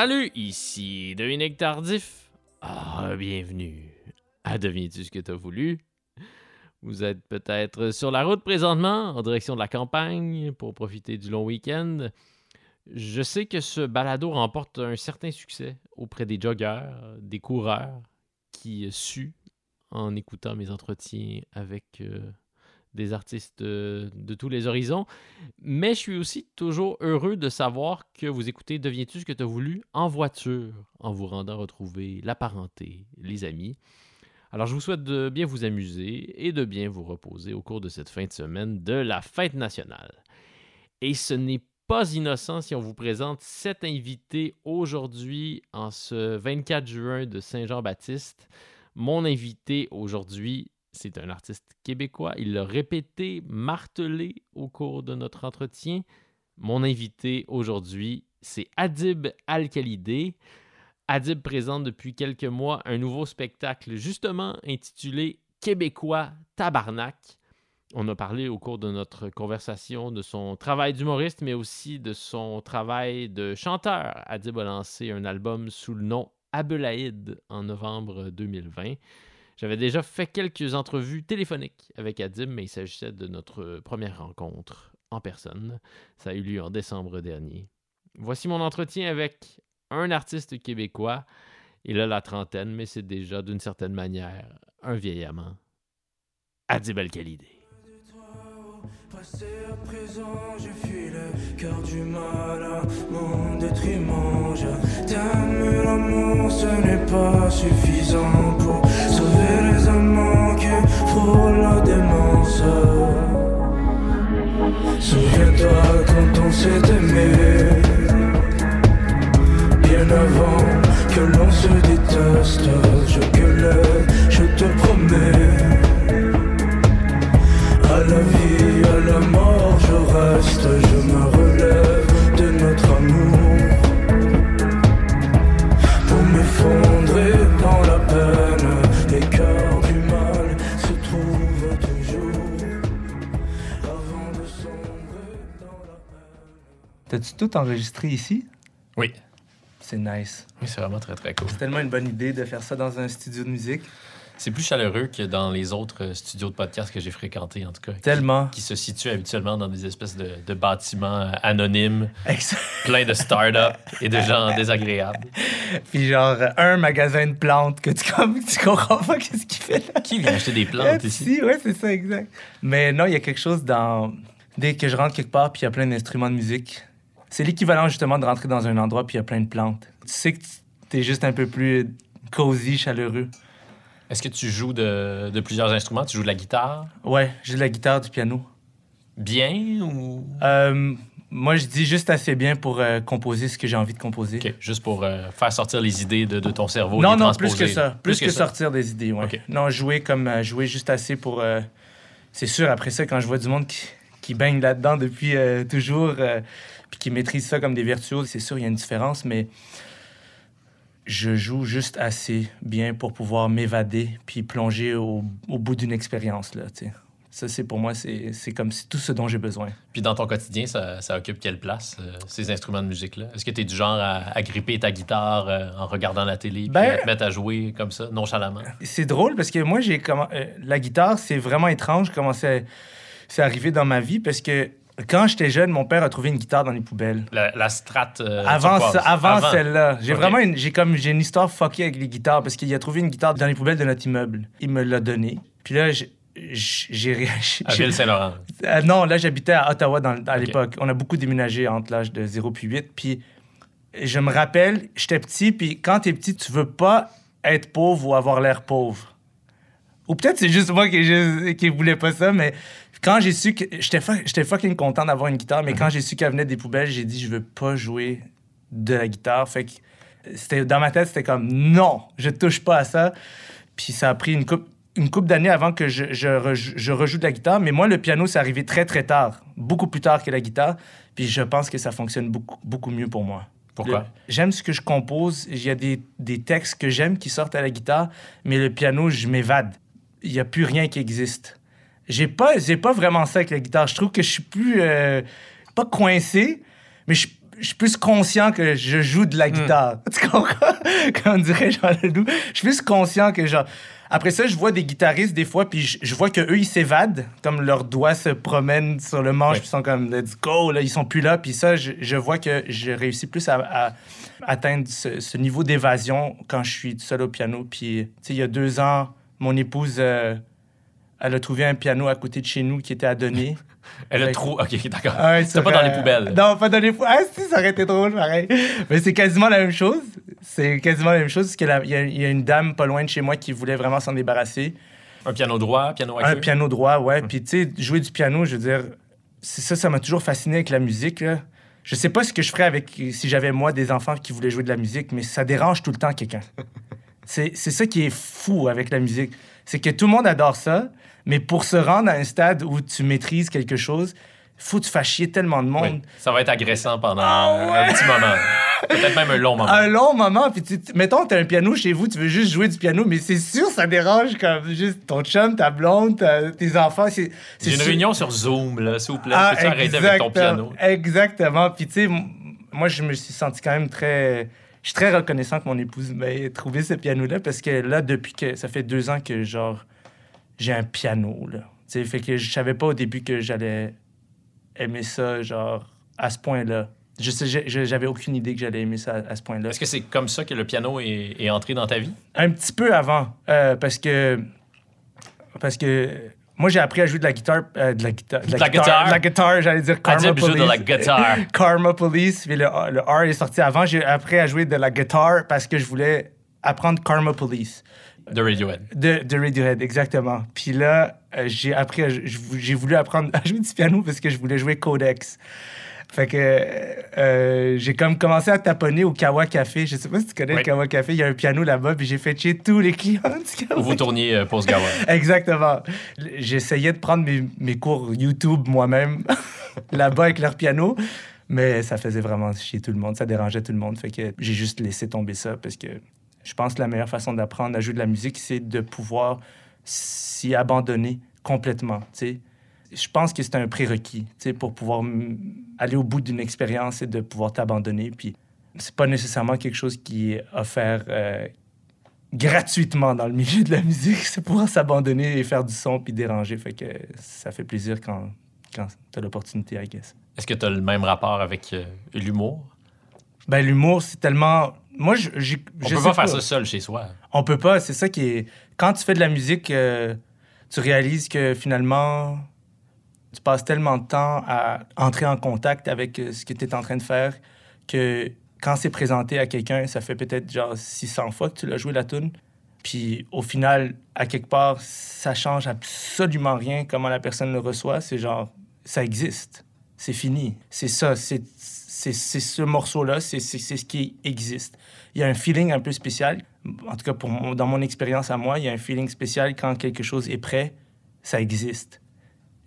Salut, ici Dominique Tardif. Ah, bienvenue à Deviens-tu ce que t'as voulu? Vous êtes peut-être sur la route présentement, en direction de la campagne, pour profiter du long week-end. Je sais que ce balado remporte un certain succès auprès des joggeurs, des coureurs qui suent en écoutant mes entretiens avec euh, des artistes euh, de tous les horizons. Mais je suis aussi toujours heureux de savoir que vous écoutez Deviens-tu ce que tu as voulu en voiture, en vous rendant retrouver la parenté, les amis. Alors, je vous souhaite de bien vous amuser et de bien vous reposer au cours de cette fin de semaine de la fête nationale. Et ce n'est pas innocent si on vous présente cet invité aujourd'hui en ce 24 juin de Saint-Jean-Baptiste. Mon invité aujourd'hui, c'est un artiste québécois. Il l'a répété, martelé au cours de notre entretien. Mon invité aujourd'hui, c'est Adib Al-Khalidé. Adib présente depuis quelques mois un nouveau spectacle justement intitulé Québécois Tabarnak. On a parlé au cours de notre conversation de son travail d'humoriste, mais aussi de son travail de chanteur. Adib a lancé un album sous le nom Abelaïd en novembre 2020. J'avais déjà fait quelques entrevues téléphoniques avec Adib, mais il s'agissait de notre première rencontre en personne. Ça a eu lieu en décembre dernier. Voici mon entretien avec un artiste québécois. Il a la trentaine, mais c'est déjà d'une certaine manière un vieil amant. Adib Al-Khalidé. Passé à présent, je fuis le cœur du mal à mon détriment. Je t'aime, l'amour, ce n'est pas suffisant pour sauver les amants qui frôlent la démence. Souviens-toi quand on s'est aimé, bien avant que l'on se déteste. Je gueule, je te promets. À la vie, à la mort, je reste, je me relève de notre amour. Pour m'effondrer dans la peine, les cœurs du mal se trouvent toujours. Avant de sombrer dans la peine. T'as-tu tout enregistré ici? Oui, C'est nice. oui c'est vraiment très très cool. C'est tellement une bonne idée de faire ça dans un studio de musique. C'est plus chaleureux que dans les autres euh, studios de podcast que j'ai fréquentés, en tout cas. Tellement. Qui, se situent habituellement dans des espèces de, de bâtiments euh, anonymes, pleins de start-up et de gens désagréables. Puis genre, un magasin de plantes que tu, comme, tu comprends pas qu'est-ce qu'il fait là. Qui vient acheter des plantes ici? Si, ouais, c'est ça, exact. Mais non, il y a quelque chose dans... Dès que je rentre quelque part, puis il y a plein d'instruments de musique, c'est l'équivalent justement de rentrer dans un endroit, puis il y a plein de plantes. Tu sais que tu es juste un peu plus cosy, chaleureux. Est-ce que tu joues de, de plusieurs instruments? Tu joues de la guitare? Ouais, j'ai de la guitare, du piano. Bien ou... Euh, moi, je dis juste assez bien pour euh, composer ce que j'ai envie de composer. OK, juste pour euh, faire sortir les idées de, de ton cerveau. Non, les non, plus que ça. Plus, que, sortir des idées, ouais. Non, jouer comme jouer juste assez pour. c'est sûr, après ça, quand je vois du monde qui, qui baigne là-dedans depuis toujours, puis qui maîtrise ça comme des virtuoses, c'est sûr, il y a une différence, mais je joue juste assez bien pour pouvoir m'évader puis plonger au, au bout d'une expérience, là. Ça, c'est pour moi, c'est comme tout ce dont j'ai besoin. Puis dans ton quotidien, ça, ça occupe quelle place, euh, ces instruments de musique-là? Est-ce que tu es du genre à, à gripper ta guitare euh, en regardant la télé puis Ben- à te mettre à jouer comme ça, nonchalamment? C'est drôle parce que moi, j'ai comment euh, la guitare, c'est vraiment étrange comment c'est c'est arrivé dans ma vie parce que quand j'étais jeune, mon père a trouvé une guitare dans les poubelles. La, la strate euh, avant avant, celle-là, j'ai vraiment une, j'ai comme j'ai une histoire fuckée avec les guitares parce qu'il a trouvé une guitare dans les poubelles de notre immeuble. Il me l'a donnée. Puis là, j'ai j'ai réagi. À Ville-Saint-Laurent. Euh, non, là, j'habitais à Ottawa dans, à l'époque. On a beaucoup déménagé entre l'âge de 0 puis 8. Puis je me rappelle, j'étais petit, puis quand t'es petit, tu veux pas être pauvre ou avoir l'air pauvre. Ou peut-être c'est juste moi qui, qui voulais pas ça, mais quand j'ai su que. J'étais fu- j'étais fucking content d'avoir une guitare, mais quand j'ai su qu'elle venait des poubelles, j'ai dit, je veux pas jouer de la guitare. Fait que c'était, dans ma tête, c'était comme, non, je touche pas à ça. Puis ça a pris une coupe, une couple d'années avant que je, je, rejoue, je rejoue de la guitare. Mais moi, le piano, c'est arrivé très, très tard. Beaucoup plus tard que la guitare. Puis je pense que ça fonctionne beaucoup, beaucoup mieux pour moi. Pourquoi? J'aime ce que je compose. Il y a des, des textes que j'aime qui sortent à la guitare, mais le piano, je m'évade. Il n'y a plus rien qui existe. J'ai pas, j'ai pas vraiment ça avec la guitare. Je trouve que je suis plus. euh, pas coincé, mais je, je suis plus conscient que je joue de la guitare. Tu comprends? Comme on dirait Jean Ledoux. Je suis plus conscient que genre. Après ça, je vois des guitaristes des fois, puis je, je vois que eux ils s'évadent, comme leurs doigts se promènent sur le manche, Ouais. puis ils sont comme let's go, là, ils sont plus là, puis ça, je, je vois que j'ai réussi plus à, à atteindre ce, ce niveau d'évasion quand je suis seul au piano. Puis, tu sais, il y a deux ans, mon épouse, euh, elle a trouvé un piano à côté de chez nous qui était à donner. Elle a trop. Ok, d'accord. Ah ouais, C'était sur, pas dans les poubelles. Non, pas dans les poubelles. Ah, si, ça aurait été drôle, pareil. Mais c'est quasiment la même chose. C'est quasiment la même chose, parce qu'il y, a- y une dame pas loin de chez moi qui voulait vraiment s'en débarrasser. Un piano droit, piano à Un piano droit, ouais. Puis, tu sais, jouer du piano, je veux dire, c'est ça, ça m'a toujours fasciné avec la musique, là. Je sais pas ce que je ferais avec si j'avais, moi, des enfants qui voulaient jouer de la musique, mais ça dérange tout le temps quelqu'un. C'est c'est ça qui est fou avec la musique. C'est que tout le monde adore ça, mais pour se rendre à un stade où tu maîtrises quelque chose, faut que tu fasses chier tellement de monde. Oui, Ça va être agressant pendant Ah ouais. un petit moment. Peut-être même un long moment. un long moment. Puis tu, mettons, t'as un piano chez vous, tu veux juste jouer du piano, mais c'est sûr, ça dérange comme juste ton chum, ta blonde, ta- tes enfants. C'est une sûr- réunion sur Zoom, là, s'il vous plaît. Ah, Peux-tu arrêter avec ton piano? Exactement. Puis tu sais, moi, je me suis senti quand même très. Je suis très reconnaissant que mon épouse m'ait trouvé ce piano-là parce que là, depuis que. Ça fait deux ans que, genre, j'ai un piano, là. Tu sais, fait que je savais pas au début que j'allais aimer ça, genre, à ce point-là. Je sais, j'avais aucune idée que j'allais aimer ça à, à ce point-là. Est-ce que c'est comme ça que le piano est, est entré dans ta vie? Un petit peu avant, euh, parce que parce que moi j'ai appris à jouer de la guitare, euh, de la guitare, de la guitare? de la guitare, j'allais dire Karma joue Police, de la guitare. Karma Police, puis le, le R est sorti avant. J'ai appris à jouer de la guitare parce que je voulais apprendre Karma Police De Radiohead. de, de Radiohead, exactement. Puis là, euh, j'ai appris, j'ai voulu apprendre à jouer du piano parce que je voulais jouer Codex. Fait que euh, j'ai comme commencé à taponner au Kawa Café. Je sais pas si tu connais Oui. le Kawa Café. Il y a un piano là-bas, puis j'ai fait chier tous les clients du Kawa Où vous tourniez euh, Pause Gawa. Exactement. J'essayais de prendre mes, mes cours YouTube moi-même là-bas avec leur piano, mais ça faisait vraiment chier tout le monde. Ça dérangeait tout le monde. Fait que j'ai juste laissé tomber ça parce que je pense que la meilleure façon d'apprendre à jouer de la musique, c'est de pouvoir s'y abandonner complètement. tu sais. Je pense que c'est un prérequis tu pour pouvoir aller au bout d'une expérience et de pouvoir t'abandonner. Puis c'est pas nécessairement quelque chose qui est offert euh, gratuitement dans le milieu de la musique. C'est pouvoir s'abandonner et faire du son puis déranger. Fait que ça fait plaisir quand, quand t'as l'opportunité, I guess. Est-ce que tu as le même rapport avec euh, l'humour? Ben, l'humour, c'est tellement. Moi, je, On je peut pas faire ça seul chez soi. On peut pas. C'est ça qui est. Quand tu fais de la musique, euh, tu réalises que finalement, tu passes tellement de temps à entrer en contact avec euh, ce que tu es en train de faire que quand c'est présenté à quelqu'un, ça fait peut-être genre 600 fois que tu l'as joué la tune. Puis au final, à quelque part, ça change absolument rien comment la personne le reçoit. C'est genre, ça existe. C'est fini. C'est ça. C'est ce morceau-là. C'est ce qui existe. Il y a un feeling un peu spécial. En tout cas, pour dans mon expérience à moi, il y a un feeling spécial quand quelque chose est prêt, ça existe.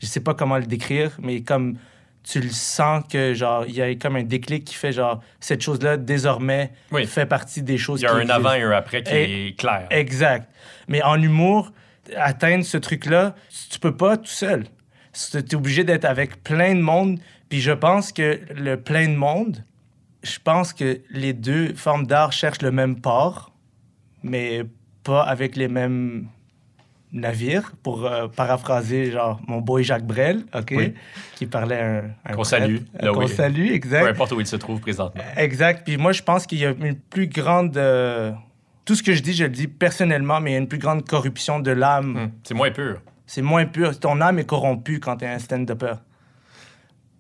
Je sais pas comment le décrire, mais comme tu le sens que genre il y a comme un déclic qui fait genre cette chose-là désormais Oui. fait partie des choses Il y a qui un avant et un après qui Et- est clair. Exact. Mais en humour, atteindre ce truc-là, tu peux pas tout seul. Tu es obligé d'être avec plein de monde. Puis je pense que le plein de monde, je pense que les deux formes d'art cherchent le même port, mais pas avec les mêmes navires, pour euh, paraphraser genre mon boy Jacques Brel, OK, Oui. qui parlait un, un Qu'on salue, euh, qu'on salue, exact. Peu importe où il se trouve présentement. Exact. Puis moi, je pense qu'il y a une plus grande. euh, Tout ce que je dis, je le dis personnellement, mais il y a une plus grande corruption de l'âme. Hum, C'est moins pur. C'est moins pur. Ton âme est corrompue quand tu es un stand-upper.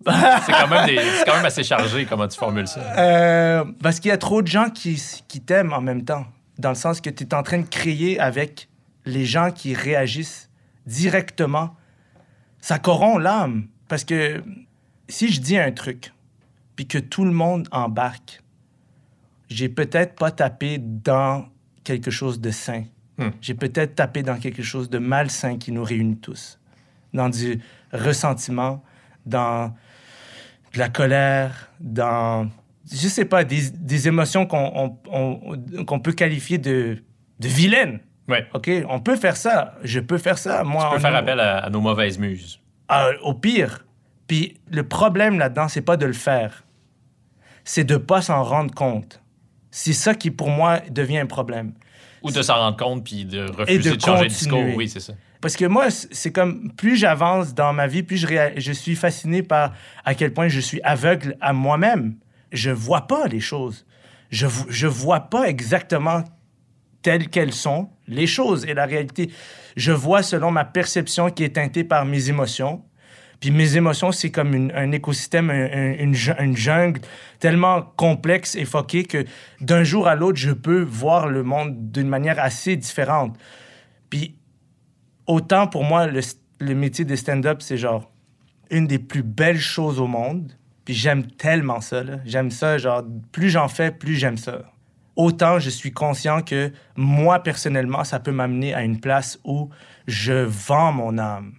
C'est quand, même des- quand même assez chargé comment tu formules ça. Parce qu'il y a trop de gens qui, qui t'aiment en même temps. Dans le sens que tu es en train de créer avec les gens qui réagissent directement. Ça corrompt l'âme. Parce que si je dis un truc, puis que tout le monde embarque, j'ai peut-être pas tapé dans quelque chose de sain. Hmm. J'ai peut-être tapé dans quelque chose de malsain qui nous réunit tous. Dans du ressentiment, dans de la colère, dans, je sais pas, des, des émotions qu'on on- on- qu'on peut qualifier de, de vilaines. Ouais. OK? On peut faire ça. Je peux faire ça. Moi, Tu peux faire appel à, à nos mauvaises muses. Au pire. Puis le problème là-dedans, c'est pas de le faire. c'est de pas s'en rendre compte. C'est ça qui, pour moi, devient un problème. Ou de s'en rendre compte puis de Et refuser de de, changer de discours. Oui, c'est ça. Parce que moi, c'est comme plus j'avance dans ma vie, plus je, réa- je suis fasciné par à quel point je suis aveugle à moi-même. Je vois pas les choses. Je, je vois pas exactement telles qu'elles sont, les choses et la réalité. Je vois selon ma perception qui est teintée par mes émotions. Puis mes émotions, c'est comme un écosystème, un- un- une, ju- une jungle tellement complexe et foquée que d'un jour à l'autre, je peux voir le monde d'une manière assez différente. Puis autant pour moi, le, le métier de stand-up, c'est genre une des plus belles choses au monde. Puis j'aime tellement ça. J'aime ça. Genre, plus j'en fais, plus j'aime ça. Autant je suis conscient que moi, personnellement, ça peut m'amener à une place où je vends mon âme.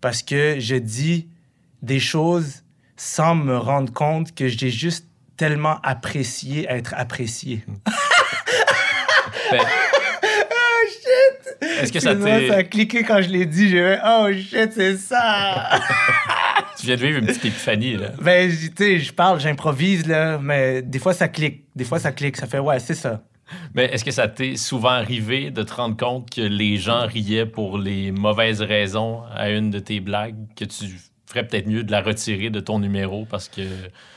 Parce que je dis des choses sans me rendre compte que j'ai juste tellement apprécié être apprécié. Ben, Est-ce que ça ça a cliqué quand je l'ai dit. J'ai fait « Oh shit, c'est ça! » Tu viens de vivre une petite épiphanie, là. Ben, tu sais, je parle, j'improvise, là, mais des fois, ça clique. Des fois, ça clique. Ça fait, ouais, c'est ça. Mais est-ce que ça t'est souvent arrivé de te rendre compte que les gens riaient pour les mauvaises raisons à une de tes blagues, que tu ferais peut-être mieux de la retirer de ton numéro parce que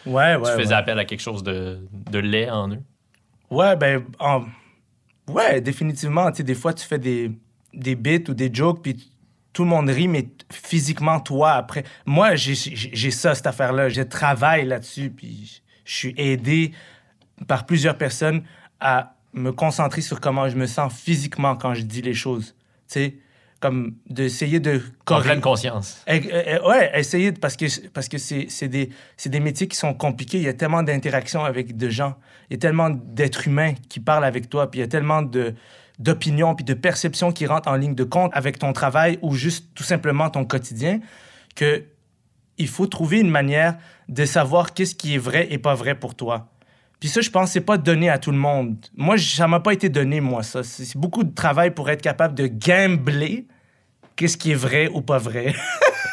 Ouais, ouais. tu faisais ouais. appel à quelque chose de, de laid en eux? Ouais, ben, en- ouais, définitivement. Tu sais, des fois, tu fais des, des bits ou des jokes, puis tout le monde rit, mais physiquement, toi, après. Moi, j'ai- ça, cette affaire-là. Je travaille là-dessus, puis je suis aidé par plusieurs personnes à me concentrer sur comment je me sens physiquement quand je dis les choses. Tu sais, comme d'essayer de En pleine conscience. Eh, eh, eh, ouais, essayer de- parce que parce que c'est c'est des c'est des métiers qui sont compliqués. Il y a tellement d'interactions avec de gens. Il y a tellement d'êtres humains qui parlent avec toi. Puis il y a tellement de d'opinions puis de perceptions qui rentrent en ligne de compte avec ton travail ou juste tout simplement ton quotidien que il faut trouver une manière de savoir qu'est-ce qui est vrai et pas vrai pour toi. Puis ça, je pense, c'est pas donné à tout le monde. Moi, ça m'a pas été donné, moi, ça. C'est beaucoup de travail pour être capable de gambler qu'est-ce qui est vrai ou pas vrai.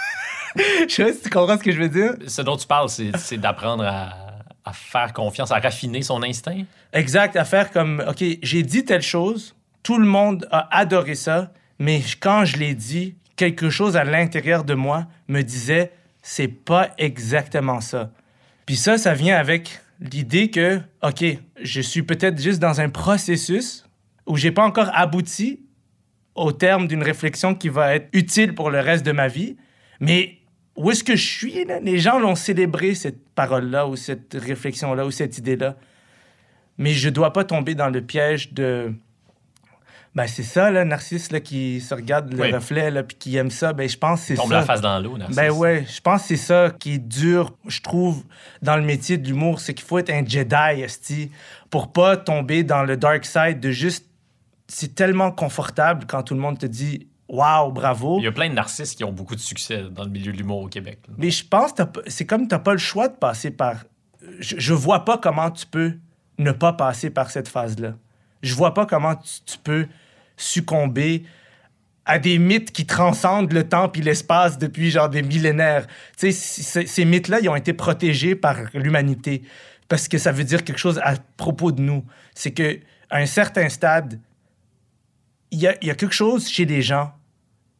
je sais pas si tu comprends ce que je veux dire. Ce dont tu parles, c'est c'est d'apprendre à, à faire confiance, à raffiner son instinct. Exact, à faire comme, OK, j'ai dit telle chose, tout le monde a adoré ça, mais quand je l'ai dit, quelque chose à l'intérieur de moi me disait, c'est pas exactement ça. Puis ça, ça vient avec l'idée que, OK, je suis peut-être juste dans un processus où j'ai pas encore abouti au terme d'une réflexion qui va être utile pour le reste de ma vie, mais où est-ce que je suis, là? Les gens l'ont célébré, cette parole-là, ou cette réflexion-là, ou cette idée-là mais je dois pas tomber dans le piège de ben c'est ça là narcisse là qui se regarde le Oui. reflet là puis qui aime ça ben je pense que c'est Tombe ça la face dans l'eau, Narcisse. ben ouais je pense que c'est ça qui est dur je trouve dans le métier de l'humour c'est qu'il faut être un Jedi esti pour pas tomber dans le dark side de juste c'est tellement confortable quand tout le monde te dit waouh bravo Il y a plein de narcisses qui ont beaucoup de succès dans le milieu de l'humour au Québec. là. mais je pense que c'est comme tu n'as pas le choix de passer par. Je, je vois pas comment tu peux ne pas passer par cette phase-là. Je vois pas comment tu, tu peux succomber à des mythes qui transcendent le temps et l'espace depuis genre des millénaires. Tu sais, ces mythes-là, ils ont été protégés par l'humanité parce que ça veut dire quelque chose à propos de nous. C'est que à un certain stade, il y a, il y a quelque chose chez les gens,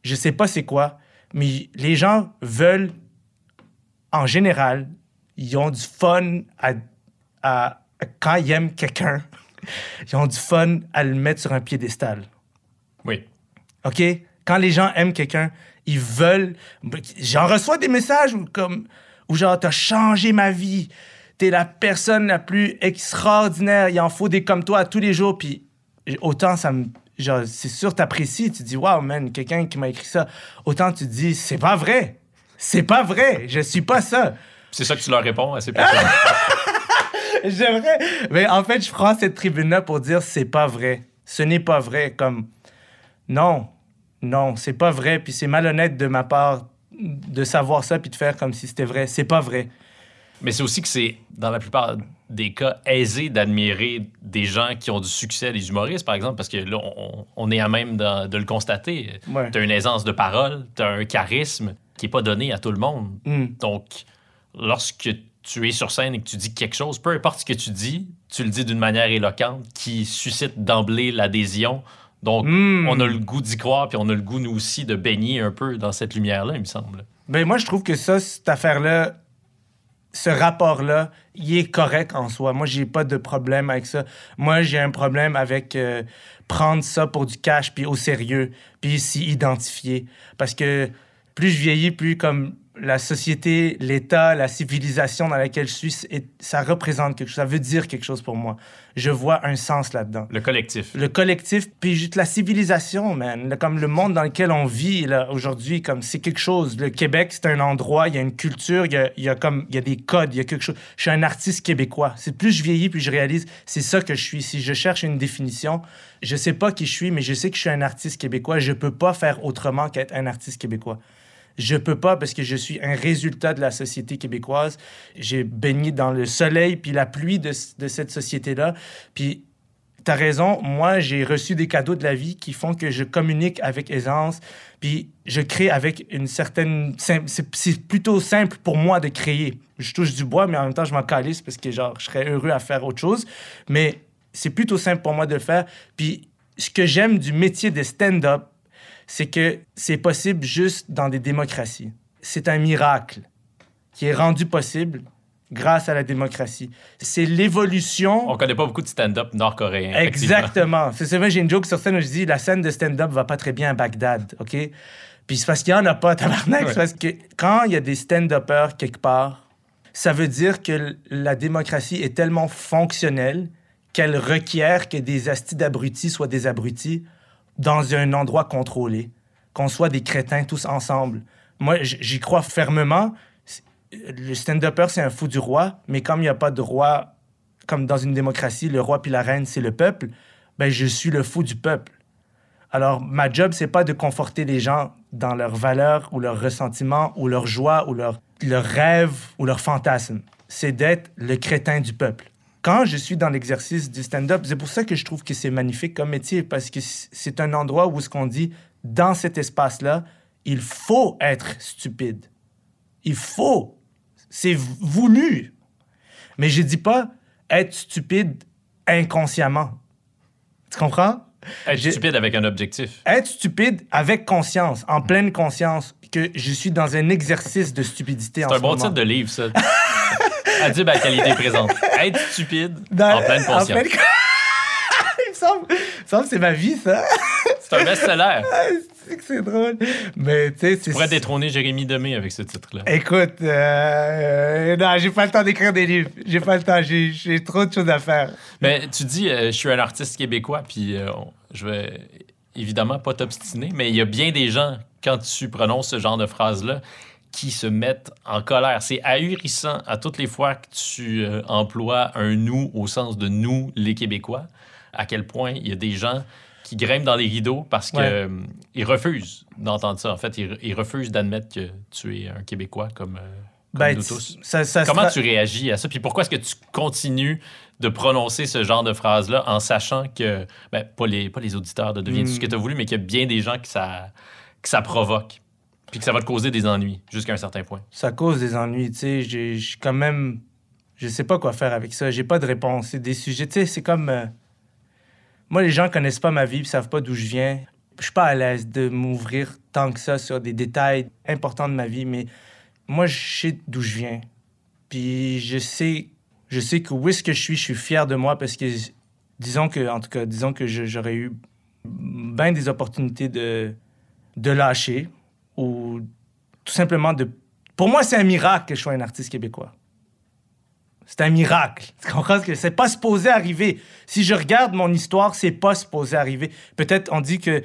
je sais pas c'est quoi, mais les gens veulent, en général, ils ont du fun à, à- quand ils aiment quelqu'un, ils ont du fun à le mettre sur un piédestal. OK? Quand les gens aiment quelqu'un, ils veulent. J'en reçois des messages où, comme, où genre, t'as changé ma vie. T'es la personne la plus extraordinaire. Il en faut des comme toi tous les jours. Puis autant ça me. Genre, c'est sûr, t'apprécies. Tu dis, waouh, man, quelqu'un qui m'a écrit ça. Autant tu dis, c'est pas vrai. C'est pas vrai. Je suis pas ça. C'est ça que tu leur réponds à ces personnes. J'aimerais. Mais en fait, je prends cette tribune-là pour dire c'est pas vrai. Ce n'est pas vrai. Comme non, non, c'est pas vrai. Puis c'est malhonnête de ma part de savoir ça puis de faire comme si c'était vrai. C'est pas vrai. Mais c'est aussi que c'est, dans la plupart des cas, aisé d'admirer des gens qui ont du succès, les humoristes, par exemple, parce que là, on, on est à même de, de le constater. Ouais. Tu as une aisance de parole, tu as un charisme qui n'est pas donné à tout le monde. Hmm. Donc, lorsque tu es sur scène et que tu dis quelque chose, peu importe ce que tu dis, tu le dis d'une manière éloquente qui suscite d'emblée l'adhésion. Donc, Hmm. on a le goût d'y croire, puis on a le goût, nous aussi, de baigner un peu dans cette lumière-là, il me semble. Ben, moi, je trouve que ça, cette affaire-là, ce rapport-là, il est correct en soi. Moi, j'ai pas de problème avec ça. Moi, j'ai un problème avec euh, prendre ça pour du cash, puis au sérieux, puis s'y identifier. Parce que plus je vieillis, plus comme la société, l'État, la civilisation dans laquelle je suis, ça représente quelque chose. Ça veut dire quelque chose pour moi. Je vois un sens là-dedans Le collectif. le collectif, puis juste la civilisation, man. Comme le monde dans lequel on vit là, aujourd'hui, comme c'est quelque chose. Le Québec, c'est un endroit, il y a une culture, il y a, il y a comme il y a des codes, il y a quelque chose. Je suis un artiste québécois. C'est plus je vieillis, plus je réalise, c'est ça que je suis. Si je cherche une définition, je sais pas qui je suis, mais je sais que je suis un artiste québécois. Je peux pas faire autrement qu'être un artiste québécois. Je peux pas parce que je suis un résultat de la société québécoise. J'ai baigné dans le soleil puis la pluie de, de cette société-là. Puis T'as raison, moi j'ai reçu des cadeaux de la vie qui font que je communique avec aisance, puis je crée avec une certaine... c'est plutôt simple pour moi de créer. Je touche du bois, mais en même temps je m'en calisse parce que genre je serais heureux à faire autre chose, mais c'est plutôt simple pour moi de le faire. Puis ce que j'aime du métier de stand-up, c'est que c'est possible juste dans des démocraties. C'est un miracle qui est rendu possible grâce à la démocratie. C'est l'évolution... On connaît pas beaucoup de stand-up nord-coréen. Exactement. C'est vrai, j'ai une joke sur scène où je dis la scène de stand-up va pas très bien à Bagdad, OK? Puis c'est parce qu'il y en a pas, tabarnak. Ouais. C'est parce que quand il y a des stand-uppers quelque part, ça veut dire que la démocratie est tellement fonctionnelle qu'elle requiert que des astis d'abrutis soient des abrutis dans un endroit contrôlé, qu'on soit des crétins tous ensemble. Moi, j'y crois fermement. Le stand-upper, c'est un fou du roi, mais comme il n'y a pas de roi, comme dans une démocratie, le roi puis la reine, c'est le peuple, ben je suis le fou du peuple. Alors, ma job, c'est pas de conforter les gens dans leurs valeurs ou leurs ressentiments ou leur joie ou leurs leurs rêves ou leurs fantasmes. C'est d'être le crétin du peuple. Quand je suis dans l'exercice du stand-up, c'est pour ça que je trouve que c'est magnifique comme métier, parce que c'est un endroit où ce qu'on dit, dans cet espace-là, il faut être stupide. Il faut. C'est voulu. Mais je dis pas être stupide inconsciemment. Tu comprends? Être stupide avec un objectif. Être stupide avec conscience, en pleine conscience, que je suis dans un exercice de stupidité en C'est ce un bon titre de livre, ça. Adib à qualité présente. Être stupide Dans- en pleine conscience. pleine- il me semble, il me semble que c'est ma vie, ça. C'est un best-seller. c'est que c'est drôle. Mais tu sais, pourrais détrôner Jérémy Demé avec ce titre-là. Écoute, euh, non, j'ai pas le temps d'écrire des livres. J'ai pas le temps, j'ai, trop de choses à faire. Mais tu dis, euh, je suis un artiste québécois, puis euh, je vais évidemment pas t'obstiner, mais il y a bien des gens, quand tu prononces ce genre de phrase-là, qui se mettent en colère. C'est ahurissant à toutes les fois que tu euh, emploies un nous au sens de nous, les Québécois, à quel point il y a des gens qui grimpent dans les rideaux parce qu'ils Ouais. refusent d'entendre ça. En fait, ils, ils refusent d'admettre que tu es un Québécois comme, euh, comme Ben, nous tous. ça, ça Comment tu réagis à ça? Puis pourquoi est-ce que tu continues de prononcer ce genre de phrase-là en sachant que, ben, pas les, pas les auditeurs de Deviens-tu ce que Hmm. tu as voulu, mais qu'il y a bien des gens que ça, que ça provoque, puis que ça va te causer des ennuis jusqu'à un certain point. ça cause des ennuis, tu sais. J'ai j'ai quand même... Je sais pas quoi faire avec ça. J'ai pas de réponse. C'est des sujets, tu sais, c'est comme... euh, Moi, les gens connaissent pas ma vie, ils savent pas d'où je viens. Je suis pas à l'aise de m'ouvrir tant que ça sur des détails importants de ma vie, mais moi, je sais d'où je viens. Puis je sais, je sais que où est-ce que je suis, je suis fier de moi parce que, disons que, en tout cas, disons que je- j'aurais eu bien des opportunités de, de lâcher ou tout simplement de... Pour moi, c'est un miracle que je sois un artiste québécois. C'est un miracle. Tu comprends que c'est pas supposé arriver. Si je regarde mon histoire, c'est pas supposé arriver. Peut-être on dit que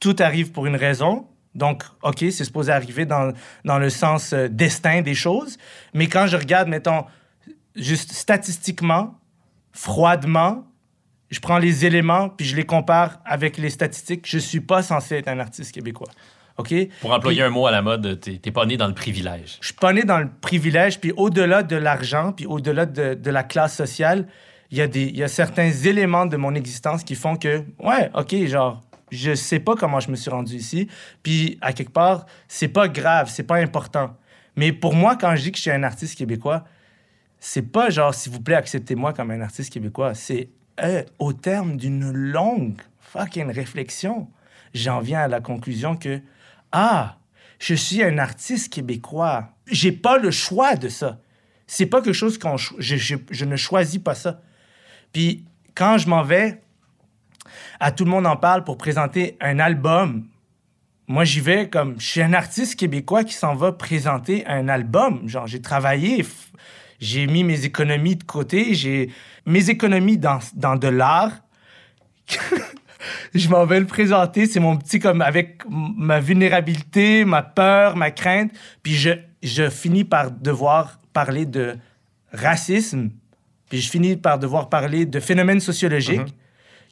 tout arrive pour une raison. Donc, OK, c'est supposé arriver dans, dans le sens euh, destin des choses. Mais quand je regarde, mettons, juste statistiquement, froidement, je prends les éléments puis je les compare avec les statistiques, je suis pas censé être un artiste québécois. OK? Pour employer Puis- un mot à la mode, t'es pas né dans le privilège. je suis pas né dans le privilège, puis au-delà de l'argent, puis au-delà de, de la classe sociale, il y, a des- y a certains éléments de mon existence qui font que, ouais, OK, genre, je sais pas comment je me suis rendu ici, puis à quelque part, c'est pas grave, c'est pas important. Mais pour moi, quand je dis que je suis un artiste québécois, c'est pas genre, s'il vous plaît, acceptez-moi comme un artiste québécois. C'est euh, au terme d'une longue fucking réflexion, j'en viens à la conclusion que, ah, je suis un artiste québécois. J'ai pas le choix de ça. C'est pas quelque chose qu'on. Je, ne choisis pas ça. Puis quand je m'en vais, à tout le monde en parle pour présenter un album. Moi, j'y vais comme. Je suis un artiste québécois qui s'en va présenter un album. Genre, j'ai travaillé, j'ai mis mes économies de côté, j'ai mes économies dans, dans de l'art. je m'en vais le présenter. C'est mon petit, comme avec ma vulnérabilité, ma peur, ma crainte. Puis je, je finis par devoir parler de racisme. Puis je finis par devoir parler de phénomènes sociologiques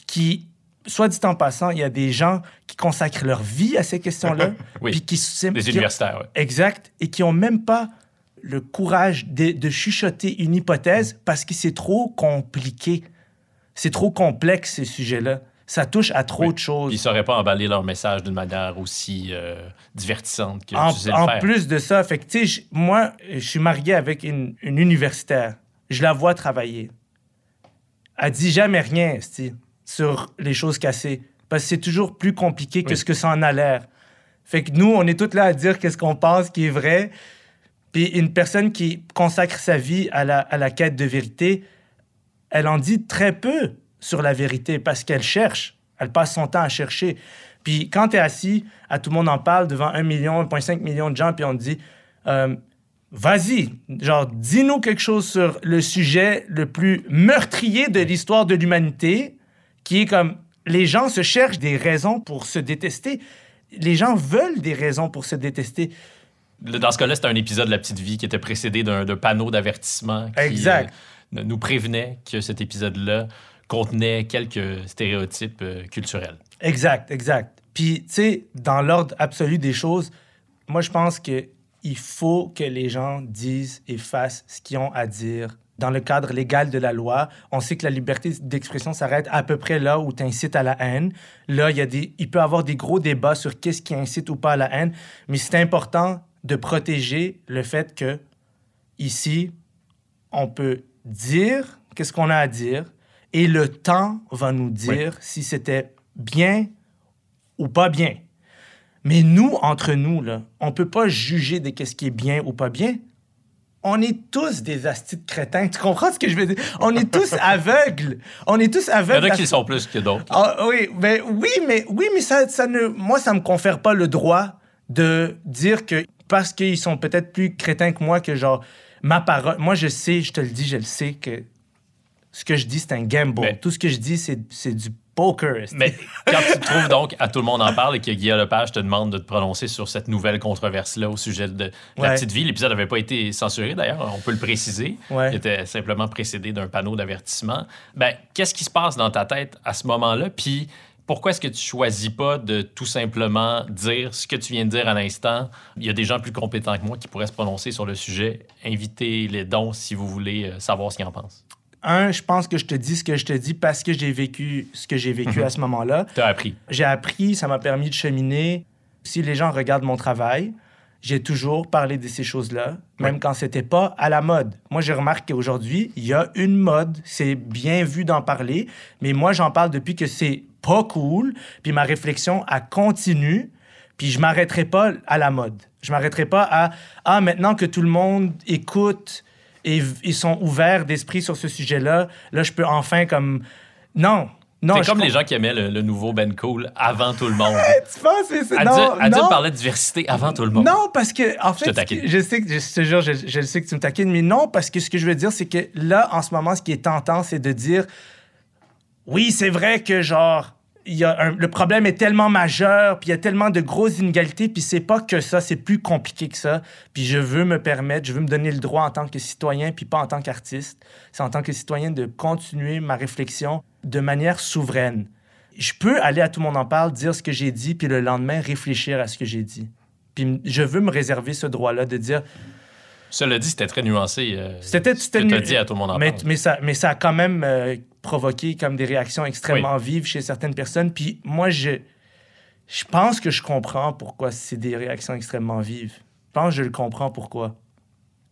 qui, soit dit en passant, il y a des gens qui consacrent leur vie à ces questions-là. Oui. Puis qui, Des qui- universitaires, ouais. Exact. Et qui ont même pas le courage de, de chuchoter une hypothèse parce que c'est trop compliqué. C'est trop complexe, ces sujets-là. Ça touche à trop Oui. de choses. Puis ils sauraient pas emballer leur message d'une manière aussi euh, divertissante que En, tu sais le en faire. plus de ça, fait que, moi, je suis marié avec une, une universitaire. Je la vois travailler. Elle dit jamais rien, sur les choses cassées. Parce que c'est toujours plus compliqué que Oui. ce que ça en a l'air. Fait que nous, on est tous là à dire qu'est-ce qu'on pense qui est vrai. Puis une personne qui consacre sa vie à la, à la quête de vérité, elle en dit très peu sur la vérité parce qu'elle cherche. Elle passe son temps à chercher. Puis quand tu es assis, à tout le monde en parle devant 1 million, 1,5 million de gens, puis on te dit euh, Vas-y, genre, dis-nous quelque chose sur le sujet le plus meurtrier de l'histoire de l'humanité, qui est comme les gens se cherchent des raisons pour se détester. Les gens veulent des raisons pour se détester. Dans ce cas-là, c'était un épisode de La Petite Vie qui était précédé d'un panneau d'avertissement qui Exact. euh, nous prévenait que cet épisode-là contenait quelques stéréotypes euh, culturels. Exact, exact. Puis, tu sais, dans l'ordre absolu des choses, moi, je pense que il faut que les gens disent et fassent ce qu'ils ont à dire dans le cadre légal de la loi. On sait que la liberté d'expression s'arrête à peu près là où tu incites à la haine. Là, il, y a des, il peut y avoir des gros débats sur qu'est-ce qui incite ou pas à la haine, mais c'est important de protéger le fait que ici, on peut dire qu'est-ce qu'on a à dire et le temps va nous dire si c'était bien ou pas bien. Mais nous, entre nous, là, on peut pas juger de qu'est-ce qui est bien ou pas bien. On est tous des astis de crétins. Tu comprends ce que je veux dire? On est tous aveugles. On est tous Il y en aveugles. a qui sont plus que d'autres. ah, oui, mais oui, mais oui, mais ça, ça ne, moi, ça me confère pas le droit de dire que parce qu'ils sont peut-être plus crétins que moi, que genre ma parole. Moi, je sais, je te le dis, je le sais que ce que je dis, c'est un gamble. Mais- Tout ce que je dis, c'est, du poker. Mais quand tu te trouves donc à tout le monde en parle et que Guillaume Lepage te demande de te prononcer sur cette nouvelle controverse-là au sujet de la Ouais. petite vie, l'épisode n'avait pas été censuré d'ailleurs, on peut le préciser. Ouais. Il était simplement précédé d'un panneau d'avertissement. Ben, qu'est-ce qui se passe dans ta tête à ce moment-là? Puis pourquoi est-ce que tu choisis pas de tout simplement dire ce que tu viens de dire à l'instant? Il y a des gens plus compétents que moi qui pourraient se prononcer sur le sujet. Invitez les dons si vous voulez euh, savoir ce qu'ils en pensent. Un, je pense que je te dis ce que je te dis parce que j'ai vécu ce que j'ai vécu à ce moment-là. Tu as appris. J'ai appris, ça m'a permis de cheminer. Si les gens regardent mon travail, j'ai toujours parlé de ces choses-là, même Ouais. quand c'était pas à la mode. Moi, j'ai remarqué qu'aujourd'hui, il y a une mode, c'est bien vu d'en parler, mais moi, j'en parle depuis que c'est pas cool, puis ma réflexion, elle continue, puis je m'arrêterai pas à la mode. Je m'arrêterai pas à ah maintenant que tout le monde écoute et ils sont ouverts d'esprit sur ce sujet-là, là je peux enfin comme non. Non, C'est je comme com- les gens qui aimaient le, le nouveau Ben Cool avant tout le monde. Tu penses c'est... Non, Adil non. parlait de diversité avant tout le monde. Non, parce que, en fait, te taquine. je sais que, je, je te jure, je, je sais que tu me taquines, mais non, parce que ce que je veux dire, c'est que là, en ce moment, ce qui est tentant, c'est de dire, oui, c'est vrai que, genre, y a un- le problème est tellement majeur, puis il y a tellement de grosses inégalités, puis c'est pas que ça, c'est plus compliqué que ça. Puis je veux me permettre, je veux me donner le droit en tant que citoyen, puis pas en tant qu'artiste. C'est en tant que citoyen de continuer ma réflexion de manière souveraine. Je peux aller à tout le monde en parle, dire ce que j'ai dit, puis le lendemain réfléchir à ce que j'ai dit. Puis je veux me réserver ce droit-là de dire, Cela dit, c'était très nuancé. euh, C'était- c'était nu- dit à tout le monde en mais, parle. mais, ça, mais ça a quand même euh, provoqué comme des réactions extrêmement vives chez certaines personnes. Puis moi, je, je pense que je comprends pourquoi c'est des réactions extrêmement vives. pense que je le comprends pourquoi.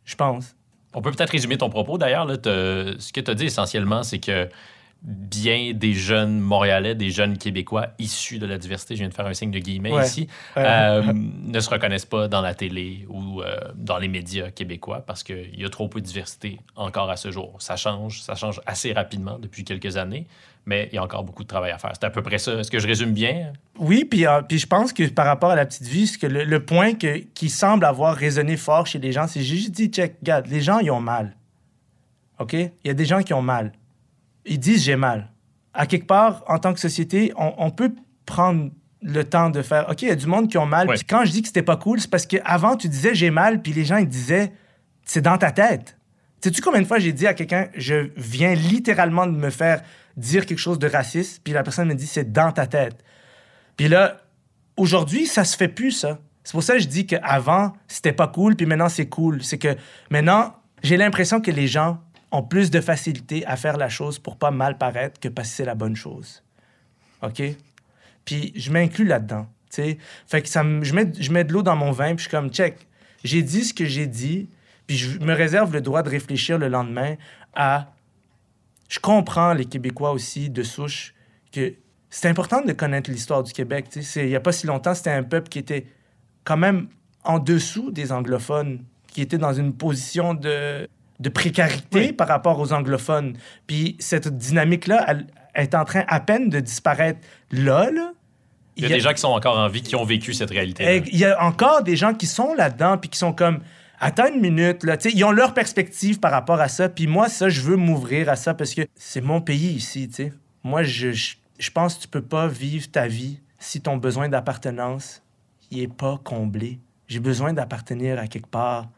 Je pense. On peut peut-être résumer ton propos d'ailleurs. Ce que tu as dit essentiellement, c'est que bien des jeunes Montréalais, des jeunes Québécois issus de la diversité, je viens de faire un signe de guillemets Ouais. ici, euh, ne se reconnaissent pas dans la télé ou euh, dans les médias québécois parce qu'il y a trop peu de diversité encore à ce jour. Ça change, ça change assez rapidement depuis quelques années, mais il y a encore beaucoup de travail à faire. C'est à peu près ça. Est-ce que je résume bien? Oui, puis, euh, puis je pense que par rapport à la petite vie, que le, le point que, qui semble avoir résonné fort chez les gens, c'est j'ai juste dit, check, regarde, les gens, ils ont mal. OK? Il y a des gens qui ont mal. Ils disent j'ai mal. À quelque part, en tant que société, on, on peut prendre le temps de faire, OK, il y a du monde qui ont mal. Puis quand je dis que c'était pas cool, c'est parce qu'avant, tu disais j'ai mal, puis les gens, ils disaient, c'est dans ta tête. Sais-tu combien de fois j'ai dit à quelqu'un, je viens littéralement de me faire dire quelque chose de raciste, puis la personne me dit, c'est dans ta tête. Puis là, aujourd'hui, ça se fait plus, ça. C'est pour ça que je dis qu'avant, c'était pas cool, puis maintenant, c'est cool. C'est que maintenant, j'ai l'impression que les gens ont plus de facilité à faire la chose pour pas mal paraître que parce que c'est la bonne chose. OK? Puis je m'inclus là-dedans, tu sais. Fait que ça je, mets, je mets de l'eau dans mon vin, puis je suis comme, check, j'ai dit ce que j'ai dit, puis je me réserve le droit de réfléchir le lendemain à... Je comprends les Québécois aussi de souche que c'est important de connaître l'histoire du Québec. Il n'y a pas si longtemps, c'était un peuple qui était quand même en dessous des anglophones, qui était dans une position de, de précarité Oui. par rapport aux anglophones. Puis cette dynamique-là, elle, elle est en train à peine de disparaître là. là. Il y a des gens qui sont encore en vie, qui ont vécu cette réalité. Il y a encore des gens qui sont là-dedans, puis qui sont comme, attends une minute, là. Ils ont leur perspective par rapport à ça, puis moi, ça, je veux m'ouvrir à ça parce que c'est mon pays ici, tu sais. Moi, je, je, je pense que tu peux pas vivre ta vie si ton besoin d'appartenance, il est pas comblé. J'ai besoin d'appartenir à quelque part.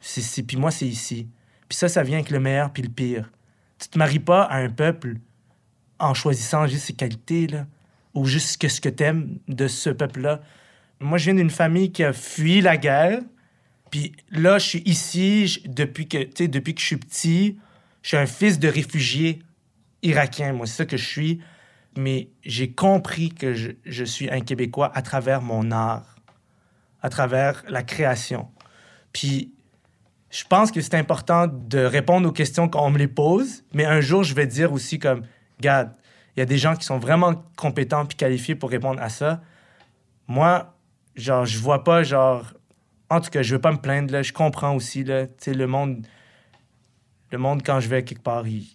C'est, c'est- puis moi, c'est ici. Puis ça, ça vient avec le meilleur puis le pire. Tu te maries pas à un peuple en choisissant juste ses qualités, là, ou juste que ce que t'aimes de ce peuple-là. Moi, je viens d'une famille qui a fui la guerre. Puis là, je suis ici depuis que, depuis que je suis petit. Je suis un fils de réfugié irakien. Moi, c'est ça que je suis. Mais j'ai compris que je, je suis un Québécois à travers mon art, à travers la création. Puis je pense que c'est important de répondre aux questions quand on me les pose, mais un jour, je vais dire aussi comme, regarde, il y a des gens qui sont vraiment compétents puis qualifiés pour répondre à ça. Moi, genre, je vois pas, genre, en tout cas, je veux pas me plaindre, là, je comprends aussi, là, tu sais, le monde, le monde, quand je vais quelque part, ils,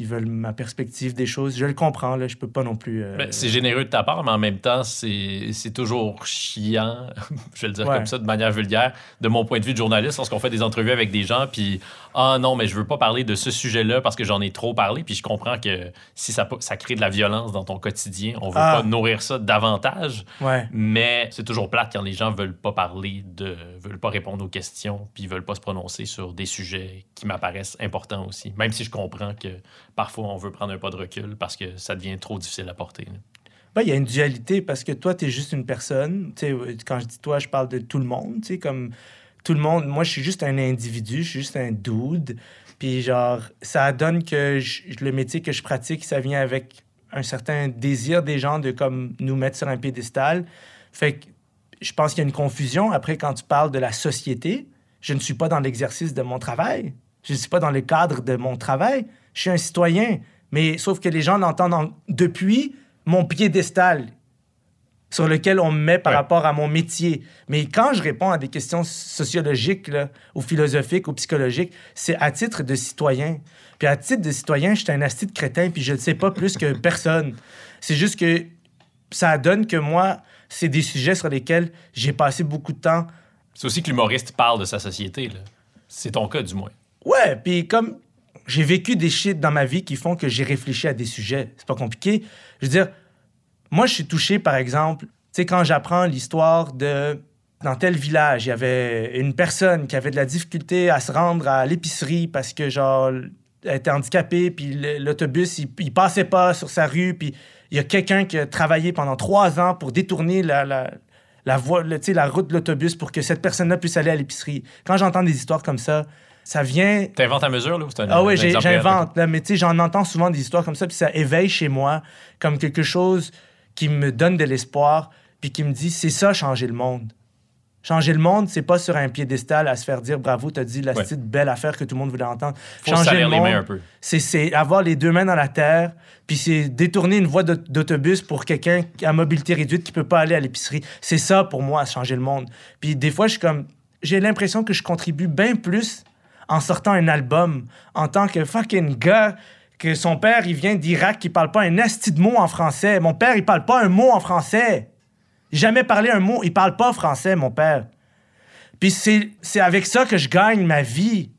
ils veulent ma perspective des choses, je le comprends, là, je peux pas non plus... euh, Ben, c'est généreux de ta part, mais en même temps, c'est c'est toujours chiant, je vais le dire Ouais. comme ça de manière vulgaire, de mon point de vue de journaliste, lorsqu'on fait des entrevues avec des gens, puis ah non, mais je veux pas parler de ce sujet-là parce que j'en ai trop parlé, puis je comprends que si ça, ça crée de la violence dans ton quotidien, on veut Ah. pas nourrir ça davantage, Ouais. mais c'est toujours plate quand les gens veulent pas parler de, veulent pas répondre aux questions, puis veulent pas se prononcer sur des sujets qui m'apparaissent importants aussi, même si je comprends que parfois on veut prendre un pas de recul parce que ça devient trop difficile à porter. là. Ben, il y a une dualité parce que toi, tu es juste une personne. Tu sais, euh, quand je dis toi, je parle de tout le monde. Tu sais, comme tout le monde. Moi, je suis juste un individu, je suis juste un dude. Puis, genre, ça donne que le métier que je pratique, ça vient avec un certain désir des gens de comme nous mettre sur un piédestal. Fait que je pense qu'il y a une confusion. Après, quand tu parles de la société, je ne suis pas dans l'exercice de mon travail. Je ne suis pas dans le cadre de mon travail. Je suis un citoyen. Mais sauf que les gens l'entendent en- depuis mon piédestal sur lequel on me met par Ouais. rapport à mon métier. Mais quand je réponds à des questions sociologiques là, ou philosophiques ou psychologiques, c'est à titre de citoyen. Puis à titre de citoyen, je suis un asti de crétin, puis je ne sais pas plus que personne. C'est juste que ça donne que moi, c'est des sujets sur lesquels j'ai passé beaucoup de temps. C'est aussi que l'humoriste parle de sa société. là. C'est ton cas, du moins. Ouais, puis comme j'ai vécu des shit dans ma vie qui font que j'ai réfléchi à des sujets, c'est pas compliqué. Je veux dire, moi, je suis touché, par exemple, tu sais, quand j'apprends l'histoire de. Dans tel village, il y avait une personne qui avait de la difficulté à se rendre à l'épicerie parce que, genre, elle était handicapée, puis l'autobus, il, passait pas sur sa rue, puis il y a quelqu'un qui a travaillé pendant trois ans pour détourner la, la, voie, le- la route de l'autobus pour que cette personne-là puisse aller à l'épicerie. Quand j'entends des histoires comme ça, ça vient T'inventes à mesure, là, ou c'est un ah oui, j'invente, là, mais tu sais, j'en entends souvent des histoires comme ça, puis ça éveille chez moi comme quelque chose qui me donne de l'espoir, puis qui me dit, c'est ça, changer le monde. Changer le monde, c'est pas sur un piédestal à se faire dire bravo, t'as dit la Ouais. petite belle affaire que tout le monde voulait entendre. Faut les mains un peu. c'est- avoir les deux mains dans la terre, puis c'est détourner une voie d'aut- d'autobus pour quelqu'un à mobilité réduite qui peut pas aller à l'épicerie. C'est ça pour moi, changer le monde. Puis des fois, je suis comme, j'ai l'impression que je contribue bien plus en sortant un album en tant que fucking gars que son père, il vient d'Irak, qui parle pas un esti de mot en français. Mon père, il parle pas un mot en français. Jamais parlé un mot. Il parle pas français, mon père. Puis c'est c'est avec ça que je gagne ma vie.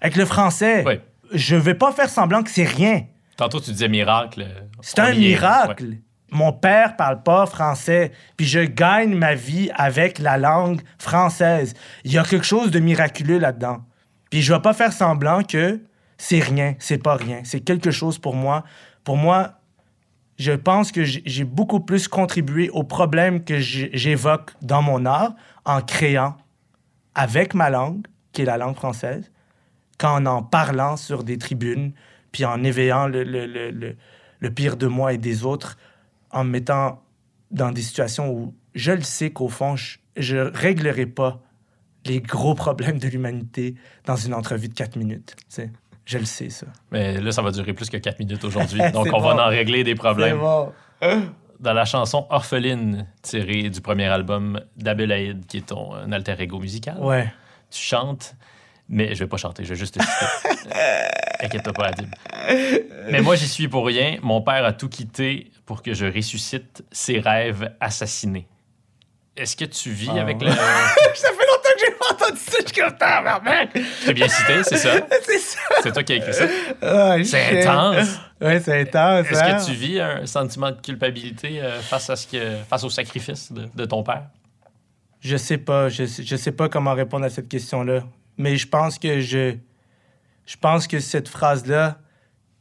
Avec le français. Ouais. Je vais pas faire semblant que c'est rien. Tantôt, tu disais miracle. C'est On un miracle. Ouais. Mon père parle pas français, puis je gagne ma vie avec la langue française. Il y a quelque chose de miraculeux là-dedans. Puis je vais pas faire semblant que c'est rien, c'est pas rien, c'est quelque chose pour moi. Pour moi, je pense que j'ai beaucoup plus contribué aux problèmes que j'évoque dans mon art en créant avec ma langue, qui est la langue française, qu'en en parlant sur des tribunes, puis en éveillant le pire de moi et des autres, en me mettant dans des situations où je le sais qu'au fond, je, je réglerai pas les gros problèmes de l'humanité dans une entrevue de 4 minutes. Je le sais, ça. Mais là, ça va durer plus que 4 minutes aujourd'hui. Donc, on va en régler des problèmes. bon. Dans la chanson Orpheline, tirée du premier album d'Abel qui est ton alter ego musical, Ouais. tu chantes, mais je vais pas chanter, je vais juste te citer. Inquiète-toi pas, Adib. Mais moi, j'y suis pour rien. Mon père a tout quitté pour que je ressuscite ses rêves assassinés. Est-ce que tu vis Ah. avec le. ça fait longtemps que j'ai pas entendu ça. Je suis comme. Je t'ai bien cité, c'est ça? C'est ça. C'est toi qui as écrit ça? Ah, C'est intense. Ouais, c'est intense. Est-ce hein? que tu vis un sentiment de culpabilité euh, face, à ce que, face au sacrifice de, de ton père? Je sais pas. Je, sais- je sais pas comment répondre à cette question-là. Mais je pense que je. Je pense que cette phrase-là,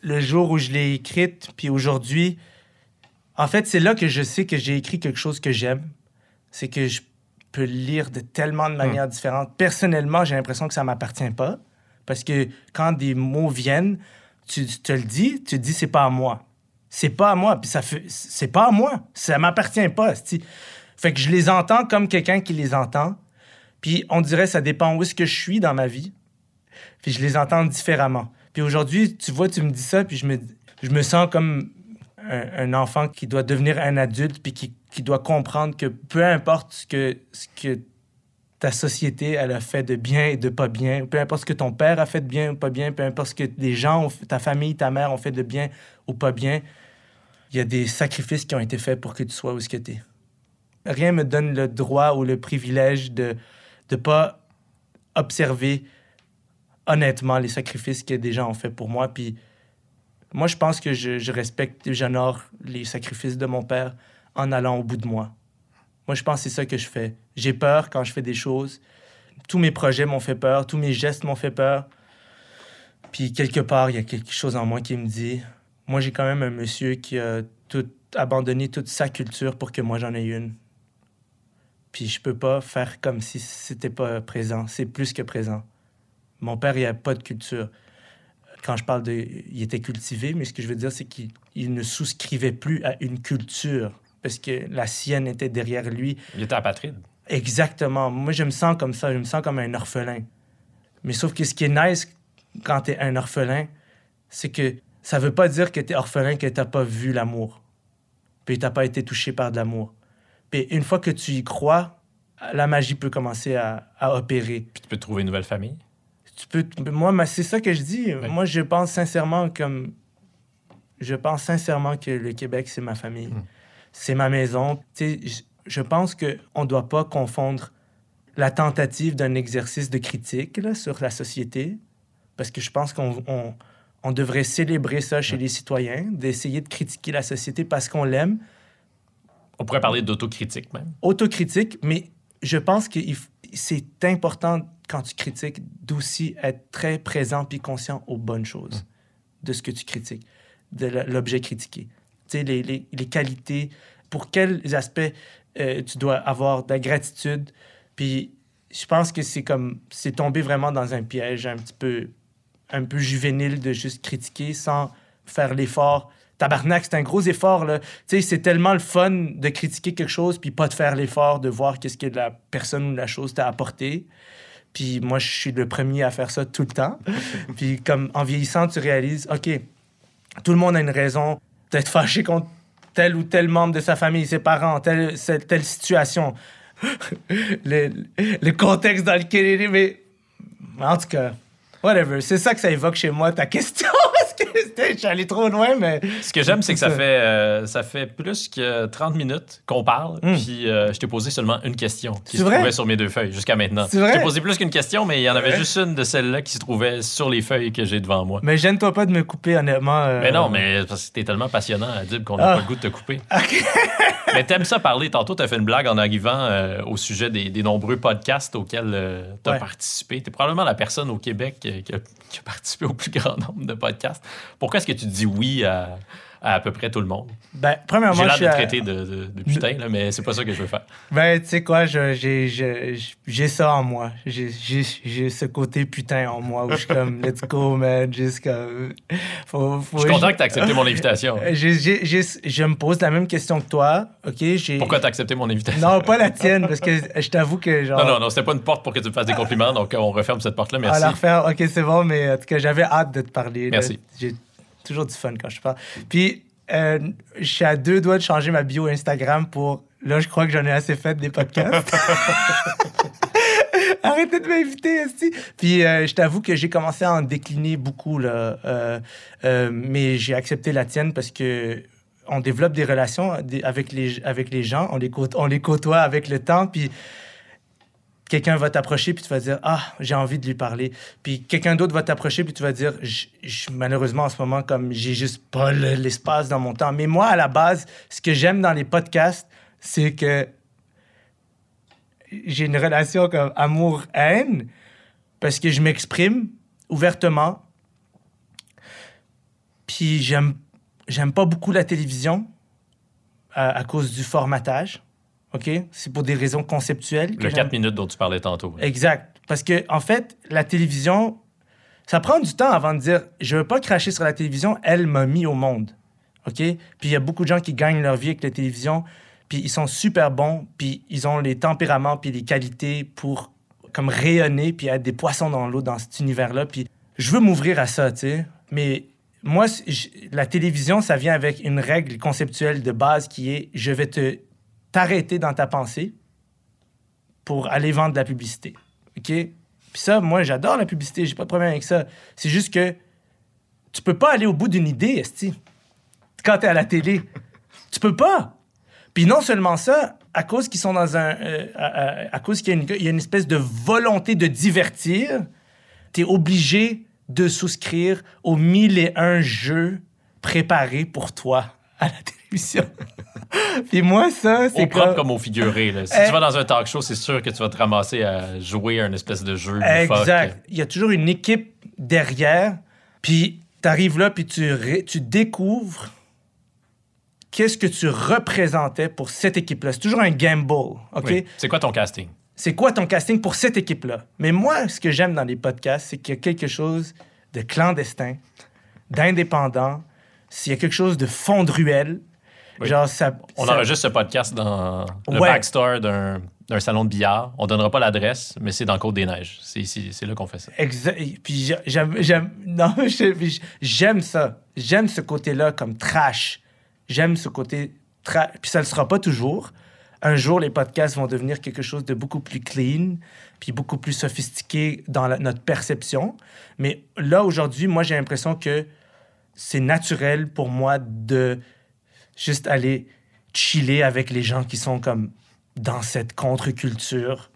le jour où je l'ai écrite, puis aujourd'hui, en fait, c'est là que je sais que j'ai écrit quelque chose que j'aime. C'est que je peux lire de tellement de manières différentes. Personnellement, j'ai l'impression que ça m'appartient pas. Parce que quand des mots viennent, tu, te le dis, tu te dis, c'est pas à moi. C'est pas à moi. Puis ça fait. C'est pas à moi. Ça m'appartient pas. Fait que je les entends comme quelqu'un qui les entend. Puis on dirait ça dépend où est-ce que je suis dans ma vie. Puis je les entends différemment. Puis aujourd'hui, tu vois, tu me dis ça, puis je me, je me sens comme un, enfant qui doit devenir un adulte, puis qui, qui doit comprendre que peu importe ce que, ta société a fait de bien et de pas bien, peu importe ce que ton père a fait de bien ou pas bien, peu importe ce que les gens, ta famille, ta mère ont fait de bien ou pas bien, il y a des sacrifices qui ont été faits pour que tu sois où ce que tu es. Rien me donne le droit ou le privilège de ne pas observer honnêtement les sacrifices que des gens ont fait pour moi. Moi, je pense que je, respecte et j'honore les sacrifices de mon père en allant au bout de moi. Moi, je pense que c'est ça que je fais. J'ai peur quand je fais des choses. Tous mes projets m'ont fait peur, tous mes gestes m'ont fait peur. Puis quelque part, il y a quelque chose en moi qui me dit, moi, j'ai quand même un monsieur qui a tout abandonné toute sa culture pour que moi, j'en ai une. Puis je peux pas faire comme si c'était pas présent. C'est plus que présent. Mon père, il a pas de culture. Quand je parle de... Il était cultivé, mais ce que je veux dire, c'est qu'il il ne souscrivait plus à une culture parce que la sienne était derrière lui. Il était apatride. Exactement. Moi, je me sens comme ça. Je me sens comme un orphelin. Mais sauf que ce qui est nice quand t'es un orphelin, c'est que ça veut pas dire que t'es orphelin que t'as pas vu l'amour. Puis t'as pas été touché par de l'amour. Puis une fois que tu y crois, la magie peut commencer à, à opérer. Puis tu peux trouver une nouvelle famille. Tu peux, moi, mais c'est ça que je dis. Ouais. Moi, je pense sincèrement comme. Je pense sincèrement que le Québec, c'est ma famille. Mm. C'est ma maison. Tu sais, je, pense qu'on ne doit pas confondre la tentative d'un exercice de critique là, sur la société, parce que je pense qu'on on, on devrait célébrer ça chez Ouais. les citoyens, d'essayer de critiquer la société parce qu'on l'aime, On pourrait parler d'autocritique même. autocritique, mais je pense que c'est important quand tu critiques d'aussi être très présent puis conscient aux bonnes choses de ce que tu critiques, de l'objet critiqué. Tu sais, les, les, les qualités, pour quels aspects euh, tu dois avoir de la gratitude. Puis je pense que c'est comme, c'est tomber vraiment dans un piège un petit peu, un peu juvénile de juste critiquer sans faire l'effort tabarnak, c'est un gros effort. Là. Tu sais, c'est tellement le fun de critiquer quelque chose puis pas de faire l'effort de voir qu'est-ce que la personne ou la chose t'a apporté. Puis moi, je suis le premier à faire ça tout le temps. puis comme en vieillissant, tu réalises, OK, tout le monde a une raison d'être fâché contre tel ou tel membre de sa famille, ses parents, telle, telle situation. le, le contexte dans lequel il est, mais en tout cas, whatever. C'est ça que ça évoque chez moi, ta question. Je suis allé trop loin, mais. Ce que j'aime, c'est que ça fait, euh, ça fait plus que 30 minutes qu'on parle, Mm. puis euh, je t'ai posé seulement une question qui se vrai? trouvait sur mes deux feuilles jusqu'à maintenant. C'est vrai? Je t'ai posé plus qu'une question, mais il y en avait juste une de celles-là qui se trouvait sur les feuilles que j'ai devant moi. Mais gêne-toi pas de me couper, honnêtement. euh, Mais non, mais parce que t'es tellement passionnant, Adib, qu'on n'a Ah. pas le goût de te couper. OK. mais t'aimes ça parler. Tantôt, t'as fait une blague en arrivant au sujet des, des nombreux podcasts auxquels t'as Ouais. participé. T'es probablement la personne au Québec qui a, qui a participé au plus grand nombre de podcasts. Pourquoi est-ce que tu dis oui à à, à peu près tout le monde? Ben, premièrement, J'ai l'air de à- traiter de, de- de putain, là, mais c'est pas ça que je veux faire. Ben, tu sais quoi, j'ai ça en moi. J'ai- ce côté putain en moi où je suis comme, let's go, man. Juste comme. Faut, faut, Je suis content que tu accepté mon invitation. J'ai- j'ai- j'ai- je me pose la même question que toi, OK? Pourquoi tu as accepté mon invitation? Non, pas la tienne, parce que je t'avoue que genre. Non, non, non, c'était pas une porte pour que tu me fasses des compliments, donc euh, on referme cette porte-là. À Merci. la refaire, OK, c'est bon, mais en tout cas, j'avais hâte de te parler. Merci. Toujours du fun quand je parle. Puis, euh, je suis à deux doigts de changer ma bio Instagram pour. Là, je crois que j'en ai assez fait des podcasts. Arrêtez de m'inviter, esti. Puis, euh, je t'avoue que j'ai commencé à en décliner beaucoup, là. Euh, mais j'ai accepté la tienne parce que on développe des relations avec les, avec les gens, on les, on les côtoie avec le temps, puis quelqu'un va t'approcher puis tu vas dire ah j'ai envie de lui parler puis quelqu'un d'autre va t'approcher puis tu vas dire malheureusement en ce moment comme j'ai juste pas le- l'espace dans mon temps. Mais moi à la base ce que j'aime dans les podcasts c'est que j'ai une relation comme amour haine parce que je m'exprime ouvertement. Puis j'aime pas beaucoup la télévision à cause du formatage OK? C'est pour des raisons conceptuelles Le j'aime- 4 minutes dont tu parlais tantôt. Exact. Parce que, en fait, la télévision, ça prend du temps avant de dire je veux pas cracher sur la télévision, elle m'a mis au monde. OK? Puis il y a beaucoup de gens qui gagnent leur vie avec la télévision, puis ils sont super bons, puis ils ont les tempéraments, puis les qualités pour comme rayonner, puis être des poissons dans l'eau dans cet univers-là. Puis je veux m'ouvrir à ça, tu sais. Mais moi, la télévision, ça vient avec une règle conceptuelle de base qui est je vais te t'arrêter dans ta pensée pour aller vendre de la publicité. OK? Puis ça, moi, j'adore la publicité, j'ai pas de problème avec ça. C'est juste que tu peux pas aller au bout d'une idée, Esti, quand t'es à la télé. tu peux pas. Puis non seulement ça, à cause qu'ils sont dans un... euh, à, cause qu'il y, y a une espèce de volonté de divertir, t'es obligé de souscrire aux mille et un jeux préparés pour toi à la télévision. Puis moi, ça, c'est Au propre comme... comme au figuré. là. Si Eh. tu vas dans un talk show, c'est sûr que tu vas te ramasser à jouer à une espèce de jeu. Exact. Il y a toujours une équipe derrière. Puis tu arrives là, puis tu, ré- tu découvres qu'est-ce que tu représentais pour cette équipe-là. C'est toujours un gamble, OK? Oui. C'est quoi ton casting? C'est quoi ton casting pour cette équipe-là? Mais moi, ce que j'aime dans les podcasts, c'est qu'il y a quelque chose de clandestin, d'indépendant, s'il y a quelque chose de fond de ruelle. Oui. Genre, ça... On ça- enregistre ce podcast dans le Ouais. backstore d'un d'un salon de billard. On donnera pas l'adresse, mais c'est dans Côte-des-Neiges. C'est là qu'on fait ça. Exa- Puis j'ai- j'aime, j'aime, non, je- puis j'aime ça. J'aime ce côté-là comme trash. J'aime ce côté trash. Puis ça ne le sera pas toujours. Un jour, les podcasts vont devenir quelque chose de beaucoup plus clean, puis beaucoup plus sophistiqué dans la- notre perception. Mais là, aujourd'hui, moi, j'ai l'impression que c'est naturel pour moi de juste aller chiller avec les gens qui sont comme dans cette contre-culture.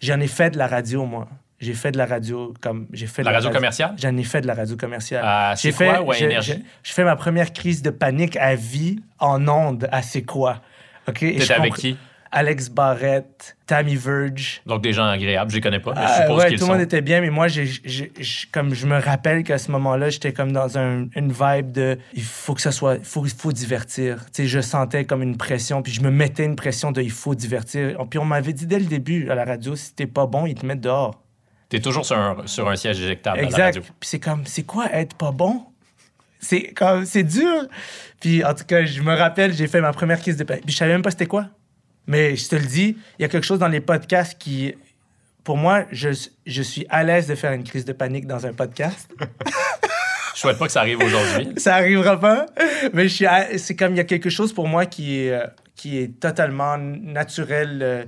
J'en ai fait de la radio, moi. J'ai fait de la radio comme j'ai fait de La radio commerciale? J'en ai fait de la radio commerciale. À J'ai quoi fait ou à j'ai- Énergie? j'ai- fait ma première crise de panique à vie en ondes à C'est quoi? OK? Et je avec qui? Alex Barrett, Tammy Verge. Donc des gens agréables. Je les connais pas, mais je Ah, suppose ouais, qu'ils tout le monde était bien, mais moi, j'ai, j'ai- j'ai- comme je me rappelle qu'à ce moment-là, j'étais comme dans un- une vibe de il faut que ça soit, il faut, faut divertir. Sais, je sentais comme une pression, puis je me mettais une pression de il faut divertir. Puis on m'avait dit dès le début à la radio, si t'es pas bon, ils te mettent dehors. T'es toujours sur un, sur un siège éjectable à la Exact. radio. Puis c'est comme, c'est quoi être pas bon? C'est comme, c'est dur. Puis en tout cas, je me rappelle, j'ai fait ma première crise de panique. Puis je savais même pas c'était quoi. Mais je te le dis, il y a quelque chose dans les podcasts qui, pour moi, je, je suis à l'aise de faire une crise de panique dans un podcast. Je souhaite pas que ça arrive aujourd'hui. ça arrivera pas. Mais à- c'est comme il y a quelque chose pour moi qui est, qui est totalement naturel euh,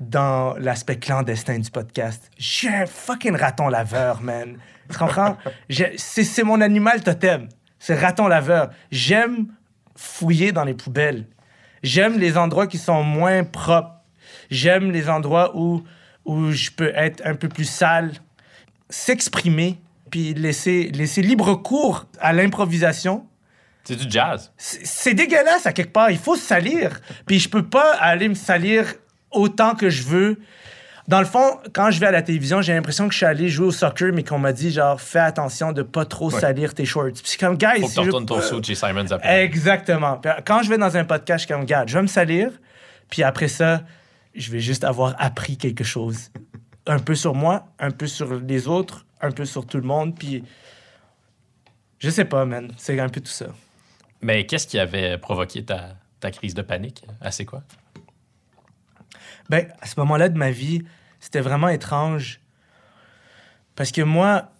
dans l'aspect clandestin du podcast. Je suis un fucking raton laveur, man. Tu comprends? C'est mon animal totem. C'est raton laveur. J'aime fouiller dans les poubelles. J'aime les endroits qui sont moins propres. J'aime les endroits où, où je peux être un peu plus sale. S'exprimer, puis laisser, laisser libre cours à l'improvisation. C'est du jazz. C'est dégueulasse à quelque part. Il faut se salir. Puis je peux pas aller me salir autant que je veux. Dans le fond, quand je vais à la télévision, j'ai l'impression que je suis allé jouer au soccer, mais qu'on m'a dit, genre, fais attention de pas trop Ouais. salir tes shorts. Puis c'est comme, guys, Faut que tu retournes ton saut chez Simons après. Exactement. Puis Quand je vais dans un podcast, je suis comme, regarde, je vais me salir, puis après ça, je vais juste avoir appris quelque chose. Un peu sur moi, un peu sur les autres, un peu sur tout le monde, puis je sais pas, man. C'est un peu tout ça. Mais qu'est-ce qui avait provoqué ta, ta crise de panique? Ah, c'est quoi? Ben, à ce moment-là de ma vie, c'était vraiment étrange. Parce que moi,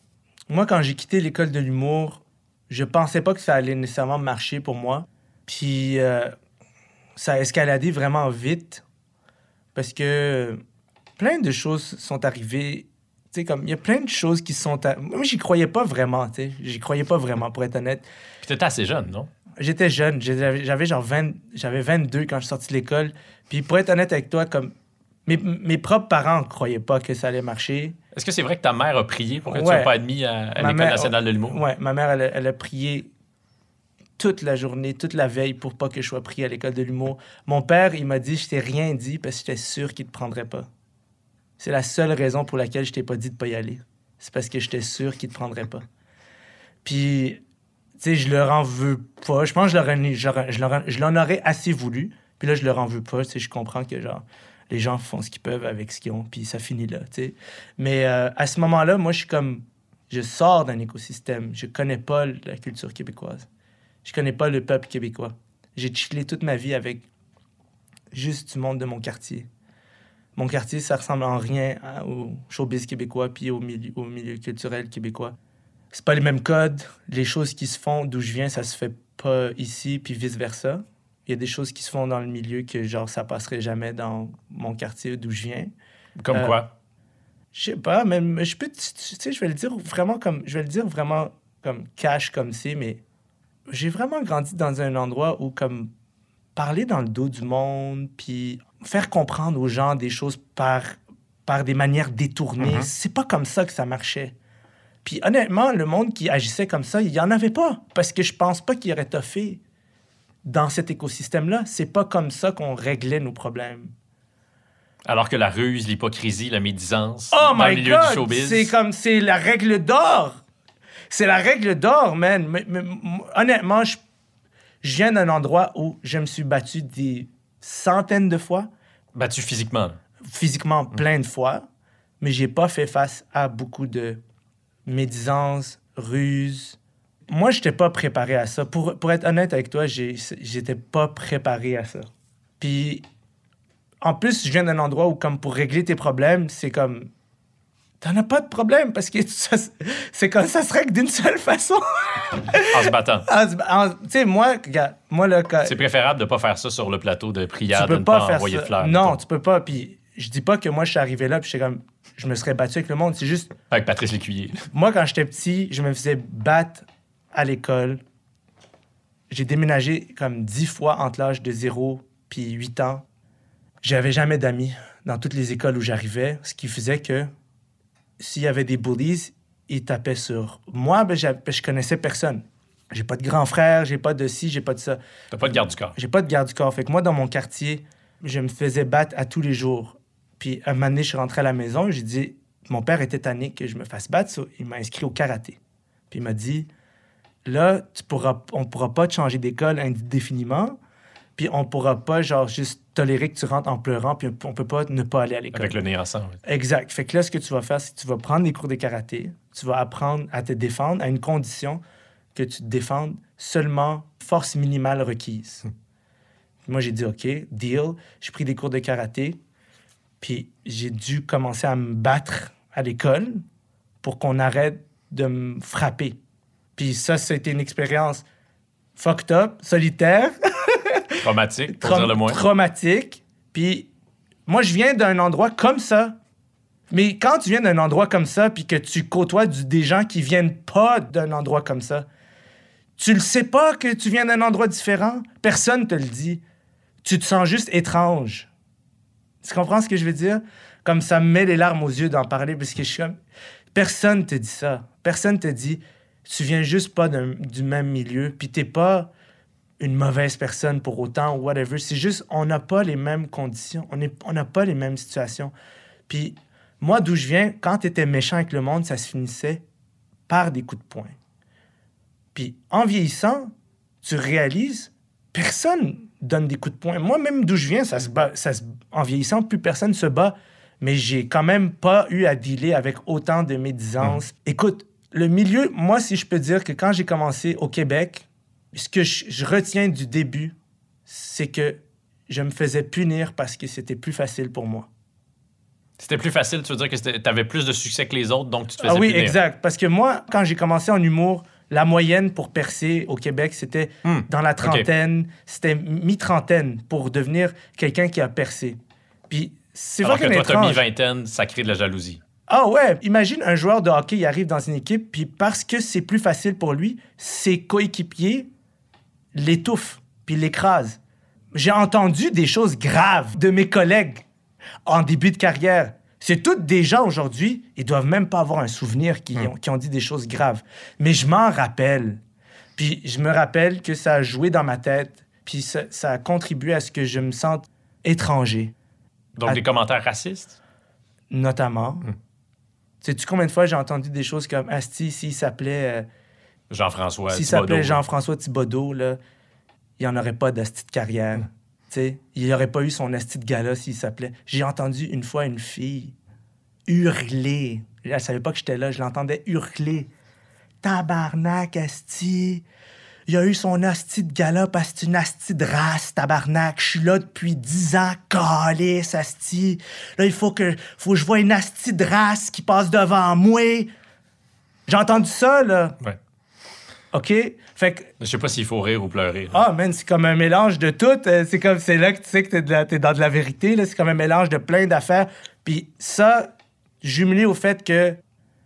moi quand j'ai quitté l'école de l'humour, je pensais pas que ça allait nécessairement marcher pour moi. Puis euh, ça a escaladé vraiment vite. Parce que plein de choses sont arrivées. Tu sais, comme, il y a plein de choses qui sont... à- Moi, j'y croyais pas vraiment, tu sais. J'y croyais pas vraiment, pour être honnête. Puis t'étais assez jeune, non? J'étais jeune, j'avais genre 20, j'avais 22 quand je suis sorti de l'école. Puis pour être honnête avec toi, comme mes, mes propres parents ne croyaient pas que ça allait marcher. Est-ce que c'est vrai que ta mère a prié pour que tu Ouais. sois pas admis à, l'École nationale de l'humour? Ouais, ma mère, elle, a- elle a prié toute la journée, toute la veille pour pas que je sois pris à l'école de l'humour. Mon père, il m'a dit, je t'ai rien dit parce que j'étais sûr qu'il te prendrait pas. C'est la seule raison pour laquelle je t'ai pas dit de pas y aller. C'est parce que j'étais sûr qu'il te prendrait pas. Puis, tu sais, je leur en veux pas. Je pense que je leur, en- je leur- je leur en- aurais assez voulu. Puis là, je leur en veux pas. Tu sais, je comprends que, genre, les gens font ce qu'ils peuvent avec ce qu'ils ont, puis ça finit là, tu sais. Mais euh, à ce moment-là, moi, je suis comme... Je sors d'un écosystème. Je connais pas la culture québécoise. Je connais pas le peuple québécois. J'ai chillé toute ma vie avec juste du monde de mon quartier. Mon quartier, ça ressemble en rien au showbiz québécois puis au milieu, au milieu culturel québécois. C'est pas les mêmes codes. Les choses qui se font d'où je viens, ça se fait pas ici, puis vice-versa. Il y a des choses qui se font dans le milieu que, genre, ça passerait jamais dans mon quartier d'où je viens. Comme Euh, quoi? Je sais pas, mais je peux, tu tu sais, je vais le dire vraiment comme, je vais le dire vraiment comme cash comme c'est, mais j'ai vraiment grandi dans un endroit où comme parler dans le dos du monde, puis faire comprendre aux gens des choses par par des manières détournées, Mhm. c'est pas comme ça que ça marchait. Puis honnêtement, le monde qui agissait comme ça, il y en avait pas, parce que je pense pas qu'il y aurait toffé dans cet écosystème-là. C'est pas comme ça qu'on réglait nos problèmes. Alors que la ruse, l'hypocrisie, la médisance, Oh dans le my du god! showbiz. C'est comme, c'est la règle d'or. C'est la règle d'or, man. Mais- honnêtement, je, je viens d'un endroit où je me suis battu des centaines de fois, Battu physiquement. physiquement plein de fois, mais j'ai pas fait face à beaucoup de médisance, ruse. Moi, j'étais pas préparé à ça. Pour, pour être honnête avec toi, j'étais pas préparé à ça. Puis, en plus, je viens d'un endroit où, comme pour régler tes problèmes, c'est comme. T'en as pas de problème parce que ça, c'est comme ça se règle d'une seule façon. En se battant. Tu sais, moi, regarde, moi, là, quand- C'est préférable de pas faire ça sur le plateau de prière, tu de peux ne pas, pas, faire envoyer ça. de fleurs. non, tu peux pas. Puis, je dis pas que moi, je suis arrivé là, puis j'étais comme. Je me serais battu avec le monde. C'est juste. Avec Patrice Lécuyer. Moi, quand j'étais petit, je me faisais battre à l'école. J'ai déménagé comme dix fois entre l'âge de 0 puis 8 ans. J'avais jamais d'amis dans toutes les écoles où j'arrivais, ce qui faisait que s'il y avait des bullies, ils tapaient sur moi, ben, j'avais- je connaissais personne. J'ai pas de grand frère, j'ai pas de ci, j'ai pas de ça. T'as pas de garde du corps. J'ai pas de garde du corps. Fait que moi, dans mon quartier, je me faisais battre à tous les jours. Puis un moment donné, je suis rentré à la maison, j'ai dit, mon père était tanné que je me fasse battre, so il m'a inscrit au karaté. Puis il m'a dit, là, tu pourras, on pourra pas te changer d'école indéfiniment, puis on pourra pas, genre, juste tolérer que tu rentres en pleurant, puis on peut pas ne pas aller à l'école. Avec le nez ensemble. Exact. Fait que là, ce que tu vas faire, c'est que tu vas prendre des cours de karaté, tu vas apprendre à te défendre à une condition que tu te défendes seulement force minimale requise. Moi, j'ai dit OK, deal. J'ai pris des cours de karaté. Puis j'ai dû commencer à me battre à l'école pour qu'on arrête de me frapper. Puis ça, c'était une expérience fucked up, solitaire, Traumatique, pour dire le moins. traumatique. Puis moi, je viens d'un endroit comme ça. Mais quand tu viens d'un endroit comme ça, puis que tu côtoies du- des gens qui viennent pas d'un endroit comme ça, tu le sais pas que tu viens d'un endroit différent? Personne te le dit. Tu te sens juste étrange. Tu comprends ce que je veux dire? Comme ça me met les larmes aux yeux d'en parler parce que je suis comme... Personne te dit ça. Personne te dit, tu viens juste pas du même milieu, puis t'es pas une mauvaise personne pour autant ou whatever. C'est juste, on n'a pas les mêmes conditions. On n'a pas les mêmes situations. Puis moi, d'où je viens, quand tu étais méchant avec le monde, ça se finissait par des coups de poing. Puis en vieillissant, tu réalises, personne donne des coups de poing. Moi, même d'où je viens, ça se ça se- en vieillissant, plus personne se bat. Mais j'ai quand même pas eu à dealer avec autant de médisance. Écoute, le milieu, moi, si je peux dire que quand j'ai commencé au Québec, ce que je, je retiens du début, c'est que je me faisais punir parce que c'était plus facile pour moi. C'était plus facile, tu veux dire que tu avais plus de succès que les autres, donc tu te faisais Ah oui, punir. exact. Parce que moi, quand j'ai commencé en humour, la moyenne pour percer au Québec, c'était Hmm, dans la trentaine, c'était mi-trentaine pour devenir quelqu'un qui a percé. Puis c'est Alors que fucking toi, t'as mis étrange. vingtaine, ça crée de la jalousie. Ah ouais, imagine un joueur de hockey, il arrive dans une équipe, puis parce que c'est plus facile pour lui, ses coéquipiers l'étouffent, puis l'écrasent. J'ai entendu des choses graves de mes collègues en début de carrière. C'est toutes des gens aujourd'hui, ils doivent même pas avoir un souvenir qui, ont, qui ont dit des choses graves. Mais je m'en rappelle. Puis je me rappelle que ça a joué dans ma tête, puis ça, ça a contribué à ce que je me sente étranger Donc des commentaires racistes? notamment. Sais-tu combien de fois j'ai entendu des choses comme Asti, s'il s'appelait euh, Jean-François. s'il s'appelait Jean-François Thibodeau, là, il n'y en aurait pas d'Asti de carrière. Tu sais, il n'y aurait pas eu son Asti de gala s'il s'appelait. J'ai entendu une fois une fille hurler. Elle savait pas que j'étais là, je l'entendais hurler. Tabarnak, Asti. Il a eu son asti de gala parce que c'est une asti de race, tabarnak. Je suis là depuis 10 ans, calice, asti. Là, il faut que, faut que je vois une asti de race qui passe devant moi. J'ai entendu ça, là. Ouais. OK? Fait que, Je sais pas s'il faut rire ou pleurer. là. ah, man, c'est comme un mélange de tout. Euh, C'est comme, c'est là que tu sais que t'es, de la- t'es dans de la vérité, là. C'est comme un mélange de plein d'affaires. Puis ça, jumelé au fait que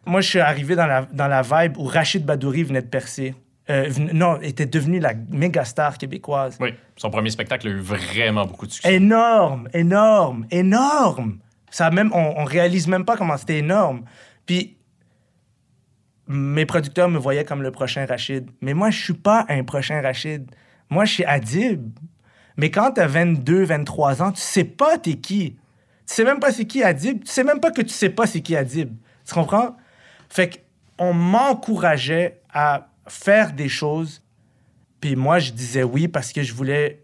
moi, je suis arrivé dans la, dans la vibe où Rachid Badouri venait de percer. Euh, non, était devenu la méga star québécoise. Oui, son premier spectacle a eu vraiment beaucoup de succès. Énorme, énorme, énorme. Ça même, on, on réalise même pas comment c'était énorme. Puis mes producteurs me voyaient comme le prochain Rachid. Mais moi, je suis pas un prochain Rachid. Moi, je suis Adib. Mais quand tu as 22, 23 ans, tu sais pas t'es qui. Tu sais même pas c'est qui Adib. Tu sais même pas que tu sais pas c'est qui Adib. Tu comprends? Fait qu'on m'encourageait à faire des choses. Puis moi, je disais oui parce que je voulais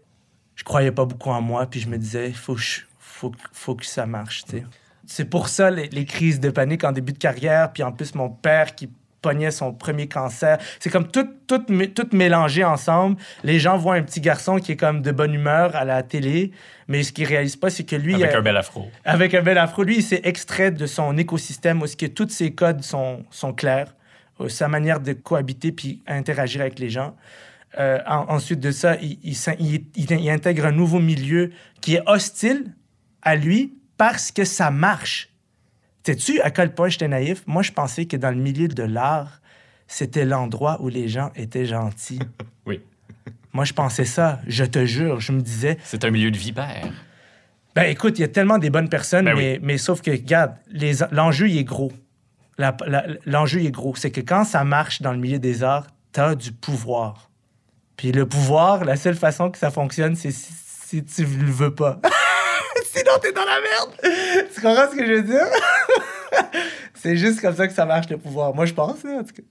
je croyais pas beaucoup en moi, puis je me disais, faut que, je- faut, faut que ça marche, tu sais. C'est pour ça les, les crises de panique en début de carrière, puis en plus mon père qui pognait son premier cancer. C'est comme tout, tout, tout mélangé ensemble. Les gens voient un petit garçon qui est comme de bonne humeur à la télé, mais ce qu'ils réalisent pas, c'est que lui... Avec euh, un bel afro. avec un bel afro, lui, il s'est extrait de son écosystème où que tous ses codes sont, sont clairs, sa manière de cohabiter puis interagir avec les gens. Euh, en- ensuite de ça, il, il s'in- il- il- il intègre un nouveau milieu qui est hostile à lui parce que ça marche. Sais-tu à quel point j'étais naïf? Moi, je pensais que dans le milieu de l'art, c'était l'endroit où les gens étaient gentils. Oui. Moi, je pensais ça, je te jure. Je me disais, C'est un milieu de vipères. ben écoute, il y a tellement des bonnes personnes, Ben mais, mais sauf que, regarde, l'enjeu, il est gros. L'enjeu, est gros. C'est que quand ça marche dans le milieu des arts, t'as du pouvoir. Puis le pouvoir, la seule façon que ça fonctionne, c'est si, si tu le veux pas. Sinon, t'es dans la merde. Tu comprends ce que je veux dire? c'est juste comme ça que ça marche, le pouvoir. Moi, je pense, en tout cas.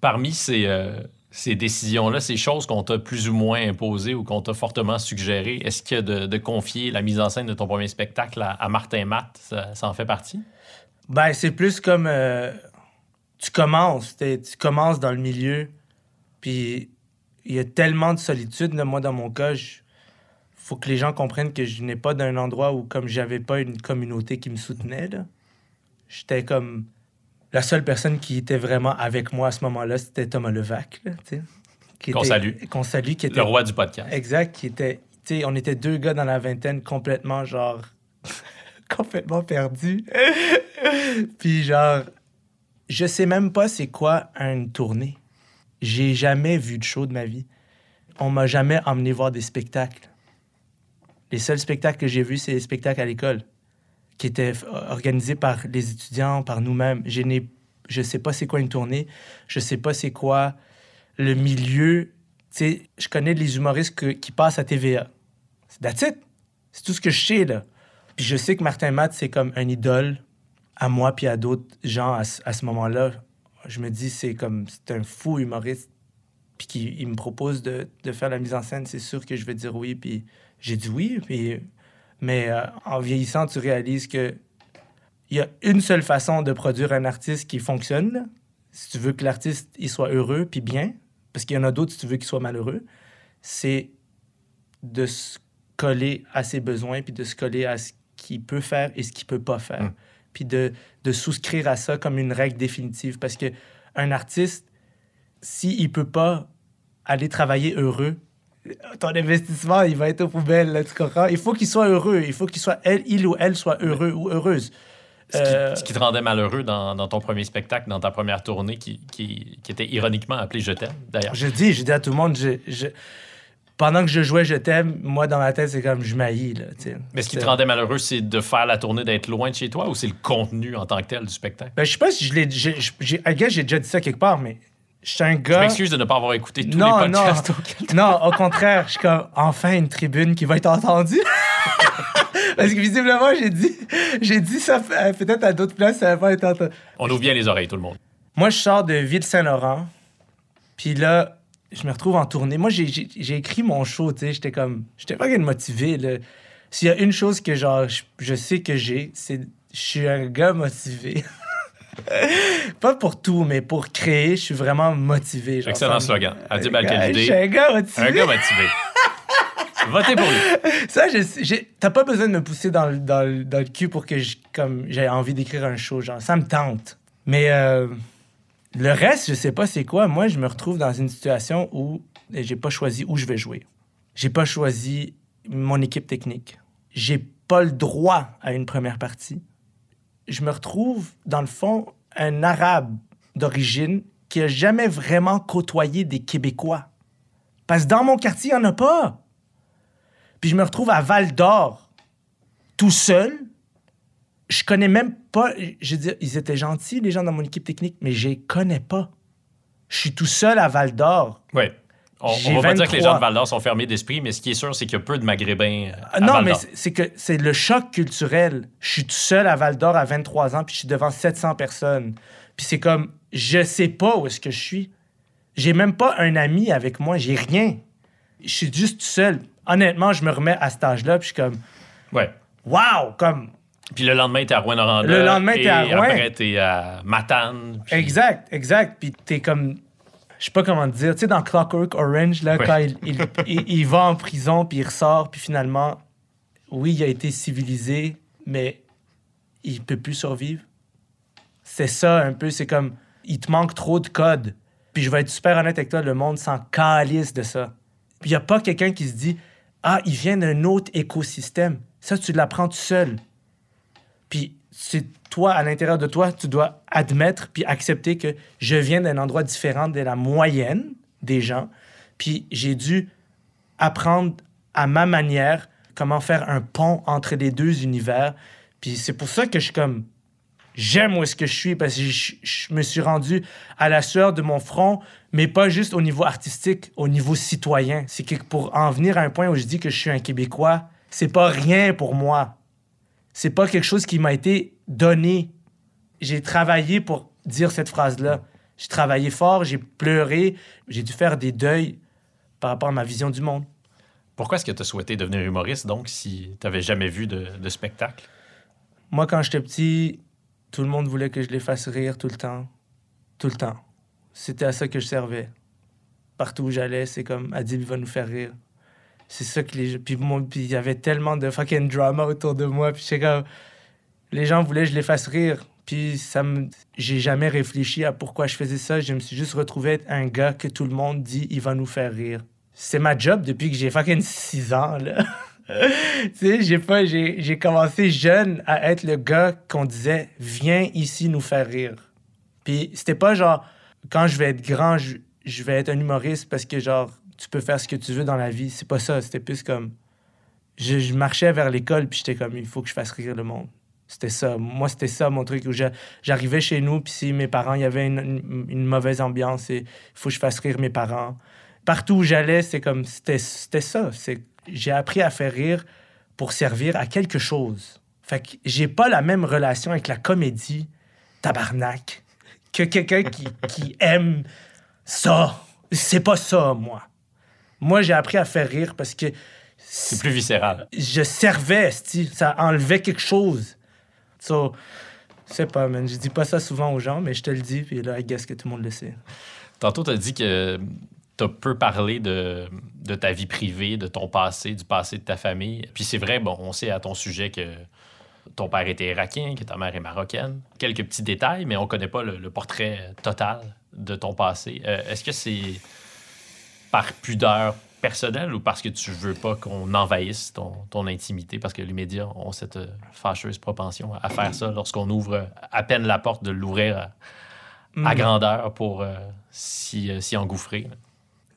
Parmi ces, euh, ces décisions-là, ces choses qu'on t'a plus ou moins imposées ou qu'on t'a fortement suggérées, est-ce que de, de confier la mise en scène de ton premier spectacle à, Martin Matt, ça en fait partie? Ben, c'est plus comme euh, tu commences, tu commences dans le milieu. Puis il y a tellement de solitude, là, moi, dans mon cas, il faut que les gens comprennent que je n'ai pas d'un endroit où, comme j'avais pas une communauté qui me soutenait, j'étais comme... La seule personne qui était vraiment avec moi à ce moment-là, c'était Thomas Levac, Qu'on était- salue. Qu'on salue, qui était Le roi du podcast. Exact, qui était. On était deux gars dans la vingtaine complètement, genre. complètement perdus. Puis, genre, je sais même pas c'est quoi une tournée. J'ai jamais vu de show de ma vie. On m'a jamais emmené voir des spectacles. Les seuls spectacles que j'ai vus, c'est les spectacles à l'école, qui étaient organisés par les étudiants, par nous-mêmes. Je n'ai, je sais pas c'est quoi une tournée. Je sais pas c'est quoi le milieu. Tu sais, je connais les humoristes qui passent à TVA. C'est that's it. C'est tout ce que je sais, là. Puis je sais que Martin Matt, c'est comme un idole à moi puis à d'autres gens à, à ce moment-là. Je me dis, c'est comme, c'est un fou humoriste. Puis qu'il il me propose de, de faire la mise en scène, c'est sûr que je vais dire oui. Puis j'ai dit oui. Puis, mais euh, en vieillissant, tu réalises que il y a une seule façon de produire un artiste qui fonctionne. Si tu veux que l'artiste il soit heureux puis bien, parce qu'il y en a d'autres si tu veux qu'il soit malheureux, c'est de se coller à ses besoins puis de se coller à ce qu'il peut faire et ce qu'il peut pas faire. Mm. Puis de, de souscrire à ça comme une règle définitive. Parce que un artiste, s'il ne peut pas aller travailler heureux, ton investissement, il va être aux poubelles, là, tu comprends? Il faut qu'il soit heureux. Il faut qu'il soit, elle, il ou elle soit heureux ou heureuse. Ce qui, Euh, ce qui te rendait malheureux dans, dans ton premier spectacle, dans ta première tournée, qui, qui, qui était ironiquement appelé Je t'aime, d'ailleurs. Je dis, je dis à tout le monde, je, je- pendant que je jouais Je t'aime, moi, dans ma tête, c'est comme je maillis, là. Mais ce qui te rendait malheureux, c'est de faire la tournée, d'être loin de chez toi, ou c'est le contenu en tant que tel du spectacle? Ben, je sais pas si je l'ai... j'ai- j'ai- j'ai déjà dit ça quelque part, mais je suis un Je gars... m'excuse de ne pas avoir écouté tous Non, les podcasts. auxquels- Non, au contraire, je suis comme enfin une tribune qui va être entendue. Parce que visiblement, j'ai dit, j'ai dit ça euh, peut-être à d'autres places, ça va pas être entendu. On ouvre bien les oreilles, tout le monde. Moi, je sors de Ville-Saint-Laurent, puis là, je me retrouve en tournée. Moi, j'ai- écrit mon show, tu sais, j'étais comme, j'étais pas motivé. S'il y a une chose que genre, je, je sais que j'ai, c'est, je suis un gars motivé. pas pour tout, mais pour créer, je suis vraiment motivé. genre, Excellent ça me- slogan. Adib Je Al-Khalidi, suis un gars motivé. un gars motivé. Votez pour lui. Ça, je t'as pas besoin de me pousser dans, le- dans, le- dans le cul pour que je- comme j'ai envie d'écrire un show. Genre, ça me tente. Mais euh, le reste, je sais pas c'est quoi. Moi, je me retrouve dans une situation où j'ai pas choisi où je vais jouer. J'ai pas choisi mon équipe technique. J'ai pas le droit à une première partie. Je me retrouve, dans le fond, un arabe d'origine qui a jamais vraiment côtoyé des Québécois. Parce que dans mon quartier, il n'y en a pas. Puis je me retrouve à Val d'Or, tout seul. Je connais même pas. Je veux dire, ils étaient gentils, les gens dans mon équipe technique, mais je les connais pas. Je suis tout seul à Val d'Or. Oui. On, va pas dire que les 23. gens de Val d'Or sont fermés d'esprit, mais ce qui est sûr, c'est qu'il y a peu de Maghrébins euh, à Ah, non, Val mais c'est que c'est le choc culturel. Je suis tout seul à Val d'Or à 23 ans, puis je suis devant 700 personnes. Puis c'est comme, je sais pas où est-ce que je suis. J'ai même pas un ami avec moi, j'ai rien. Je suis juste tout seul. Honnêtement, je me remets à cet âge-là, puis je suis comme, Ouais. waouh, comme, Puis le lendemain, t'es à Rouen-Noranda. Le lendemain, t'es à Rouen. après, t'es à Matane. puis- Exact, exact. Puis t'es comme. Je sais pas comment te dire. Tu sais, dans Clockwork Orange, là, Ouais. quand il, il, il- il va en prison, puis il ressort, puis finalement, oui, il a été civilisé, mais il peut plus survivre. C'est ça, un peu. C'est comme. Il te manque trop de code. Puis je vais être super honnête avec toi, le monde s'en calisse de ça. Puis il n'y a pas quelqu'un qui se dit Ah, il vient d'un autre écosystème. Ça, tu l'apprends tout seul. Puis c'est toi, à l'intérieur de toi, tu dois admettre puis accepter que je viens d'un endroit différent de la moyenne des gens. Puis j'ai dû apprendre à ma manière comment faire un pont entre les deux univers. Puis c'est pour ça que je suis comme j'aime où est-ce que je suis parce que je, me suis rendu à la sueur de mon front, mais pas juste au niveau artistique, au niveau citoyen. C'est que pour en venir à un point où je dis que je suis un Québécois, c'est pas rien pour moi. C'est pas quelque chose qui m'a été donné. J'ai travaillé pour dire cette phrase-là. J'ai travaillé fort, j'ai pleuré, j'ai dû faire des deuils par rapport à ma vision du monde. Pourquoi est-ce que tu as souhaité devenir humoriste, donc, si tu n'avais jamais vu de, de spectacle? Moi, quand j'étais petit, tout le monde voulait que je les fasse rire tout le temps. Tout le temps. C'était à ça que je servais. partout où j'allais, c'est comme Adib va nous faire rire. C'est ça que les. Puis moi, puis il y avait tellement de fucking drama autour de moi. Puis j'étais comme. Les gens voulaient que je les fasse rire. Puis ça me. J'ai jamais réfléchi à pourquoi je faisais ça. Je me suis juste retrouvé être un gars que tout le monde dit il va nous faire rire. C'est ma job depuis que j'ai fucking 6 ans, là. tu sais, j'ai pas. J'ai commencé jeune à être le gars qu'on disait viens ici nous faire rire. Puis c'était pas genre quand je vais être grand, je, je vais être un humoriste parce que genre tu peux faire ce que tu veux dans la vie. C'est pas ça. C'était plus comme. Je, marchais vers l'école, puis j'étais comme, il faut que je fasse rire le monde. C'était ça. Moi, c'était ça mon truc. J'arrivais chez nous, puis si mes parents, il y avait une, mauvaise ambiance, il faut que je fasse rire mes parents. Partout où j'allais, c'est comme, c'était ça. J'ai appris à faire rire pour servir à quelque chose. Fait que j'ai pas la même relation avec la comédie, tabarnak, que quelqu'un qui, qui aime ça. C'est pas ça, moi. Moi, j'ai appris à faire rire parce que C'est plus viscéral. je servais, ça enlevait quelque chose. So, je sais pas, man. Je dis pas ça souvent aux gens, mais je te le dis, puis là, I guess que tout le monde le sait. Tantôt, tu as dit que tu as peu parlé de, de ta vie privée, de ton passé, du passé de ta famille. Puis c'est vrai, bon, on sait à ton sujet que ton père était irakien, que ta mère est marocaine. Quelques petits détails, mais on connaît pas le, le portrait total de ton passé. Euh, Est-ce que c'est par pudeur personnelle ou parce que tu veux pas qu'on envahisse ton, ton intimité? Parce que les médias ont cette fâcheuse propension à faire ça lorsqu'on ouvre à peine la porte de l'ouvrir à, à Mm. grandeur pour euh, s'y euh, s'y engouffrer.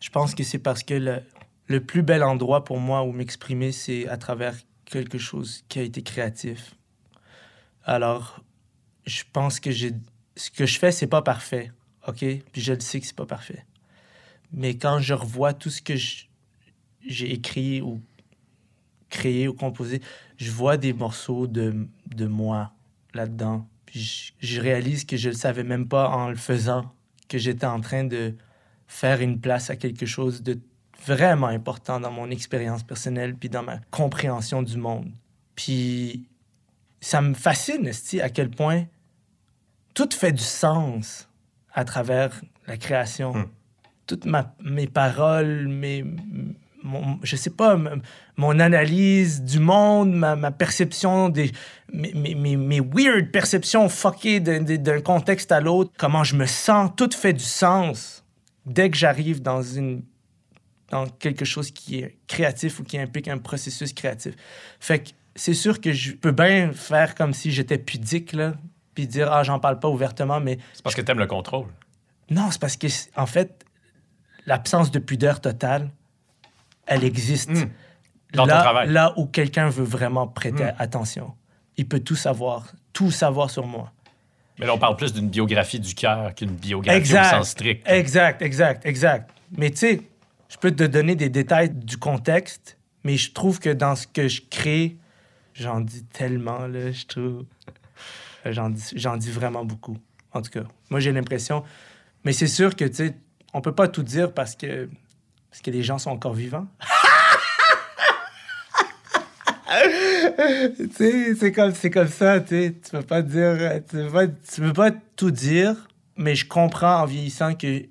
Je pense que c'est parce que le, le plus bel endroit pour moi où m'exprimer, c'est à travers quelque chose qui a été créatif. Alors, je pense que j'ai ce que je fais, c'est pas parfait, OK? Puis je le sais que c'est pas parfait. Mais quand je revois tout ce que j'ai écrit ou créé ou composé, je vois des morceaux de, de moi là-dedans. Puis je, réalise que je le savais même pas en le faisant, que j'étais en train de faire une place à quelque chose de vraiment important dans mon expérience personnelle puis dans ma compréhension du monde. Puis ça me fascine, à quel point tout fait du sens à travers la création. Hmm. Toutes ma- mes paroles, mes, mon, je sais pas, mon analyse du monde, ma, ma perception des. Mes, mes, mes- weird perceptions fuckées d'un- contexte à l'autre, comment je me sens, tout fait du sens dès que j'arrive dans une dans quelque chose qui est créatif ou qui implique un processus créatif. Fait que c'est sûr que je peux bien faire comme si j'étais pudique, là, puis dire, ah, j'en parle pas ouvertement, mais C'est parce que tu aimes le contrôle. non, c'est parce que, en fait, l'absence de pudeur totale, elle existe. Mm. Dans ton là, travail. là où quelqu'un veut vraiment prêter Mm. attention. Il peut tout savoir, tout savoir sur moi. Mais là, on parle plus d'une biographie du cœur qu'une biographie Exact. au sens strict. Exact, exact, exact. Mais tu sais, je peux te donner des détails du contexte, mais je trouve que dans ce que je crée, j'en dis tellement, là, je trouve. Euh, J'en dis, j'en dis vraiment beaucoup, en tout cas. Moi, j'ai l'impression. Mais c'est sûr que, tu sais, on peut pas tout dire parce que, parce que les gens sont encore vivants. c'est comme, comme ça, tu peux pas dire... Tu peux pas, tu peux pas tout dire, mais je comprends en vieillissant que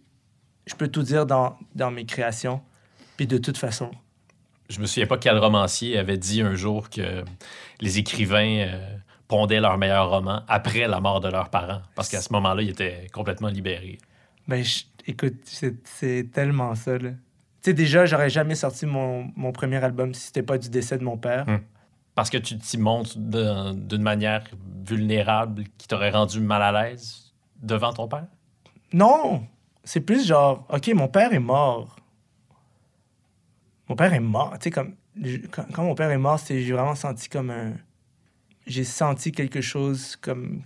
je peux tout dire dans, dans mes créations. Puis de toute façon, Je me souviens pas quel romancier avait dit un jour que les écrivains euh, pondaient leur meilleur roman après la mort de leurs parents. Parce qu'à ce moment-là, ils étaient complètement libérés. Ben, je- écoute, c'est tellement ça, là. Tu sais, déjà, j'aurais jamais sorti mon, mon premier album si c'était pas du décès de mon père. Hmm. Parce que tu t'y montres d'un- d'une manière vulnérable qui t'aurait rendu mal à l'aise devant ton père? Non! C'est plus genre, OK, mon père est mort. Mon père est mort. Tu sais, comme, quand, quand mon père est mort, j'ai vraiment senti comme un. J'ai senti quelque chose comme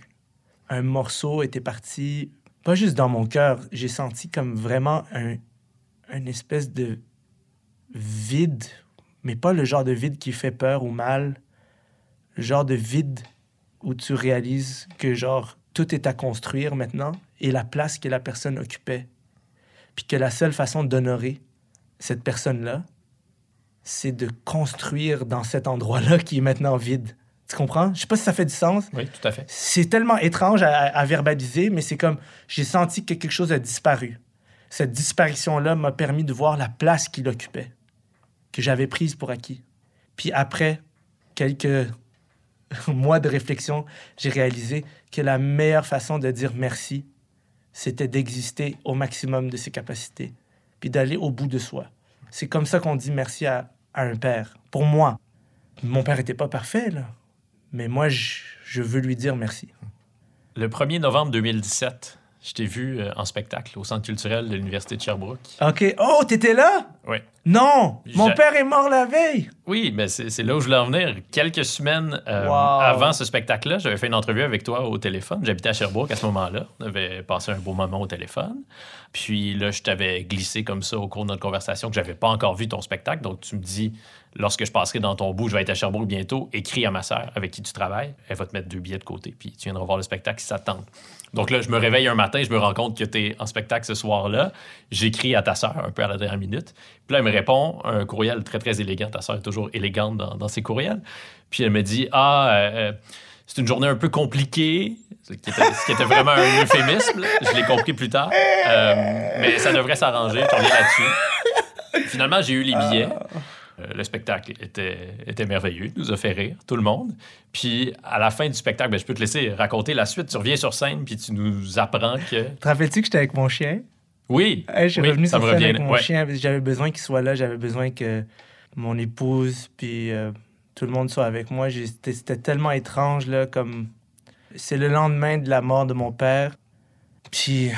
un morceau était parti, pas juste dans mon cœur, j'ai senti comme vraiment un, une espèce de vide, mais pas le genre de vide qui fait peur ou mal, le genre de vide où tu réalises que genre tout est à construire maintenant et la place que la personne occupait. Puis que la seule façon d'honorer cette personne-là, c'est de construire dans cet endroit-là qui est maintenant vide. Tu comprends? Je sais pas si ça fait du sens. Oui, tout à fait. C'est tellement étrange à, à verbaliser, mais c'est comme j'ai senti que quelque chose a disparu. cette disparition-là m'a permis de voir la place qu'il occupait, que j'avais prise pour acquis. Puis après quelques mois de réflexion, j'ai réalisé que la meilleure façon de dire merci, c'était d'exister au maximum de ses capacités, puis d'aller au bout de soi. C'est comme ça qu'on dit merci à, à un père. Pour moi, mon père n'était pas parfait, là. Mais moi, je, veux lui dire merci. Le 1er novembre 2017, je t'ai vu euh, en spectacle au Centre culturel de l'Université de Sherbrooke. OK. Oh, t'étais là? Oui. Non! Mon père est mort la veille! Oui, mais c'est c'est là où je voulais en venir. Quelques semaines euh, Wow. avant ce spectacle-là, j'avais fait une entrevue avec toi au téléphone. J'habitais à Sherbrooke à ce moment-là. On avait passé un beau moment au téléphone. Puis là, je t'avais glissé comme ça au cours de notre conversation que j'avais pas encore vu ton spectacle. Donc, tu me dis, lorsque je passerai dans ton bout, je vais être à Sherbrooke bientôt, écris à ma sœur avec qui tu travailles. Elle va te mettre deux billets de côté. Puis tu viendras voir le spectacle si ça te tente. Donc là, je me réveille un matin, je me rends compte que tu es en spectacle ce soir-là. J'écris à ta sœur un peu à la dernière minute. Puis là, elle me répond un courriel très, très élégant. Ta sœur est toujours élégante dans, ses courriels. Puis elle me dit Ah, euh, euh, c'est une journée un peu compliquée, ce qui était, vraiment un euphémisme. Je l'ai compris plus tard. Euh, mais ça devrait s'arranger. Je reviens là-dessus. Finalement, j'ai eu les billets. Euh, le spectacle était, était merveilleux, il nous a fait rire, tout le monde. Puis à la fin du spectacle, ben, je peux te laisser raconter la suite. Tu reviens sur scène, puis tu nous apprends que. Te rappelles-tu que j'étais avec mon chien? Oui, Hey, je suis oui, revenu ça sur scène avec mon ouais. chien. J'avais besoin qu'il soit là. J'avais besoin que mon épouse puis euh, tout le monde soit avec moi. C'était tellement étrange, là, comme... C'est le lendemain de la mort de mon père. Puis...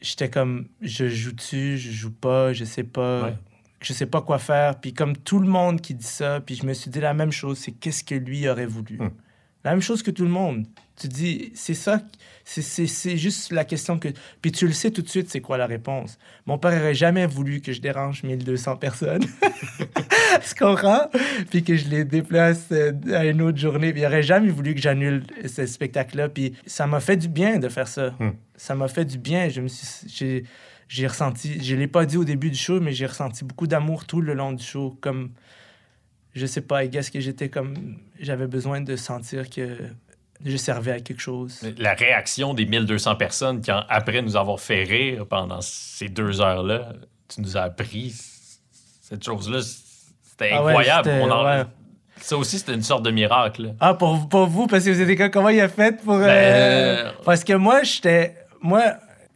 J'étais comme... Je joue-tu? Je joue pas? Je sais pas. Ouais. Je sais pas quoi faire. Puis comme tout le monde qui dit ça, puis je me suis dit la même chose. C'est qu'est-ce que lui aurait voulu? Hmm. La même chose que tout le monde. Tu dis, c'est ça, c'est- c'est c'est juste la question que... Puis tu le sais tout de suite, c'est quoi la réponse. Mon père n'aurait jamais voulu que je dérange 1200 personnes. tu comprends? Puis que je les déplace euh, à une autre journée. Puis il aurait jamais voulu que j'annule ce spectacle-là. Puis ça m'a fait du bien de faire ça. Hmm. Ça m'a fait du bien. Je me suis... J'ai, ressenti... Je l'ai pas dit au début du show, mais j'ai ressenti beaucoup d'amour tout le long du show. Comme... Je sais pas, I guess que j'étais comme... J'avais besoin de sentir que je servais à quelque chose. La réaction des 1200 personnes qui, après nous avoir fait rire pendant ces deux heures-là, tu nous as appris cette chose-là. C'était Ah ouais, incroyable. c'était- On en- ouais. Ça aussi, c'était une sorte de miracle. Ah, pour, pour vous, parce que vous étiez comme, comment il a fait pour... euh, Ben, Parce que moi, j'étais... Moi,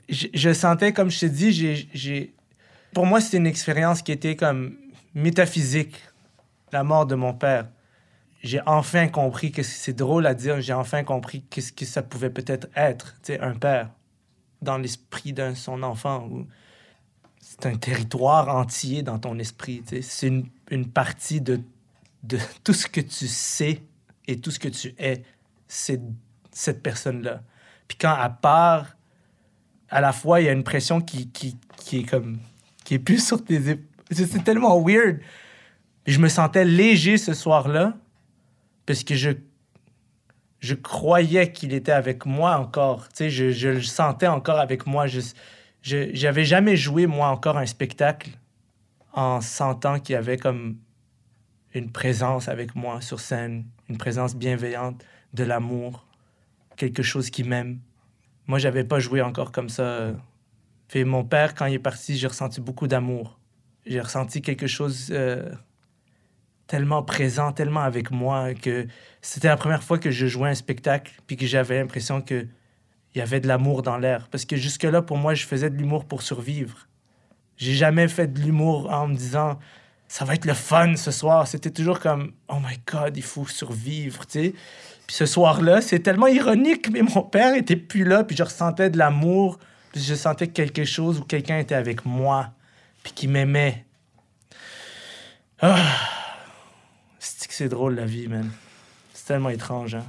je, sentais, comme je t'ai dit, j'ai. Pour moi, c'était une expérience qui était comme métaphysique, la mort de mon père. J'ai enfin compris que c'est drôle à dire, j'ai enfin compris qu'est-ce que ça pouvait peut-être être, un père, dans l'esprit d'un son enfant. ou- C'est un territoire entier dans ton esprit. C'est une, une partie de, de tout ce que tu sais et tout ce que tu es, c'est cette personne-là. Puis quand elle part, à la fois, il y a une pression qui, qui, qui est comme... qui est plus sur tes épaules. C'est tellement weird. Je me sentais léger ce soir-là parce que je, je croyais qu'il était avec moi encore. Tu sais, je, je le sentais encore avec moi. Je- j'avais jamais joué, moi, encore un spectacle en sentant qu'il y avait comme une présence avec moi sur scène, une présence bienveillante, de l'amour, quelque chose qui m'aime. Moi, j'avais pas joué encore comme ça. Puis mon père, quand il est parti, j'ai ressenti beaucoup d'amour. J'ai ressenti quelque chose euh, tellement présent, tellement avec moi que c'était la première fois que je jouais un spectacle puis que j'avais l'impression que il y avait de l'amour dans l'air. Parce que jusque-là, pour moi, je faisais de l'humour pour survivre. J'ai jamais fait de l'humour en me disant ça va être le fun ce soir. C'était toujours comme oh my god, il faut survivre, tu sais. Puis ce soir-là, c'est tellement ironique, mais mon père était plus là, puis je ressentais de l'amour, puis je sentais que quelque chose ou quelqu'un était avec moi, puis qui m'aimait. Ah, c'est que c'est drôle la vie, man. C'est tellement étrange, hein.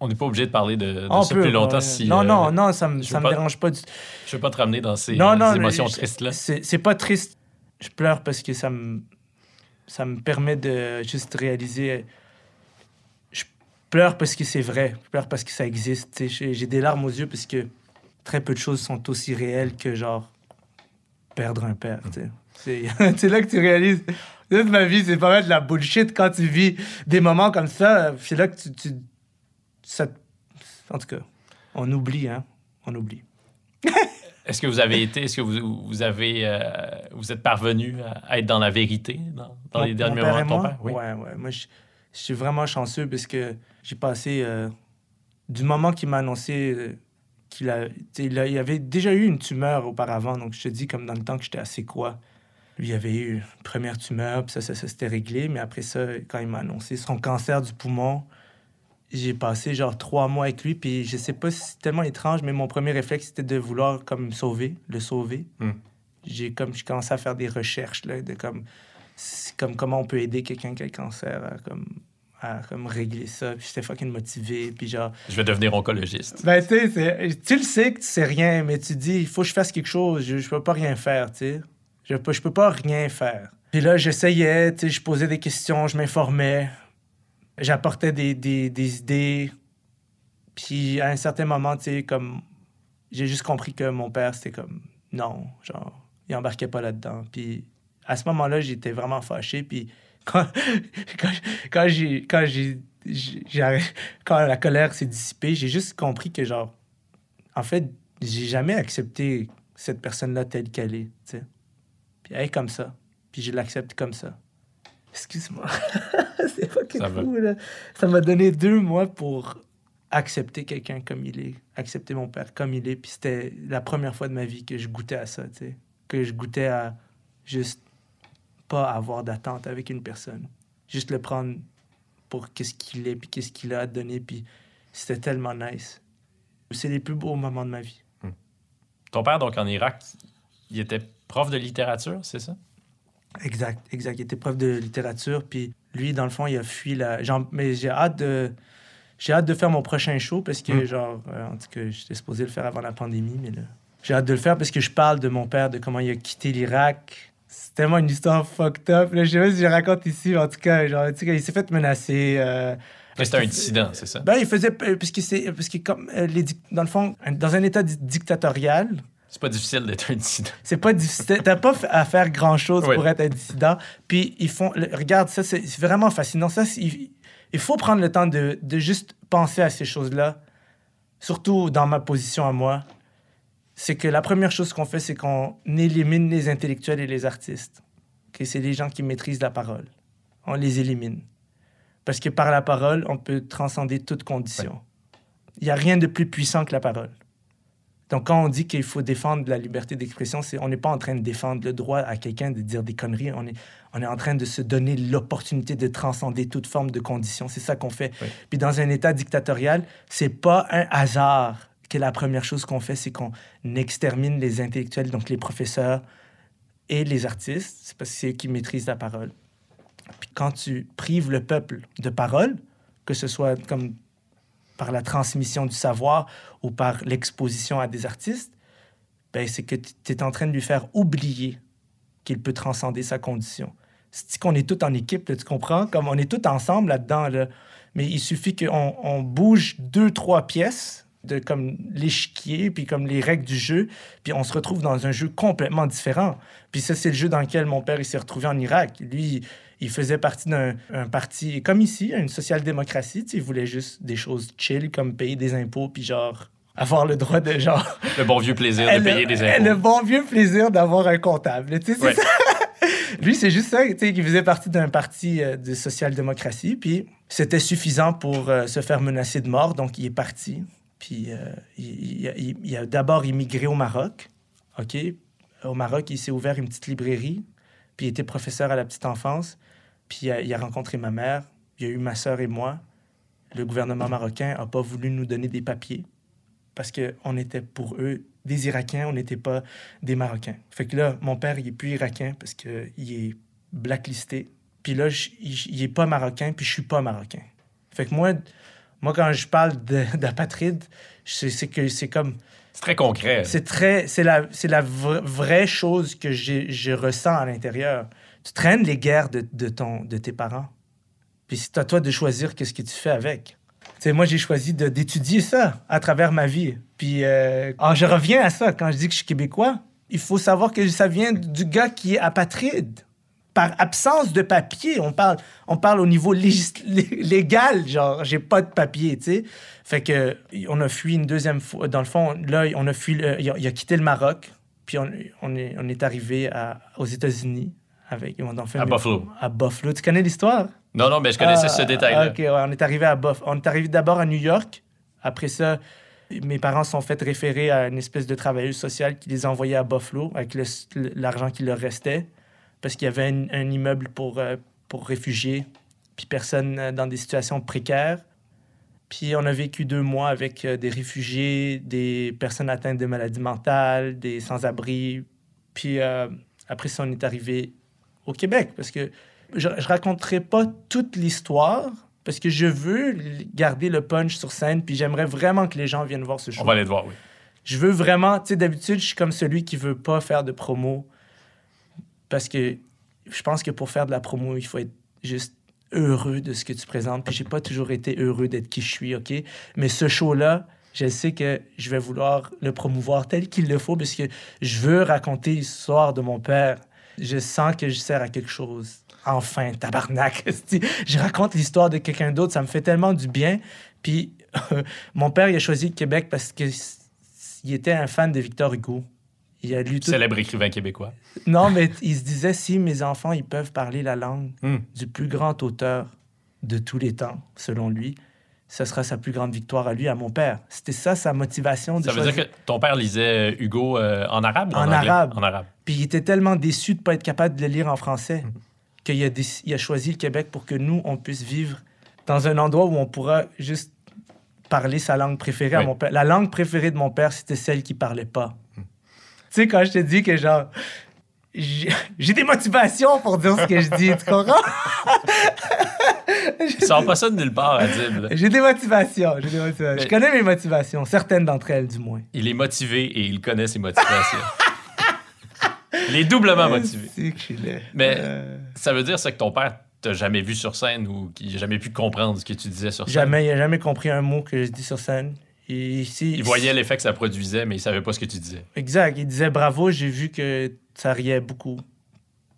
on n'est pas obligé de parler de, de ça peut, plus longtemps ouais. si. Non, euh, non, non, ça veux me pas- dérange pas du Je veux pas te ramener dans ces, non, émotions tristes-là. C'est c'est pas triste. Je pleure parce que ça me, ça me permet de juste réaliser. Pleure parce que c'est vrai. Je pleure parce que ça existe. J'ai des larmes aux yeux parce que très peu de choses sont aussi réelles que genre perdre un père. C'est là que tu réalises. Toute ma vie, c'est pas mal de la bullshit quand tu vis des moments comme ça. C'est là que tu, tu- ça, en tout cas, on oublie, hein. On oublie. Est-ce que vous avez été, est-ce que vous, vous avez, euh, vous êtes parvenu à être dans la vérité dans, dans les derniers moments de ton père? Oui. Ouais, ouais. Moi, je, je suis vraiment chanceux parce que j'ai passé. euh, du moment qu'il m'a annoncé euh, qu'il a, il a- il avait déjà eu une tumeur auparavant, donc je te dis, comme dans le temps que j'étais assez quoi. Lui, il avait eu une première tumeur, puis ça, ça, ça s'était réglé. Mais après ça, quand il m'a annoncé son cancer du poumon, j'ai passé genre trois mois avec lui. Puis je sais pas si c'est tellement étrange, mais mon premier réflexe, c'était de vouloir comme sauver, le sauver. Hmm. J'ai comme, j'ai commencé à faire des recherches, là, de comme, comme comment on peut aider quelqu'un qui a le cancer à comme, à comme régler ça. Puis j'étais fucking motivé. Puis genre, Je vais devenir oncologiste. ben, tu sais, tu le sais que tu sais rien, mais tu dis, il faut que je fasse quelque chose. Je, je peux pas rien faire, tu sais. Je peux, je peux pas rien faire. Puis là, j'essayais, tu sais, je posais des questions, je m'informais, j'apportais des, des, des idées. Puis à un certain moment, tu sais, comme, j'ai juste compris que mon père, c'était comme, non, genre, il embarquait pas là-dedans. Puis à ce moment-là, j'étais vraiment fâché. Puis quand, quand, quand j'ai, quand j'ai, j'ai- quand la colère s'est dissipée, j'ai juste compris que, genre, en fait, j'ai jamais accepté cette personne-là telle qu'elle est, tu sais. Puis elle est comme ça. Puis je l'accepte comme ça. Excuse-moi. C'est fucking Ça va. fou, là. Ça m'a donné deux mois pour accepter quelqu'un comme il est, accepter mon père comme il est. Puis c'était la première fois de ma vie que je goûtais à ça, tu sais. Que je goûtais à juste pas avoir d'attente avec une personne. Juste le prendre pour qu'est-ce qu'il est, puis qu'est-ce qu'il a à donner. Puis c'était tellement nice. C'est les plus beaux moments de ma vie. Ton père, donc en Irak, il était prof de littérature, c'est ça? Exact, exact. Il était prof de littérature, puis lui, dans le fond, il a fui la... Genre, mais j'ai hâte de... J'ai hâte de faire mon prochain show parce que, Mm. genre, euh, en tout cas, j'étais supposé le faire avant la pandémie, mais là... J'ai hâte de le faire parce que je parle de mon père, de comment il a quitté l'Irak. C'est tellement une histoire fucked up. Là. Je sais pas si je raconte ici, mais en tout cas, genre, tu sais, il s'est fait menacer. euh, Mais c'était un dissident, c'est ça? Ben, il faisait... Parce que c'est... Parce que comme... euh, les dans le fond, dans un état di- dictatorial, C'est pas difficile d'être un dissident. c'est pas difficile. T'as pas à faire grand chose Oui. pour être un dissident. Puis ils font. le- regarde, ça, c'est vraiment fascinant. Ça, il, il faut prendre le temps de, de juste penser à ces choses-là, surtout dans ma position à moi. C'est que la première chose qu'on fait, c'est qu'on élimine les intellectuels et les artistes. Que c'est les gens qui maîtrisent la parole. On les élimine. Parce que par la parole, on peut transcender toute condition. Il n'y a rien de plus puissant que la parole. Donc, quand on dit qu'il faut défendre la liberté d'expression, c'est on n'est pas en train de défendre le droit à quelqu'un de dire des conneries. On est, on est en train de se donner l'opportunité de transcender toute forme de condition. C'est ça qu'on fait. Oui. Puis dans un État dictatorial, c'est pas un hasard que la première chose qu'on fait, c'est qu'on extermine les intellectuels, donc les professeurs et les artistes. C'est parce que c'est eux qui maîtrisent la parole. Puis quand tu prives le peuple de parole, que ce soit comme par la transmission du savoir ou par l'exposition à des artistes, ben, c'est que tu es en train de lui faire oublier qu'il peut transcender sa condition. C'est qu'on est tous en équipe, tu comprends? Comme on est tous ensemble là-dedans, là. mais il suffit qu'on on bouge deux, trois pièces de comme l'échiquier, puis comme les règles du jeu, puis on se retrouve dans un jeu complètement différent. Puis ça, c'est le jeu dans lequel mon père il s'est retrouvé en Irak. Lui, il faisait partie d'un un parti, comme ici, une social-démocratie. Il voulait juste des choses chill, comme payer des impôts, puis genre avoir le droit de genre... Le bon vieux plaisir de le, payer des impôts. le bon vieux plaisir d'avoir un comptable. Tu sais, Ouais. ça. Lui, c'est juste ça, tu sais, qu'il faisait partie d'un parti euh, de social-démocratie, puis c'était suffisant pour euh, se faire menacer de mort, donc il est parti. Puis euh, il, il a- d'abord immigré au Maroc, OK? Au Maroc, il s'est ouvert une petite librairie, puis il était professeur à la petite enfance, puis il a, rencontré ma mère, il y a eu ma sœur et moi. Le gouvernement marocain n'a pas voulu nous donner des papiers parce qu'on était pour eux des Irakiens, on n'était pas des Marocains. Fait que là, mon père, il est plus irakien parce qu'il est blacklisté. Puis là, il, il est pas marocain, puis je suis pas marocain. Fait que moi, moi quand je parle de- d'apatride, c'est que c'est comme C'est très concret. c'est très c'est la c'est la vra- vraie chose que je ressens à l'intérieur. Tu traînes les guerres de, de ton de tes parents. Puis c'est à toi de choisir qu'est-ce que tu fais avec. Tu sais, moi j'ai choisi d'étudier ça à travers ma vie. Puis euh, ah, je reviens à ça quand je dis que je suis québécois. Il faut savoir que ça vient du gars qui est apatride. Par absence de papier. On parle, on parle au niveau légal, genre, j'ai pas de papier, tu sais. Fait que, on a fui une deuxième fois. Dans le fond, là, on a fui, le- il, a, il a quitté le Maroc, puis on, on est, on est arrivé à- aux États-Unis. Avec, on a fait À une- Buffalo. À Buffalo. Tu connais l'histoire? Non, non, mais je connaissais Ah, ce détail-là. OK, ouais, on est arrivé à Buff. On est arrivé d'abord à New York. Après ça, mes parents sont fait référer à une espèce de travailleuse sociale qui les a envoyés à Buffalo avec l'argent qui leur restait parce qu'il y avait un, un immeuble pour, euh, pour réfugiés puis personnes euh, dans des situations précaires. Puis on a vécu deux mois avec euh, des réfugiés, des personnes atteintes de maladies mentales, des sans-abri. Puis euh, après ça, on est arrivé au Québec parce que je, je raconterai pas toute l'histoire parce que je veux garder le punch sur scène puis j'aimerais vraiment que les gens viennent voir ce show. On va aller te voir, oui. Je veux vraiment, tu sais, d'habitude, je suis comme celui qui veut pas faire de promo parce que je pense que pour faire de la promo, il faut être juste heureux de ce que tu présentes. Puis j'ai pas toujours été heureux d'être qui je suis, OK? Mais ce show-là, je sais que je vais vouloir le promouvoir tel qu'il le faut parce que je veux raconter l'histoire de mon père. Je sens que je sers à quelque chose. Enfin, tabarnak. je raconte l'histoire de quelqu'un d'autre, ça me fait tellement du bien. Puis mon père, il a choisi le Québec parce que s- il était un fan de Victor Hugo. Il a lu tout. Célèbre écrivain québécois. Non, mais il se disait si mes enfants ils peuvent parler la langue Hmm. du plus grand auteur de tous les temps, selon lui, ce sera sa plus grande victoire à lui, à mon père. C'était ça sa motivation de Ça veut choisir. dire que ton père lisait euh, Hugo euh, en arabe ou en, arabe. En arabe. Puis il était tellement déçu de ne pas être capable de le lire en français Mhm. qu'il a, déc- il a choisi le Québec pour que nous, on puisse vivre dans un endroit où on pourra juste parler sa langue préférée à mon père. La langue préférée de mon père, c'était celle qui parlait pas. Tu sais, quand je te dis que genre... J'ai des motivations pour dire ce que je dis, tu comprends? Il sort pas ça de nulle part, Adib. J'ai des motivations, j'ai des motivations. Je connais mes motivations, certaines d'entre elles du moins. Il est motivé et il connaît ses motivations. il est doublement motivé. Mais- Euh, Ça veut dire ça que ton père t'a jamais vu sur scène ou qu'il n'a jamais pu comprendre ce que tu disais sur scène? jamais, il a jamais compris un mot que je dis sur scène. Et Il voyait l'effet que ça produisait, mais il savait pas ce que tu disais. Exact. Il disait bravo, j'ai vu que ça riait beaucoup.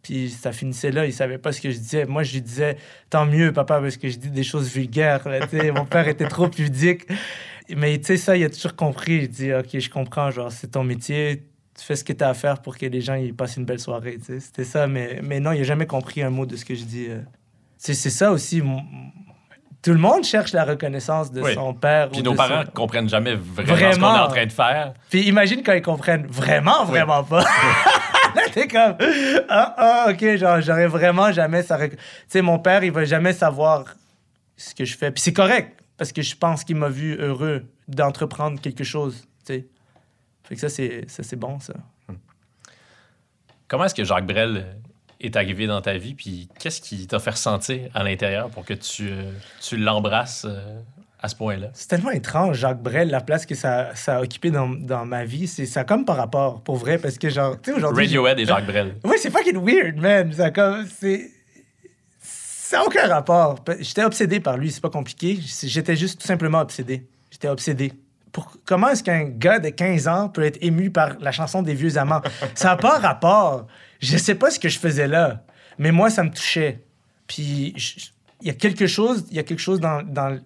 Puis ça finissait là, il savait pas ce que je disais. Moi, je lui disais tant mieux, papa, parce que je dis des choses vulgaires. là. Mon père était trop pudique. Mais tu sais, ça, il a toujours compris. Il dit Ok, je comprends, genre, c'est ton métier. Tu fais ce que tu as à faire pour que les gens ils passent une belle soirée. C'était ça, mais, mais non, il a jamais compris un mot de ce que je dis. euh. C'est c'est ça aussi. Tout le monde cherche la reconnaissance de Oui. son père. Puis ou nos de parents son- comprennent jamais vraiment, ce qu'on est en train de faire. puis imagine quand ils comprennent vraiment, vraiment pas. Là, t'es comme, ah, ah, ok, genre, j'aurais vraiment jamais ça. Tu sais, mon père, il va jamais savoir ce que je fais. Puis c'est correct, parce que je pense qu'il m'a vu heureux d'entreprendre quelque chose, tu sais. Fait que ça, c'est, ça, c'est bon, ça. Comment est-ce que Jacques Brel est arrivé dans ta vie? Puis qu'est-ce qui t'a fait ressentir à l'intérieur pour que tu, euh, tu l'embrasses euh, à ce point-là? C'est tellement étrange, Jacques Brel, la place que ça, ça a occupé dans, dans ma vie. C'est, ça comme par rapport, pour vrai, parce que, genre, tu sais, aujourd'hui. Radiohead et Jacques Brel. Oui, c'est fucking weird, man. Ça, comme, c'est... Ça n'a aucun rapport. J'étais obsédé par lui, c'est pas compliqué. J'étais juste tout simplement obsédé. J'étais obsédé. Pour... Comment est-ce qu'un gars de 15 ans peut être ému par la chanson des vieux amants? Ça n'a pas rapport. Je sais pas ce que je faisais là, mais moi, ça me touchait. Puis, il y a quelque chose, y a quelque chose dans, dans,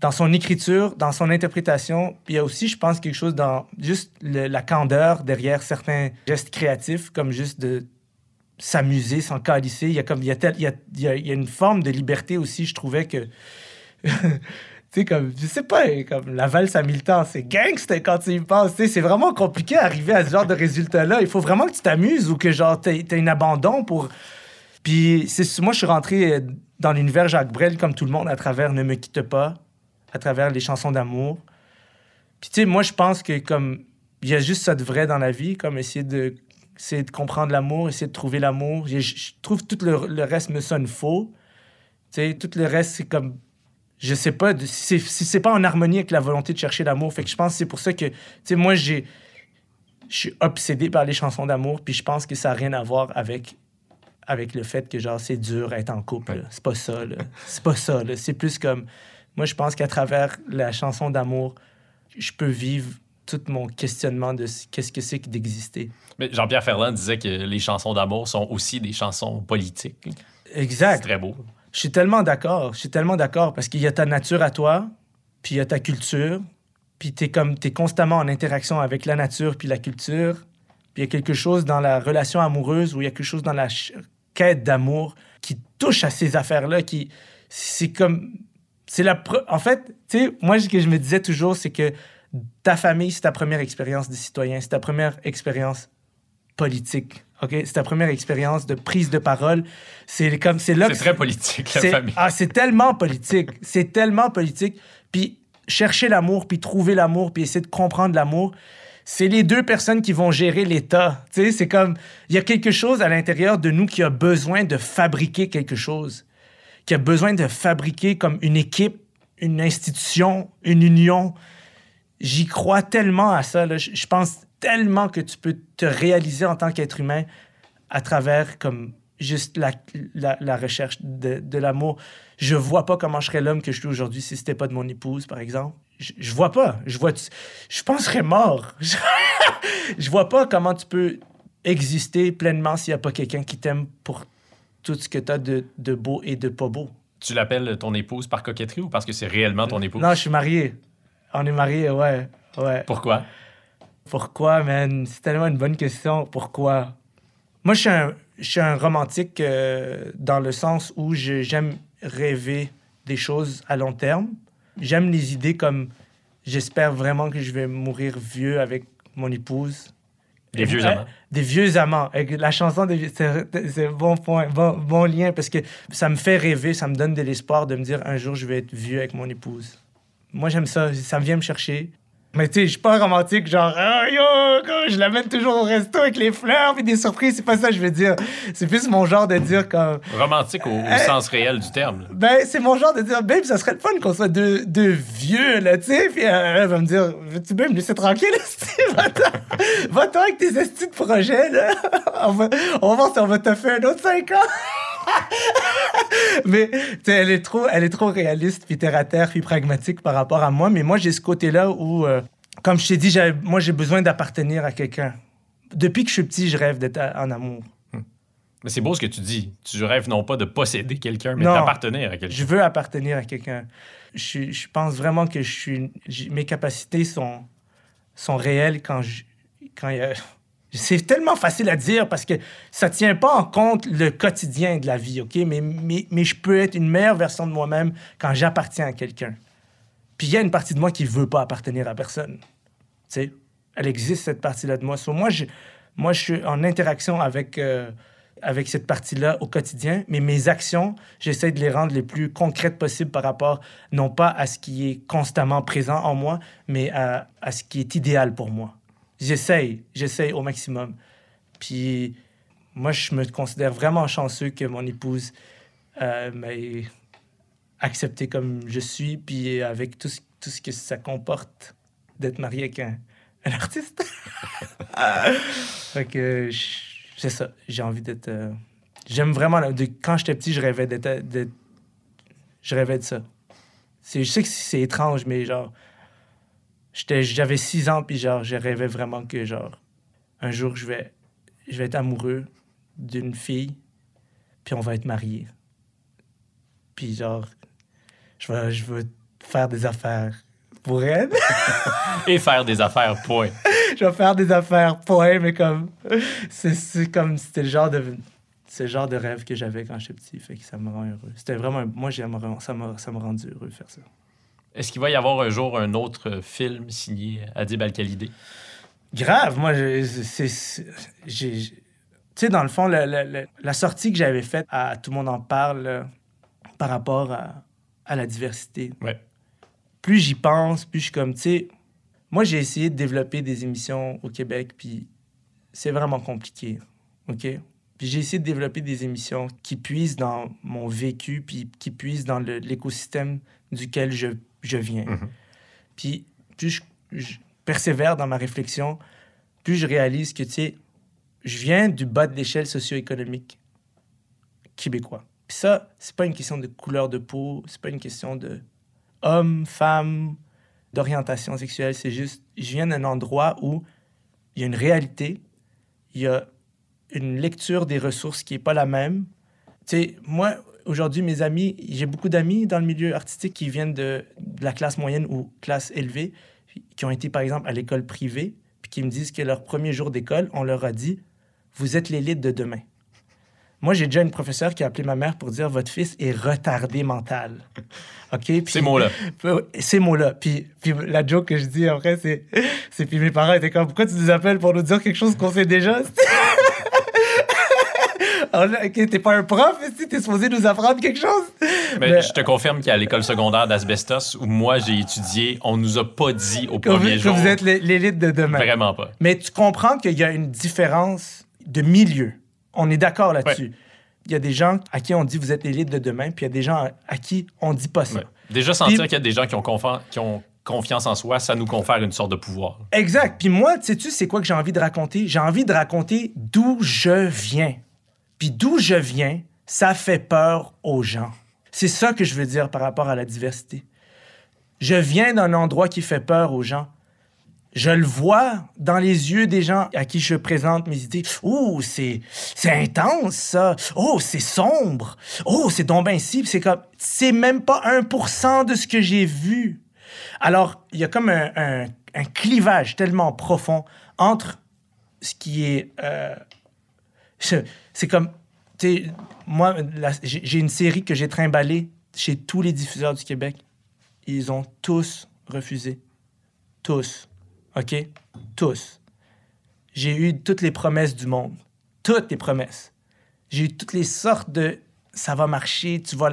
dans son écriture, dans son interprétation. Puis il y a aussi, je pense, quelque chose dans juste la candeur derrière certains gestes créatifs, comme juste de s'amuser, s'en calisser. Il y a comme il y a, il y a, il y a- une forme de liberté aussi, je trouvais que sais comme je sais pas, comme la valse à mille temps, c'est gangster quand tu y penses, c'est vraiment compliqué d'arriver à ce genre de résultat là. Il faut vraiment que tu t'amuses ou que genre t'aies une abandon pour puis moi je suis rentré euh, dans l'univers Jacques Brel comme tout le monde à travers Ne me quitte pas, à travers les chansons d'amour. Puis tu sais moi je pense que comme il y a juste ça de vrai dans la vie, comme essayer de essayer de comprendre l'amour, essayer de trouver l'amour. Je, je trouve tout le, le reste me sonne faux. Tu sais, tout le reste, c'est comme. Je sais pas, si c'est c'est pas en harmonie avec la volonté de chercher l'amour. Fait que je pense que c'est pour ça que. Tu sais, moi, j'ai. Je suis obsédé par les chansons d'amour, puis je pense que ça n'a rien à voir avec, avec le fait que, genre, c'est dur être en couple. là. C'est pas ça, là. C'est pas ça. C'est plus comme. Moi, je pense qu'à travers la chanson d'amour, je peux vivre tout mon questionnement de ce- qu'est-ce que c'est que d'exister. Mais Jean-Pierre Ferland disait que les chansons d'amour sont aussi des chansons politiques. C'est Exact. très beau. Je suis tellement d'accord. Je suis tellement d'accord parce qu'il y a ta nature à toi, puis il y a ta culture, puis t'es comme t'es constamment en interaction avec la nature puis la culture. Puis il y a quelque chose dans la relation amoureuse ou il y a quelque chose dans la quête d'amour qui touche à ces affaires-là. Qui c'est comme c'est la en fait tu sais moi ce que je me disais toujours c'est que ta famille c'est ta première expérience de citoyen, c'est ta première expérience politique. Ok, c'est ta première expérience de prise de parole. C'est comme c'est là C'est très politique, la famille. Ah, c'est tellement politique. C'est tellement politique. Puis chercher l'amour, puis trouver l'amour, puis essayer de comprendre l'amour, c'est les deux personnes qui vont gérer l'État. Tu sais, c'est comme, il y a quelque chose à l'intérieur de nous qui a besoin de fabriquer quelque chose, qui a besoin de fabriquer comme une équipe, une institution, une union. J'y crois tellement à ça. là. Je pense tellement que tu peux te réaliser en tant qu'être humain à travers comme juste la, la, la recherche de, de l'amour. Je vois pas comment je serais l'homme que je suis aujourd'hui si c'était pas de mon épouse, par exemple. Je, je vois pas. Je vois, je penserais mort. Je, je vois pas comment tu peux exister pleinement s'il y a pas quelqu'un qui t'aime pour tout ce que tu as de, de beau et de pas beau. Tu l'appelles ton épouse par coquetterie ou parce que c'est réellement ton épouse? Non, je suis marié. On est marié, ouais. Ouais. Pourquoi? Pourquoi, man? C'est tellement une bonne question. Pourquoi? Moi, je suis un, je suis un romantique euh, dans le sens où je- j'aime rêver des choses à long terme. J'aime les idées comme j'espère vraiment que je vais mourir vieux avec mon épouse. Des vieux amants. Des vieux amants. La chanson, c'est bon point, bon, bon lien parce que ça me fait rêver, ça me donne de l'espoir de me dire un jour je vais être vieux avec mon épouse. Moi, j'aime ça, ça vient me chercher. Mais tu sais, je suis pas romantique, genre, Ah, yo, quoi, je l'amène toujours au resto avec les fleurs puis des surprises, c'est pas ça que je veux dire. C'est plus mon genre de dire comme. Romantique au, au sens réel du terme. là. Ben, c'est mon genre de dire, babe, ça serait le fun qu'on soit deux, deux vieux, là, tu sais. Puis euh, elle va me dire, veux-tu bien me laisser tranquille? Va-t'en va-t'en avec tes estis de projet, là. On va, on va voir si on va te faire un autre cinq ans. mais, elle est trop, elle est trop réaliste, puis terre à terre, puis pragmatique par rapport à moi. Mais moi, j'ai ce côté-là où, euh, comme je t'ai dit, moi, j'ai besoin d'appartenir à quelqu'un. Depuis que je suis petit, je rêve d'être en amour. Mais c'est beau ce que tu dis. Tu rêves non pas de posséder quelqu'un, mais d'appartenir à quelqu'un. Je veux appartenir à quelqu'un. Je, je pense vraiment que je suis, mes capacités sont, sont réelles quand je, quand il y a- C'est tellement facile à dire parce que ça tient pas en compte le quotidien de la vie, OK? Mais, mais, mais je peux être une meilleure version de moi-même quand j'appartiens à quelqu'un. Puis il y a une partie de moi qui veut pas appartenir à personne. Tu sais, elle existe, cette partie-là de moi. So, moi, je, moi, je suis en interaction avec, euh, avec cette partie-là au quotidien, mais mes actions, j'essaie de les rendre les plus concrètes possibles par rapport, non pas à ce qui est constamment présent en moi, mais à, à ce qui est idéal pour moi. J'essaye, j'essaye au maximum. Puis moi, je me considère vraiment chanceux que mon épouse euh, m'ait accepté comme je suis, puis avec tout ce, tout ce que ça comporte d'être marié avec un, un artiste. fait que je- c'est ça, j'ai envie d'être... euh, J'aime vraiment... la- de- quand j'étais petit, je rêvais d'être... Je rêvais de ça. Je sais que c'est étrange, mais genre... J'avais six ans, puis genre, je rêvais vraiment que, genre, un jour, je vais, je vais être amoureux d'une fille, puis on va être mariés. Puis genre, je vais, je veux faire des affaires pour elle. Et faire des affaires, point. je vais faire des affaires elle, mais comme, c'est, comme, c'était le genre de, c'est le genre de rêve que j'avais quand j'étais petit, fait que ça me rend heureux. C'était vraiment, moi, ça m'a, rendu heureux de faire ça. Est-ce qu'il va y avoir un jour un autre film signé Adib Al-Khalidé? Grave, moi, j'ai, tu sais, dans le fond, le- le- le- la sortie que j'avais faite à Tout le monde en parle par rapport à, à la diversité, Ouais. plus j'y pense, plus je suis comme, tu sais, moi, j'ai essayé de développer des émissions au Québec, puis c'est vraiment compliqué, OK? Puis j'ai essayé de développer des émissions qui puisent dans mon vécu, puis qui puisent dans l'écosystème duquel je, je viens. Mhm. Puis plus je, je persévère dans ma réflexion, plus je réalise que, tu sais, je viens du bas de l'échelle socio-économique québécois. Puis ça, c'est pas une question de couleur de peau, c'est pas une question de homme, femme, d'orientation sexuelle. C'est juste, je viens d'un endroit où il y a une réalité, il y a une lecture des ressources qui n'est pas la même. Tu sais, moi, aujourd'hui, mes amis, j'ai beaucoup d'amis dans le milieu artistique qui viennent de, de la classe moyenne ou classe élevée, qui ont été, par exemple, à l'école privée, puis qui me disent que leur premier jour d'école, on leur a dit Vous êtes l'élite de demain. Moi, j'ai déjà une professeure qui a appelé ma mère pour dire Votre fils est retardé mental. OK? Puis- Ces mots-là. Ces mots-là. Puis, puis la joke que je dis après, c'est. c'est puis mes parents étaient comme Pourquoi tu nous appelles pour nous dire quelque chose qu'on sait déjà? T'es pas un prof, si t'es supposé nous apprendre quelque chose. Mais, Mais- je te confirme qu'à l'école secondaire d'Asbestos, où moi j'ai étudié, on nous a pas dit au Que vous, premier que jour. vous êtes l'é- l'élite de demain. Vraiment pas. Mais tu comprends qu'il y a une différence de milieu. On est d'accord là-dessus. Il y a des gens à qui on dit vous êtes l'élite de demain, puis il y a des gens à, qui on dit pas ça. Ouais. Déjà sentir Puis- qu'il y a des gens qui ont, confa- qui ont confiance en soi, ça nous confère une sorte de pouvoir. Exact. Puis moi, sais-tu, c'est quoi que j'ai envie de raconter? J'ai envie de raconter d'où je viens. Puis d'où je viens, ça fait peur aux gens. C'est ça que je veux dire par rapport à la diversité. Je viens d'un endroit qui fait peur aux gens. Je le vois dans les yeux des gens à qui je présente mes idées. Oh, c'est c'est intense ça. Oh, c'est sombre. Oh, c'est donc ben si. C'est comme c'est même pas 1% de ce que j'ai vu. Alors, il y a comme un, un- un clivage tellement profond entre ce qui est. euh, c'est comme. Tu sais, moi, j'ai une série que j'ai trimballée chez tous les diffuseurs du Québec. Ils ont tous refusé. Tous. OK? Tous. J'ai eu toutes les promesses du monde. Toutes les promesses. J'ai eu toutes les sortes de ça va marcher, tu vas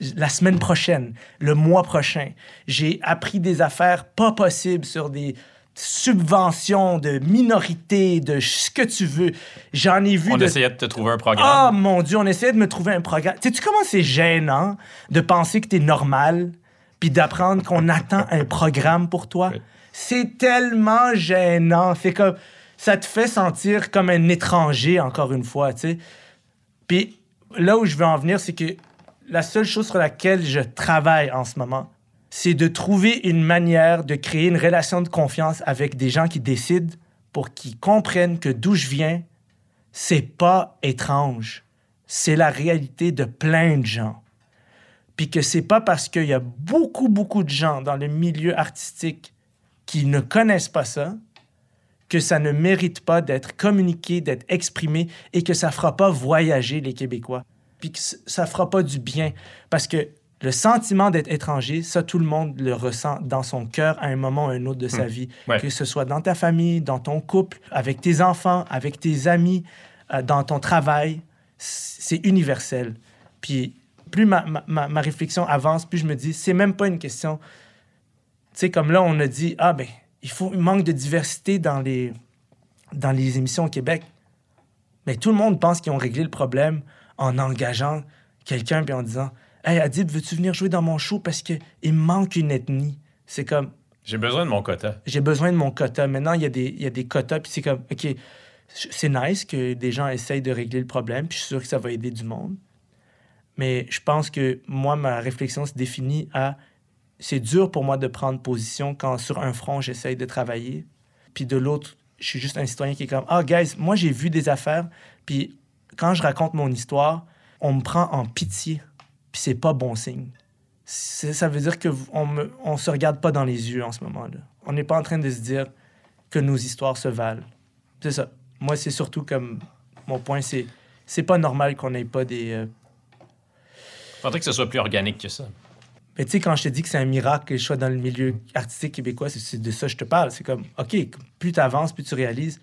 la semaine prochaine, le mois prochain. J'ai appris des affaires pas possibles sur des subventions de minorités, de ce que tu veux. J'en ai vu On de essayait de te trouver un ah, programme. mon Dieu, on essayait de me trouver un programme. Sais-tu comment c'est gênant de penser que t'es normal puis d'apprendre qu'on attend un programme pour toi? Oui. C'est tellement gênant. C'est comme... Ça te fait sentir comme un étranger, encore une fois, tu sais. Puis là où je veux en venir, c'est que la seule chose sur laquelle je travaille en ce moment, c'est de trouver une manière de créer une relation de confiance avec des gens qui décident pour qu'ils comprennent que d'où je viens, c'est pas étrange. C'est la réalité de plein de gens. Puis que c'est pas parce qu'il y a beaucoup, beaucoup de gens dans le milieu artistique qui ne connaissent pas ça que ça ne mérite pas d'être communiqué, d'être exprimé et que ça fera pas voyager les Québécois. Puis que ça fera pas du bien. Parce que le sentiment d'être étranger, ça, tout le monde le ressent dans son cœur à un moment ou à un autre de sa vie. Ouais. Que ce soit dans ta famille, dans ton couple, avec tes enfants, avec tes amis, euh, dans ton travail. C'est universel. Puis plus ma, ma- ma- ma réflexion avance, plus je me dis, c'est même pas une question. Tu sais, comme là, on a dit, ah ben, il faut il manque de diversité dans les, dans les émissions au Québec. Mais tout le monde pense qu'ils ont réglé le problème en engageant quelqu'un puis en disant Hey Adib, veux-tu venir jouer dans mon show parce qu'il me manque une ethnie? C'est comme J'ai besoin de mon quota. j'ai besoin de mon quota. Maintenant, il y a des, il y a des quotas, puis c'est comme, OK, c'est nice que des gens essayent de régler le problème, puis je suis sûr que ça va aider du monde. Mais je pense que moi, ma réflexion se définit à c'est dur pour moi de prendre position quand sur un front, j'essaye de travailler, puis de l'autre, je suis juste un citoyen qui est comme, ah, guys, moi, j'ai vu des affaires, puis quand je raconte mon histoire, on me prend en pitié, puis c'est pas bon signe. Ça veut dire qu'on on se regarde pas dans les yeux en ce moment-là. On n'est pas en train de se dire que nos histoires se valent. C'est ça. Moi, c'est surtout comme mon point, c'est c'est pas normal qu'on n'ait pas des. euh, Faudrait que ce soit plus organique que ça. Mais tu sais, quand je te dis que c'est un miracle que je sois dans le milieu artistique québécois, c'est- c'est de ça que je te parle. C'est comme, OK, plus tu avances, plus tu réalises.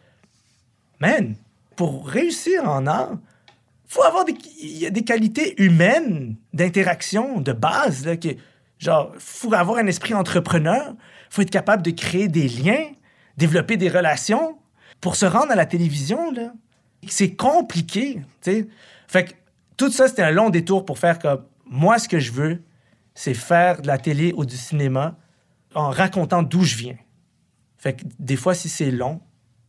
Man, pour réussir en art, faut avoir des, y a des qualités humaines d'interaction de base. Là, que, genre, faut avoir un esprit entrepreneur. faut être capable de créer des liens, développer des relations. Pour se rendre à la télévision, là, c'est compliqué. Fait que tout ça, c'était un long détour pour faire comme moi, ce que je veux, c'est faire de la télé ou du cinéma en racontant d'où je viens. Fait que des fois, si c'est long,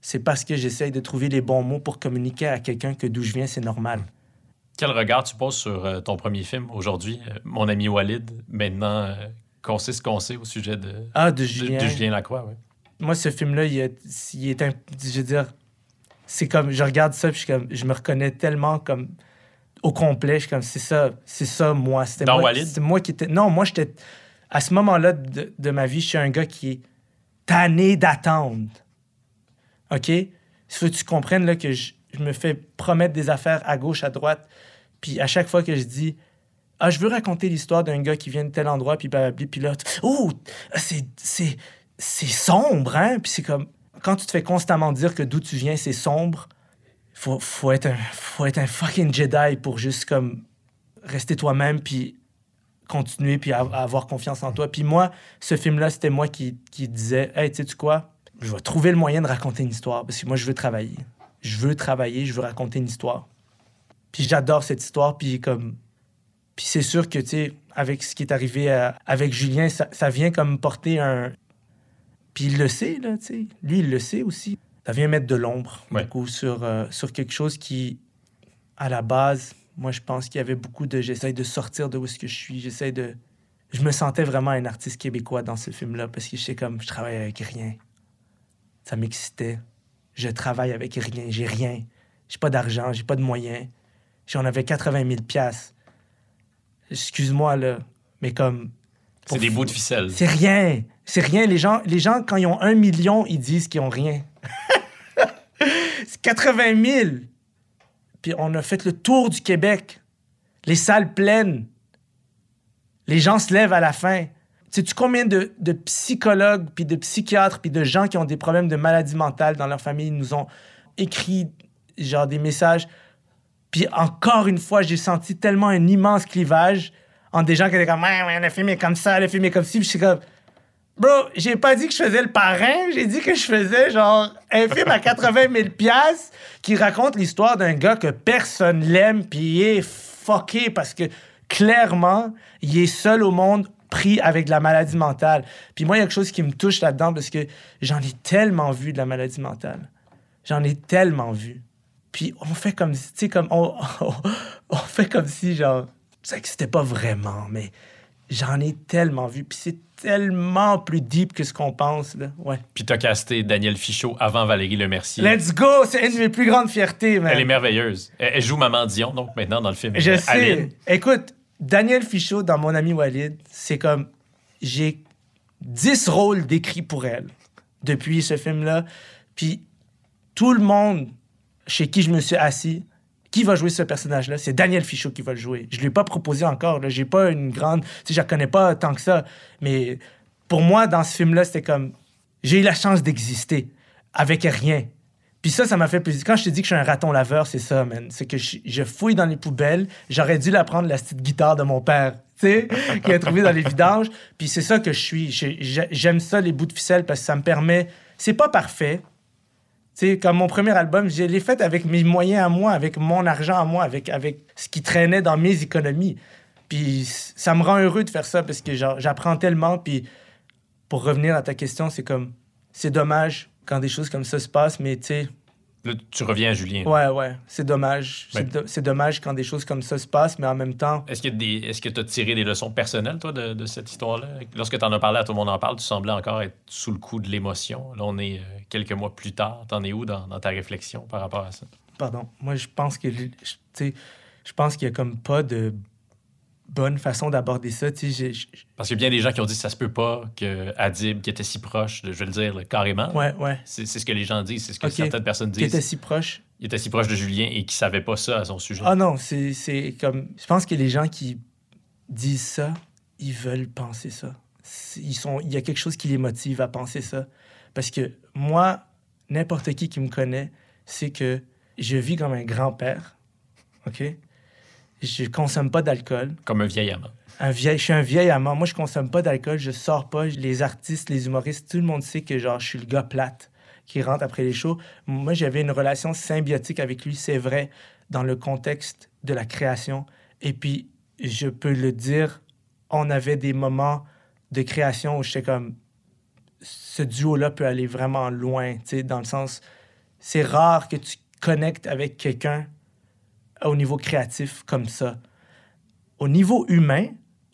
c'est parce que j'essaye de trouver les bons mots pour communiquer à quelqu'un que d'où je viens, c'est normal. Quel regard tu poses sur euh, ton premier film aujourd'hui, euh, Mon ami Walid, maintenant euh, qu'on sait ce qu'on sait au sujet de, Ah, de de- Julien. de Julien Lacroix. Ouais. Moi, ce film-là, il est, il est un- je veux dire, c'est comme, je regarde ça, puis je, comme, je me reconnais tellement comme au complet. Je suis comme, c'est ça, c'est ça, moi. C'était Dans moi, Walid? C'est moi qui étais. Non, moi, j'étais. À ce moment-là de, de ma vie, je suis un gars qui est tanné d'attendre. OK? Il faut que tu comprennes là, que je, me fais promettre des affaires à gauche, à droite. Puis à chaque fois que je dis, ah, je veux raconter l'histoire d'un gars qui vient de tel endroit, puis blablabla, puis là, oh, c'est, c'est, c'est sombre, hein? Puis c'est comme, quand tu te fais constamment dire que d'où tu viens, c'est sombre, faut, faut, être un, faut être un fucking Jedi pour juste comme rester toi-même, puis continuer, puis av- avoir confiance en toi. Puis moi, ce film-là, c'était moi qui, qui disais, hey, tu sais quoi? Je vais trouver le moyen de raconter une histoire, parce que moi, je veux travailler. Je veux travailler, je veux raconter une histoire. Puis j'adore cette histoire, puis comme... Puis c'est sûr que, tu sais, avec ce qui est arrivé à- avec Julien, ça, ça vient comme porter un... Puis il le sait, là, tu sais. Lui, il le sait aussi. Ça vient mettre de l'ombre, Ouais. beaucoup, sur, euh, sur quelque chose qui, à la base, moi, je pense qu'il y avait beaucoup de... J'essaie de sortir de où est-ce que je suis. J'essaie de... Je me sentais vraiment un artiste québécois dans ce film-là, parce que je sais comme, je travaille avec rien. Ça m'excitait. Je travaille avec rien. J'ai rien. J'ai pas d'argent, j'ai pas de moyens. J'en avais 80 000 piastres. Excuse-moi, là, mais comme... C'est des bouts de ficelle. C'est rien. C'est rien. Les gens, les gens, quand ils ont un million, ils disent qu'ils ont rien. c'est 80 000. Puis on a fait le tour du Québec. Les salles pleines. Les gens se lèvent à la fin. Sais-tu combien de, de psychologues, puis de psychiatres, puis de gens qui ont des problèmes de maladie mentale dans leur famille nous ont écrit genre des messages? Puis encore une fois, j'ai senti tellement un immense clivage entre des gens qui étaient comme ouais, le film est comme ça, le film est comme ci. Puis je suis comme Bro, j'ai pas dit que je faisais le parrain, j'ai dit que je faisais genre un film à 80 000 piastres qui raconte l'histoire d'un gars que personne l'aime, puis il est fucké parce que clairement, il est seul au monde pris avec de la maladie mentale. Puis moi, il y a quelque chose qui me touche là-dedans parce que j'en ai tellement vu de la maladie mentale. J'en ai tellement vu. Puis on fait comme si, tu sais, comme on, on, on fait comme si, genre, ça n'existait pas vraiment, mais j'en ai tellement vu. Puis c'est tellement plus deep que ce qu'on pense, là. Ouais. Puis t'as casté Daniel Fichot avant Valérie Lemercier. Let's go! C'est une de mes plus grandes fiertés, man. Elle est merveilleuse. Elle, elle joue Maman Dion, donc maintenant dans le film. Je sais. Écoute, Daniel Fichot dans Mon ami Walid, c'est comme. J'ai 10 rôles décrits pour elle depuis ce film-là. Puis tout le monde chez qui je me suis assis, qui va jouer ce personnage-là? C'est Daniel Fichot qui va le jouer. Je ne l'ai pas proposé encore. Là. J'ai pas une grande. Je la connais pas tant que ça. Mais pour moi, dans ce film-là, c'était comme. J'ai eu la chance d'exister avec rien. Puis ça, ça m'a fait plaisir. Quand je te dis que je suis un raton laveur, c'est ça, man. C'est que je, fouille dans les poubelles. J'aurais dû la prendre, la petite guitare de mon père, tu sais, qu'il a trouvé dans les vidanges. Puis c'est ça que je suis. J'aime ça, les bouts de ficelle, parce que ça me permet... C'est pas parfait. Tu sais, comme mon premier album, je l'ai fait avec mes moyens à moi, avec mon argent à moi, avec, avec ce qui traînait dans mes économies. Puis ça me rend heureux de faire ça, parce que j'apprends tellement. Puis pour revenir à ta question, c'est comme... C'est dommage quand des choses comme ça se passent, mais tu sais... Là, tu reviens à Julien. Ouais, ouais, c'est dommage. Ouais. C'est do- C'est dommage quand des choses comme ça se passent, mais en même temps, Est-ce que tu as tiré des leçons personnelles, toi, de, de cette histoire-là? Lorsque tu en as parlé à tout le monde en parle, tu semblais encore être sous le coup de l'émotion. Là, on est euh, quelques mois plus tard. T'en es où dans, dans ta réflexion par rapport à ça? pardon, moi je pense que, je- tu sais, je pense qu'il y a comme pas de bonne façon d'aborder ça. J'ai- j'ai- Parce qu'il y a bien des gens qui ont dit que ça se peut pas que Adib, qui était si proche, de- je vais le dire là, carrément, ouais, ouais, c'est c'est ce que les gens disent, c'est ce que Ok. certaines personnes qui disent. était si proche. Il était si proche de Julien et qui savait pas ça à son sujet. Ah non, c'est c'est comme, je pense que les gens qui disent ça, ils veulent penser ça. Ils sont, il y a quelque chose qui les motive à penser ça. Parce que moi, n'importe qui qui me connaît, c'est que je vis comme un grand-père, OK? Je consomme pas d'alcool. Comme un vieil amant. Un vieil, je suis un vieil amant. Moi, je consomme pas d'alcool, je sors pas. Les artistes, les humoristes, tout le monde sait que genre je suis le gars plate qui rentre après les shows. Moi, j'avais une relation symbiotique avec lui, c'est vrai, dans le contexte de la création. Et puis, je peux le dire, on avait des moments de création où j'étais comme, ce duo-là peut aller vraiment loin, tu sais, dans le sens, c'est rare que tu connectes avec quelqu'un au niveau créatif comme ça. Au niveau humain,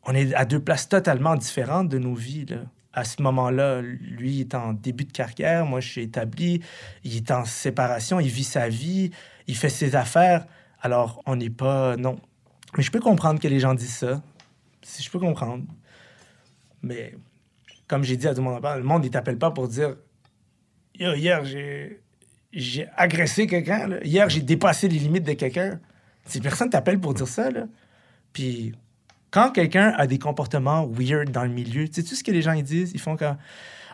on est à deux places totalement différentes de nos vies. Là. À ce moment-là, lui est en début de carrière, moi je suis établi, il est en séparation, il vit sa vie, il fait ses affaires. Alors, on n'est pas. Non. Mais je peux comprendre que les gens disent ça. Si je peux comprendre. Mais comme j'ai dit à tout le monde, le monde, il t'appelle pas pour dire Yo, hier, j'ai, agressé quelqu'un. Hier, j'ai dépassé les limites de quelqu'un. Si personne t'appelle pour dire ça, là. Puis, quand quelqu'un a des comportements weird dans le milieu, tu sais-tu ce que les gens ils disent? Ils font quand.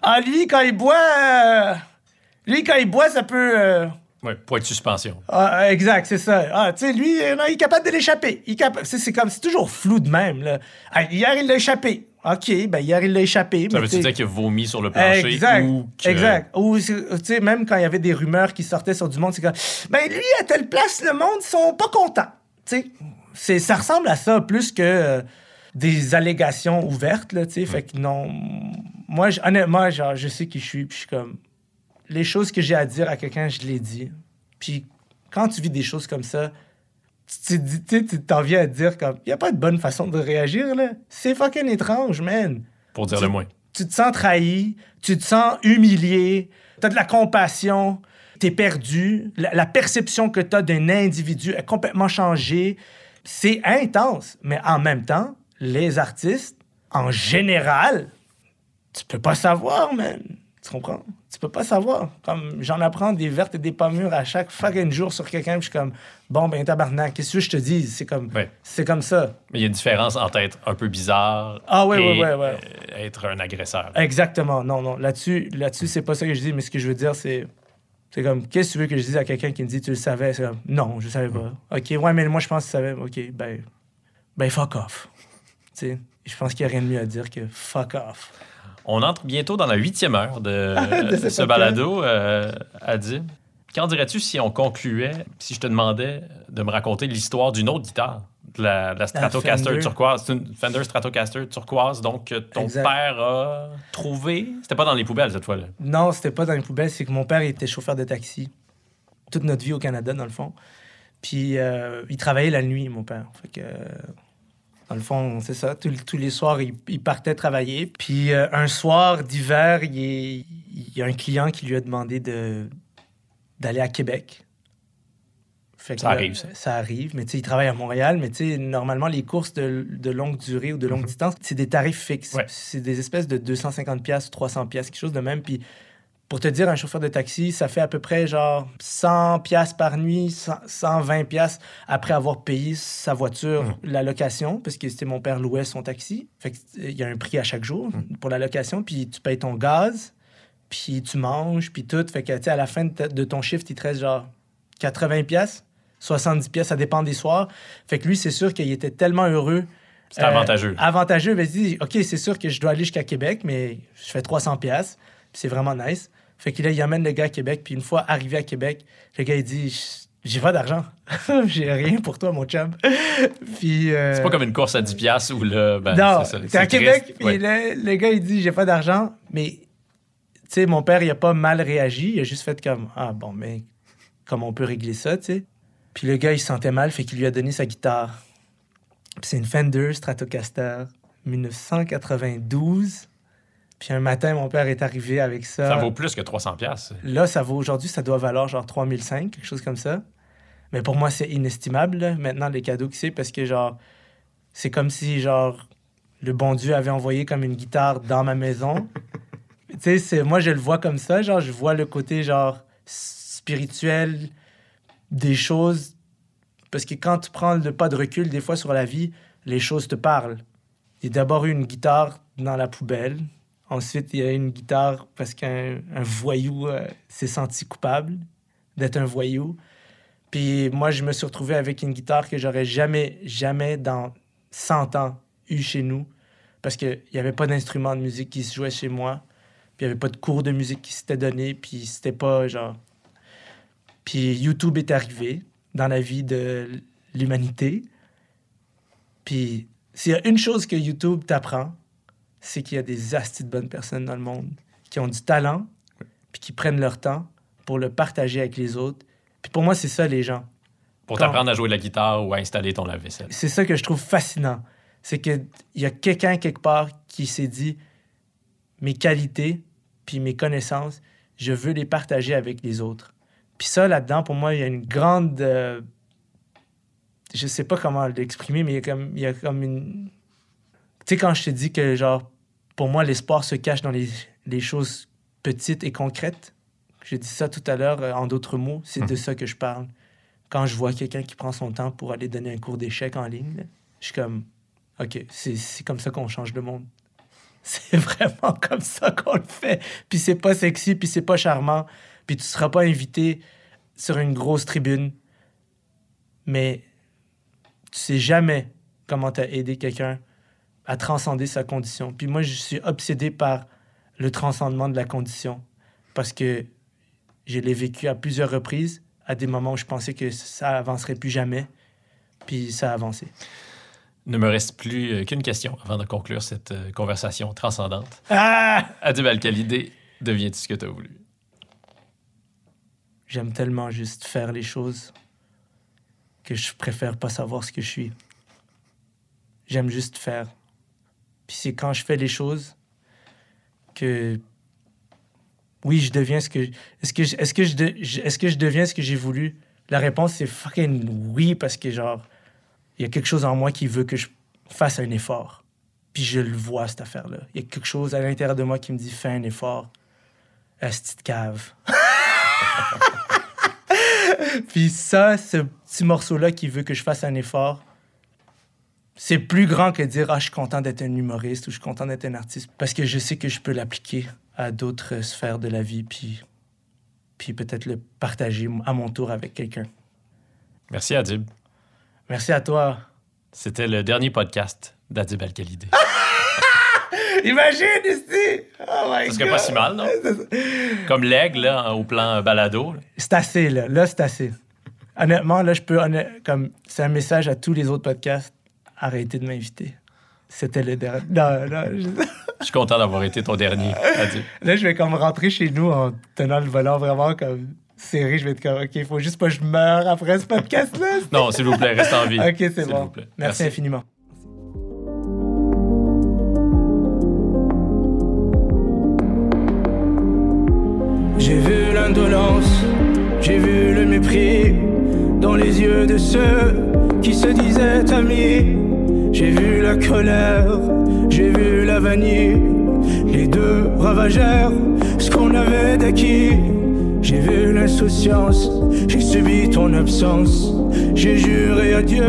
Ah, lui, quand il boit. euh, Lui, quand il boit, ça peut. euh, Ouais, point de suspension. ah, exact, c'est ça. Ah, tu sais, lui, euh, non, il est capable de l'échapper. Capa- c'est, c'est comme, c'est toujours flou de même, là. Ah, hier, il l'a échappé. OK, ben, hier, il l'a échappé. Ça veut-tu sais- dire qu'il a vomi sur le plancher Exact, ou que... exact. Ou, tu sais, même quand il y avait des rumeurs qui sortaient sur du monde, c'est comme, ben, lui, à telle place, le monde, ils sont pas contents. Tu sais, ça ressemble à ça plus que euh, des allégations ouvertes, là, tu sais. Fait que non, moi, honnêtement, genre, je sais qui je suis, puis je suis comme, les choses que j'ai à dire à quelqu'un, je les dis. Puis quand tu vis des choses comme ça, tu t'en viens à te dire comme, il n'y a pas de bonne façon de réagir, là. C'est fucking étrange, man Pour dire Tu- le moins. tu te sens trahi, tu te sens humilié, tu as de la compassion, tu es perdu, la, la perception que tu as d'un individu est complètement changée. C'est intense, mais en même temps, les artistes, en général, tu peux pas savoir, man. Tu comprends? Tu peux pas savoir. Comme j'en apprends des vertes et des pas mûres à chaque fucking jour sur quelqu'un, puis je suis comme, bon, ben tabarnak, qu'est-ce que je te dis? C'est comme, Ouais. c'est comme ça. Mais il y a une différence entre être un peu bizarre Ah ouais, et ouais, ouais, ouais. euh, être un agresseur. Exactement. Non, non. Là-dessus, là-dessus c'est pas ça que je dis, mais ce que je veux dire, c'est. C'est comme, qu'est-ce que tu veux que je dise à quelqu'un qui me dit, tu le savais? C'est comme, non, je savais pas. OK, ouais, mais moi, je pense que tu savais. OK, ben, ben, fuck off. Tu sais, je pense qu'il n'y a rien de mieux à dire que fuck off. On entre bientôt dans la huitième heure de, De ce balado, euh, Adib. Qu'en dirais-tu si on concluait, si je te demandais de me raconter l'histoire d'une autre guitare, de la, de la Stratocaster turquoise? C'est une Fender Stratocaster turquoise, donc que ton Exact. père a trouvé. C'était pas dans les poubelles cette fois-là. Non, c'était pas dans les poubelles, c'est que mon père était chauffeur de taxi. Toute notre vie au Canada, dans le fond. Puis, euh, il travaillait la nuit, mon père. Fait que, euh, dans le fond, c'est ça. Tous, tous les soirs, il, il partait travailler. Puis, euh, un soir d'hiver, il, y a un client qui lui a demandé de, d'aller à Québec. Fait que Ça là, arrive, ça. Ça arrive, mais tu sais, il travaille à Montréal, mais tu sais, normalement, les courses de, de longue durée ou de longue distance, c'est des tarifs fixes. Ouais. C'est des espèces de 250 pièces, 300 pièces, quelque chose de même. Puis pour te dire, un chauffeur de taxi, ça fait à peu près genre 100 pièces par nuit, 100 120 pièces après avoir payé sa voiture, la location, parce que c'était mon père louait son taxi. Fait euh, il y a un prix à chaque jour pour la location, puis tu payes ton gaz, puis tu manges, puis tout. Fait que, tu sais, à la fin de, ton shift, il te reste genre 80 pièces, 70 pièces, ça dépend des soirs. Fait que lui, c'est sûr qu'il était tellement heureux. C'était avantageux. Avantageux, mais dit, OK, c'est sûr que je dois aller jusqu'à Québec, mais je fais 300 pièces, c'est vraiment nice. Fait qu'il il amène le gars à Québec, puis une fois arrivé à Québec, le gars, il dit, j'ai pas d'argent. j'ai rien pour toi, mon chum. puis... euh, C'est pas comme une course à 10 piastres où là, ben, non, t'es c'est à triste. Québec, puis Ouais. le, le gars, il dit J'ai pas d'argent. Mais, tu sais, mon père, il a pas mal réagi. Il a juste fait comme Ah, bon, mais comment on peut régler ça, tu sais Puis le gars, il se sentait mal, fait qu'il lui a donné sa guitare. Puis c'est une Fender Stratocaster 1992. Puis un matin, mon père est arrivé avec ça. Ça vaut plus que 300 piastres. Là, ça vaut aujourd'hui, ça doit valoir genre 3005, quelque chose comme ça. Mais pour moi, c'est inestimable, là, maintenant, les cadeaux que c'est, parce que, genre, c'est comme si, genre, le bon Dieu avait envoyé comme une guitare dans ma maison. tu sais, c'est- moi, je le vois comme ça, genre, je vois le côté, genre, spirituel des choses. Parce que quand tu prends le pas de recul, des fois, sur la vie, les choses te parlent. Il y a d'abord eu une guitare dans la poubelle. Ensuite, il y a une guitare parce qu'un un voyou euh, s'est senti coupable d'être un voyou. Puis moi, je me suis retrouvé avec une guitare que j'aurais jamais, jamais dans 100 ans eu chez nous. Parce qu'il n'y avait pas d'instrument de musique qui se jouait chez moi. Puis il n'y avait pas de cours de musique qui s'était donné. Puis c'était pas genre. Puis YouTube est arrivé dans la vie de l'humanité. Puis s'il y a une chose que YouTube t'apprend, c'est qu'il y a des astis de bonnes personnes dans le monde qui ont du talent, puis qui prennent leur temps pour le partager avec les autres. Puis pour moi, c'est ça, les gens. Pour Quand- t'apprendre à jouer de la guitare ou à installer ton lave-vaisselle. C'est ça que je trouve fascinant. C'est qu'il y a quelqu'un quelque part qui s'est dit mes qualités puis mes connaissances, je veux les partager avec les autres. Puis ça, là-dedans, pour moi, il y a une grande. euh, je sais pas comment l'exprimer, mais il y a comme, il y a comme une. Tu sais, quand je te dis que, genre, pour moi, l'espoir se cache dans les, les choses petites et concrètes, j'ai dit ça tout à l'heure euh, en d'autres mots, c'est de ça que je parle. Quand je vois quelqu'un qui prend son temps pour aller donner un cours d'échecs en ligne, là, je suis comme, OK, c'est c'est comme ça qu'on change le monde. C'est vraiment comme ça qu'on le fait. Puis c'est pas sexy, puis c'est pas charmant, puis tu seras pas invité sur une grosse tribune, mais tu sais jamais comment t'as aidé quelqu'un à transcender sa condition. Puis moi, je suis obsédé par le transcendement de la condition parce que je l'ai vécu à plusieurs reprises, à des moments où je pensais que ça avancerait plus jamais, puis ça a avancé. Ne me reste plus euh, qu'une question avant de conclure cette euh, conversation transcendante. Ah! Adib Al-Khalidé, deviens-tu ce que tu as voulu? J'aime tellement juste faire les choses que je préfère pas savoir ce que je suis. J'aime juste faire. Puis c'est quand je fais les choses que oui, je deviens ce que est-ce que je- est-ce que je est-ce que je deviens ce que j'ai voulu? La réponse c'est fucking oui parce que genre il y a quelque chose en moi qui veut que je fasse un effort. Puis je le vois cette affaire là. Il y a quelque chose à l'intérieur de moi qui me dit fais un effort. Asti de cave. Puis ça, ce petit morceau-là qui veut que je fasse un effort, c'est plus grand que dire Ah, je suis content d'être un humoriste ou je suis content d'être un artiste. Parce que je sais que je peux l'appliquer à d'autres sphères de la vie, puis, puis peut-être le partager à mon tour avec quelqu'un. Merci, Adib. Merci à toi. C'était le dernier podcast d'Adib Al-Khalidé. Imagine ici! Oh my Ça serait pas si mal, non? Comme l'aigle, au plan balado. C'est assez, là. Là, c'est assez. Honnêtement, là, je peux. Comme, c'est un message à tous les autres podcasts. Arrêtez de m'inviter. C'était le dernier. Non, non. je- Je suis content d'avoir été ton dernier, Adib. Là, je vais comme rentrer chez nous en tenant le volant vraiment comme serré. Je vais être comme, OK, il faut juste pas que je meure après ce podcast-là. Non, s'il vous plaît, reste en vie. OK, c'est bon. vous plaît. Merci, infiniment. J'ai vu l'indolence, j'ai vu le mépris dans les yeux de ceux qui se disaient amis. J'ai vu la colère, j'ai vu la vanille. Les deux ravagèrent ce qu'on avait d'acquis. J'ai vu l'insouciance, j'ai subi ton absence. J'ai juré à Dieu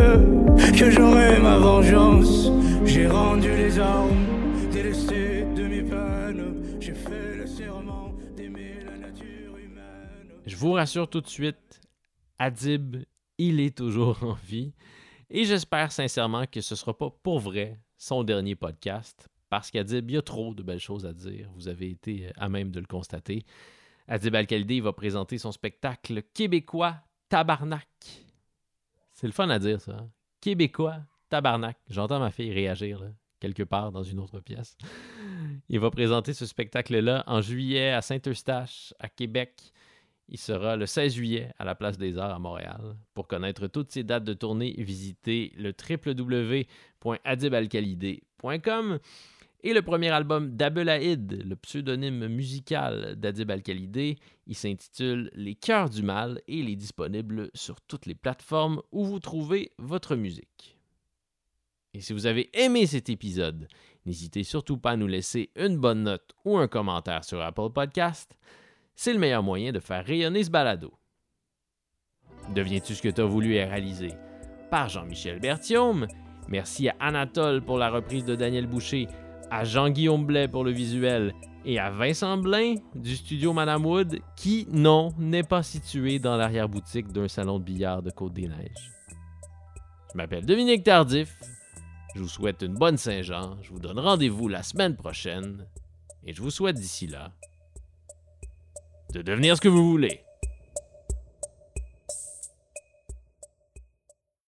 que j'aurais ma vengeance. J'ai rendu les armes, délesté de mes peines. J'ai fait le serment d'aimer la nature humaine. Je vous rassure tout de suite, Adib, il est toujours en vie. Et j'espère sincèrement que ce ne sera pas pour vrai son dernier podcast, parce qu'Adib, il y a trop de belles choses à dire. Vous avez été à même de le constater. Adib Al-Khalidé va présenter son spectacle québécois Tabarnak. C'est le fun à dire, ça. hein? Québécois Tabarnak. J'entends ma fille réagir, là, quelque part dans une autre pièce. Il va présenter ce spectacle-là en juillet à Saint-Eustache, à Québec. Il sera le 16 juillet à la Place des Arts à Montréal. Pour connaître toutes ses dates de tournée, visitez le www.adibalkalidé.com. Et le premier album d'Abelaïd, le pseudonyme musical d'Adib il s'intitule Les Cœurs du Mal et il est disponible sur toutes les plateformes où vous trouvez votre musique. Et si vous avez aimé cet épisode, n'hésitez surtout pas à nous laisser une bonne note ou un commentaire sur Apple Podcast. C'est le meilleur moyen de faire rayonner ce balado. Deviens-tu ce que tu as voulu est réalisé par Jean-Michel Berthiaume? Merci à Anatole pour la reprise de Daniel Boucher, à Jean-Guillaume Blais pour le visuel et à Vincent Blain du studio Madame Wood qui, non, n'est pas situé dans l'arrière-boutique d'un salon de billard de Côte-des-Neiges. Je m'appelle Dominique Tardif. Je vous souhaite une bonne Saint-Jean. Je vous donne rendez-vous la semaine prochaine. Et je vous souhaite d'ici là de devenir ce que vous voulez.